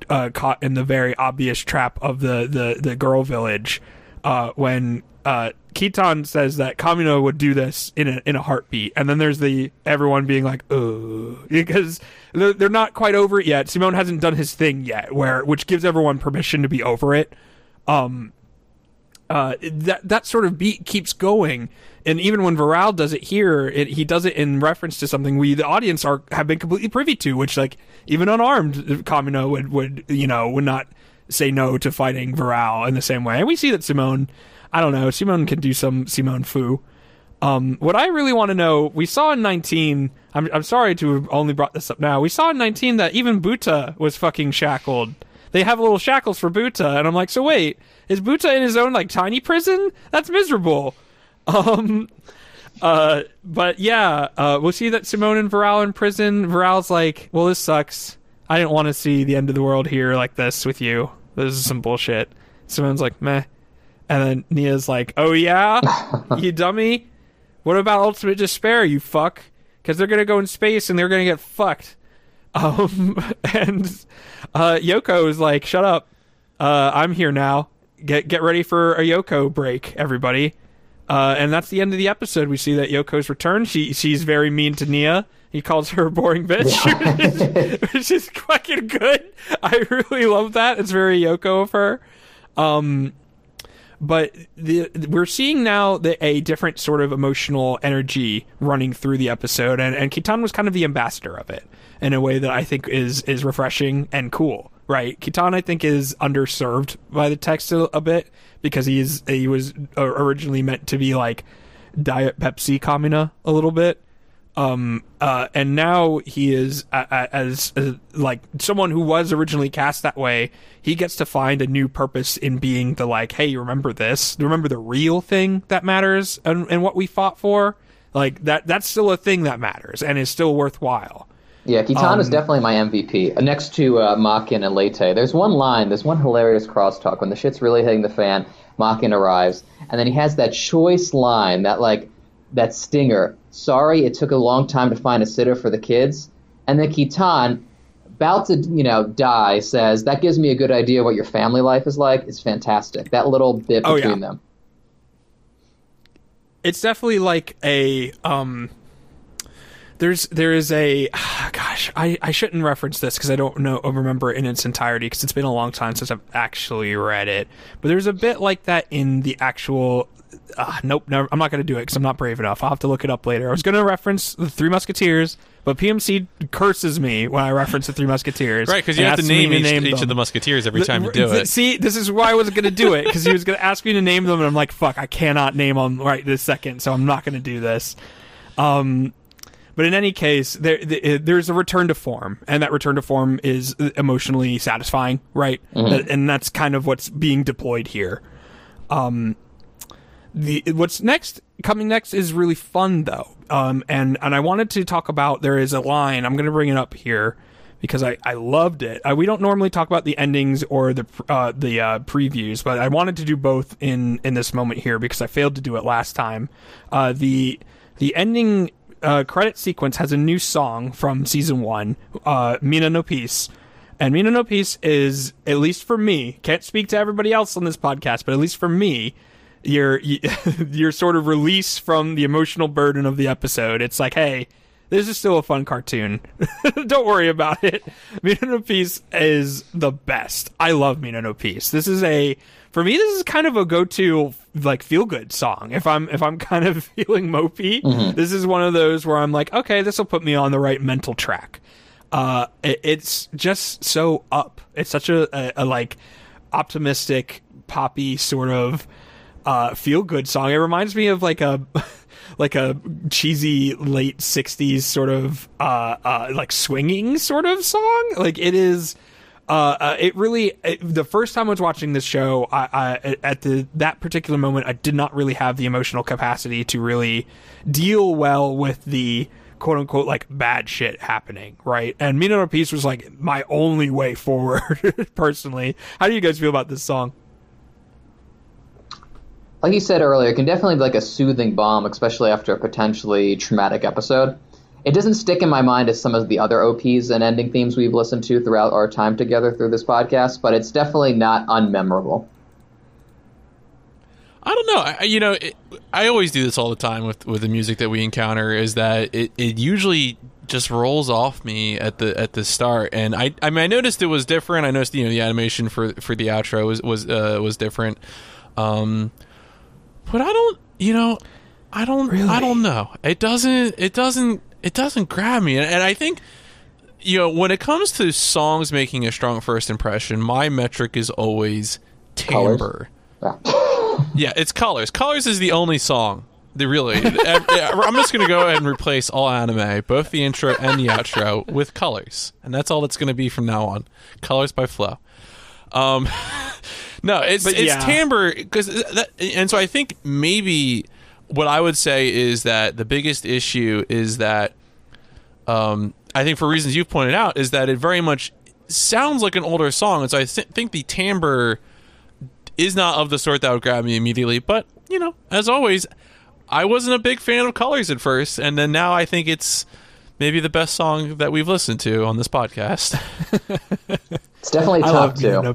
S1: uh, caught in the very obvious trap of the the the girl village uh, when uh, says that Kamina would do this in a in a heartbeat, and then there's the everyone being like, "Ugh," because they're, they're not quite over it yet. Simone hasn't done his thing yet, where which gives everyone permission to be over it. Um, uh, that that sort of beat keeps going, and even when Viral does it here, it, he does it in reference to something we, the audience, are have been completely privy to, which like even unarmed Kamina would would you know would not say no to fighting Viral in the same way, and we see that Simone, I don't know, Simone can do some Simone foo. Um, what I really want to know, we saw in 19. I'm I'm sorry to have only brought this up now. We saw in 19 that even Buta was fucking shackled. They have little shackles for Buta, and I'm like, so wait, is Buta in his own like tiny prison? That's miserable. Um, uh, but yeah, uh, we'll see that Simone and Viral in prison. Viral's like, well, this sucks. I didn't want to see the end of the world here like this with you. This is some bullshit. Simone's like, meh. And then Nia's like, oh yeah, you dummy. What about Ultimate Despair, you fuck? Because they're gonna go in space and they're gonna get fucked. Um, and uh, Yoko is like, "Shut up! Uh, I'm here now. Get get ready for a Yoko break, everybody." Uh, and that's the end of the episode. We see that Yoko's returned. She she's very mean to Nia. He calls her a boring bitch, which is fucking good. I really love that. It's very Yoko of her. Um, but the, we're seeing now the, a different sort of emotional energy running through the episode, and, and Kittan was kind of the ambassador of it in a way that I think is is refreshing and cool. Right, Kittan I think is underserved by the text a, a bit because he is he was uh, originally meant to be like Diet Pepsi Kamina a little bit um uh and now he is uh, as, as like someone who was originally cast that way he gets to find a new purpose in being the like hey remember this remember the real thing that matters and, and what we fought for like that that's still a thing that matters and is still worthwhile
S2: yeah, Kittan um, is definitely my MVP. Next to uh, Makken and Leite, there's one line, there's one hilarious crosstalk when the shit's really hitting the fan. Makken arrives, and then he has that choice line, that like that stinger. Sorry, it took a long time to find a sitter for the kids. And then Kittan, about to you know die, says that gives me a good idea what your family life is like. It's fantastic. That little bit between oh, between yeah. them.
S1: It's definitely like a um. There's there is a gosh I, I shouldn't reference this because I don't know remember it in its entirety because it's been a long time since I've actually read it but there's a bit like that in the actual uh, nope, never, I'm not going to do it because I'm not brave enough. I'll have to look it up later. I was going to reference the Three Musketeers, but PMC curses me when I reference the Three Musketeers.
S3: Right, because you have to name, each, name each of the Musketeers every time you do
S1: the,
S3: it.
S1: See, this is why I wasn't going to do it because he was going to ask me to name them, and I'm like, fuck, I cannot name them right this second, so I'm not going to do this. Um, but in any case, there there's a return to form, and that return to form is emotionally satisfying, right? Mm-hmm. And that's kind of what's being deployed here. Um, the what's next coming next is really fun though. Um, and and i wanted to talk about there is a line i'm going to bring it up here because i i loved it. Uh, we don't normally talk about the endings or the uh, the uh, previews but i wanted to do both in in this moment here because i failed to do it last time. Uh, the the ending uh, credit sequence has a new song from season one uh, Minna no Peace. And Minna no Peace is at least for me can't speak to everybody else on this podcast but at least for me your your sort of release from the emotional burden of the episode. It's like, hey, this is still a fun cartoon. Don't worry about it. Minna no Peace is the best. I love Minna no Peace. This is a for me this is kind of a go-to like feel good song. If I'm if I'm kind of feeling mopey, mm-hmm. this is one of those where I'm like, okay, this will put me on the right mental track. Uh, it, it's just so up. It's such a, a, a like optimistic poppy sort of uh, feel good song. It reminds me of like a like a cheesy late '60s sort of uh, uh, like swinging sort of song. Like it is. Uh, uh, it really it, the first time I was watching this show, I, I, at the that particular moment, I did not really have the emotional capacity to really deal well with the quote unquote like bad shit happening, right? And Minna no Peace was like my only way forward, personally. How do you guys feel about this song?
S2: Like you said earlier, it can definitely be like a soothing balm, especially after a potentially traumatic episode. It doesn't stick in my mind as some of the other OPs and ending themes we've listened to throughout our time together through this podcast, but it's definitely not unmemorable.
S3: I don't know. I, you know, it, I always do this all the time with with the music that we encounter. Is that it? It usually just rolls off me at the at the start, and I I mean I noticed it was different. I noticed you know the animation for for the outro was was uh, was different. Um, but I don't, you know, I don't, really? I don't know. It doesn't, it doesn't, it doesn't grab me. And, I think, you know, when it comes to songs making a strong first impression, my metric is always timbre. Yeah. yeah, it's colors. Colors is the only song. The really, I'm just gonna go ahead and replace all anime, both the intro and the outro, with colors, and that's all that's gonna be from now on. Colors by Flow. Um, no, it's but, it's yeah. timbre because and so I think maybe what I would say is that the biggest issue is that um, I think for reasons you've pointed out is that it very much sounds like an older song, and so I th- think the timbre is not of the sort that would grab me immediately. But you know, as always, I wasn't a big fan of Colors at first, and then now I think it's maybe the best song that we've listened to on this podcast.
S2: it's definitely top two.
S1: No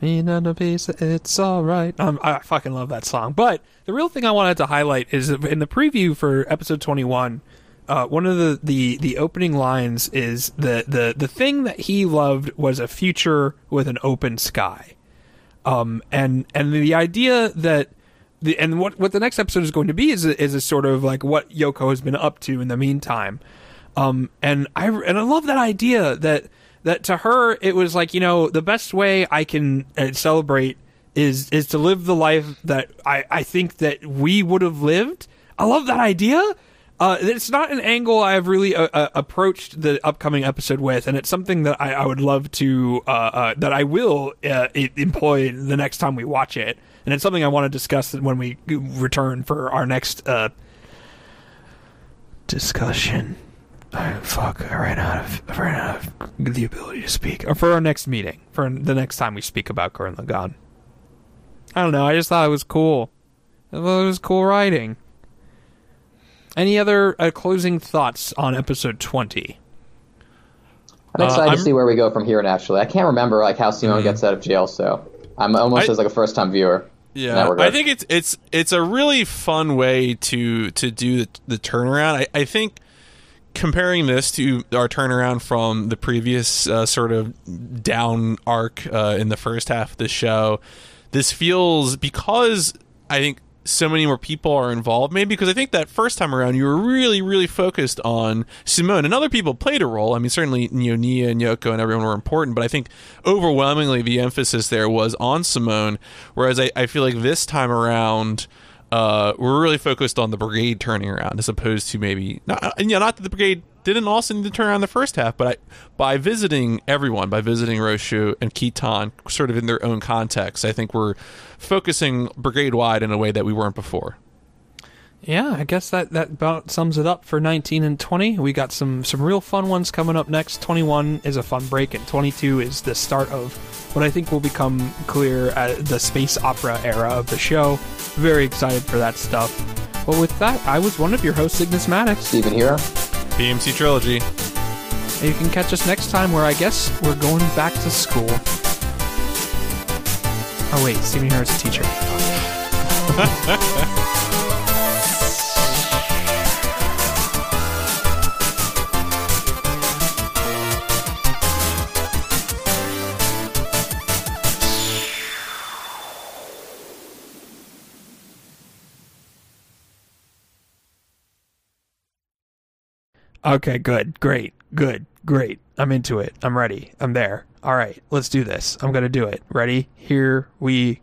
S1: peace. Me none of peace, it's all right. Um, I fucking love that song. But the real thing I wanted to highlight is in the preview for episode 21, uh, one of the, the, the opening lines is the, the, the thing that he loved was a future with an open sky. Um, and and the idea that the and what what the next episode is going to be is a, is a sort of like what Yoko has been up to in the meantime. Um, and I and I love that idea that that to her it was like you know the best way I can uh, celebrate is is to live the life that I I think that we would have lived. I love that idea. Uh, it's not an angle I've really uh, uh, approached the upcoming episode with, and it's something that I, I would love to uh, uh, that I will employ the next time we watch it, and it's something I want to discuss when we return for our next discussion. I, fuck, I ran out of I ran out of the ability to speak. Or for our next meeting, for the next time we speak about Gurren Lagann. I don't know. I just thought it was cool. I thought it was cool writing. Any other uh, closing thoughts on episode twenty?
S2: I'm excited
S3: I'm-
S2: to see where we go from here. Naturally, I can't remember like how Simone gets out of jail, so I'm almost
S3: I-
S2: as like a first time viewer.
S3: Yeah. I think it's it's it's a really fun way to to do the, the turnaround. I, I think comparing this to our turnaround from the previous uh, sort of down arc uh, in the first half of the show, this feels because I think so many more people are involved. Maybe because I think that first time around you were really really focused on Simone and other people played a role. I mean, certainly you know Nia and Yoko and everyone were important, but I think overwhelmingly the emphasis there was on Simone. Whereas I, I feel like this time around uh, we're really focused on the brigade turning around as opposed to maybe not, and yeah, not that the brigade didn't also need to turn around the first half, but I, by visiting everyone, by visiting Rossiu and Kittan, sort of in their own context, I think we're focusing brigade wide in a way that we weren't before.
S1: Yeah, I guess that that about sums it up for 19 and 20. We got some some real fun ones coming up next. 21 is a fun break, and 22 is the start of what I think will become clear at the space opera era of the show. Very excited for that stuff. But with that, I was one of your hosts, Ignis Maddox.
S2: Stephen Hero.
S3: PMC trilogy.
S1: And You can catch us next time, where I guess we're going back to school. Oh wait, Stephen Harris is a teacher. Okay, good, great, good, great. I'm into it. I'm ready. I'm there. All right, let's do this. I'm gonna do it. Ready? Here we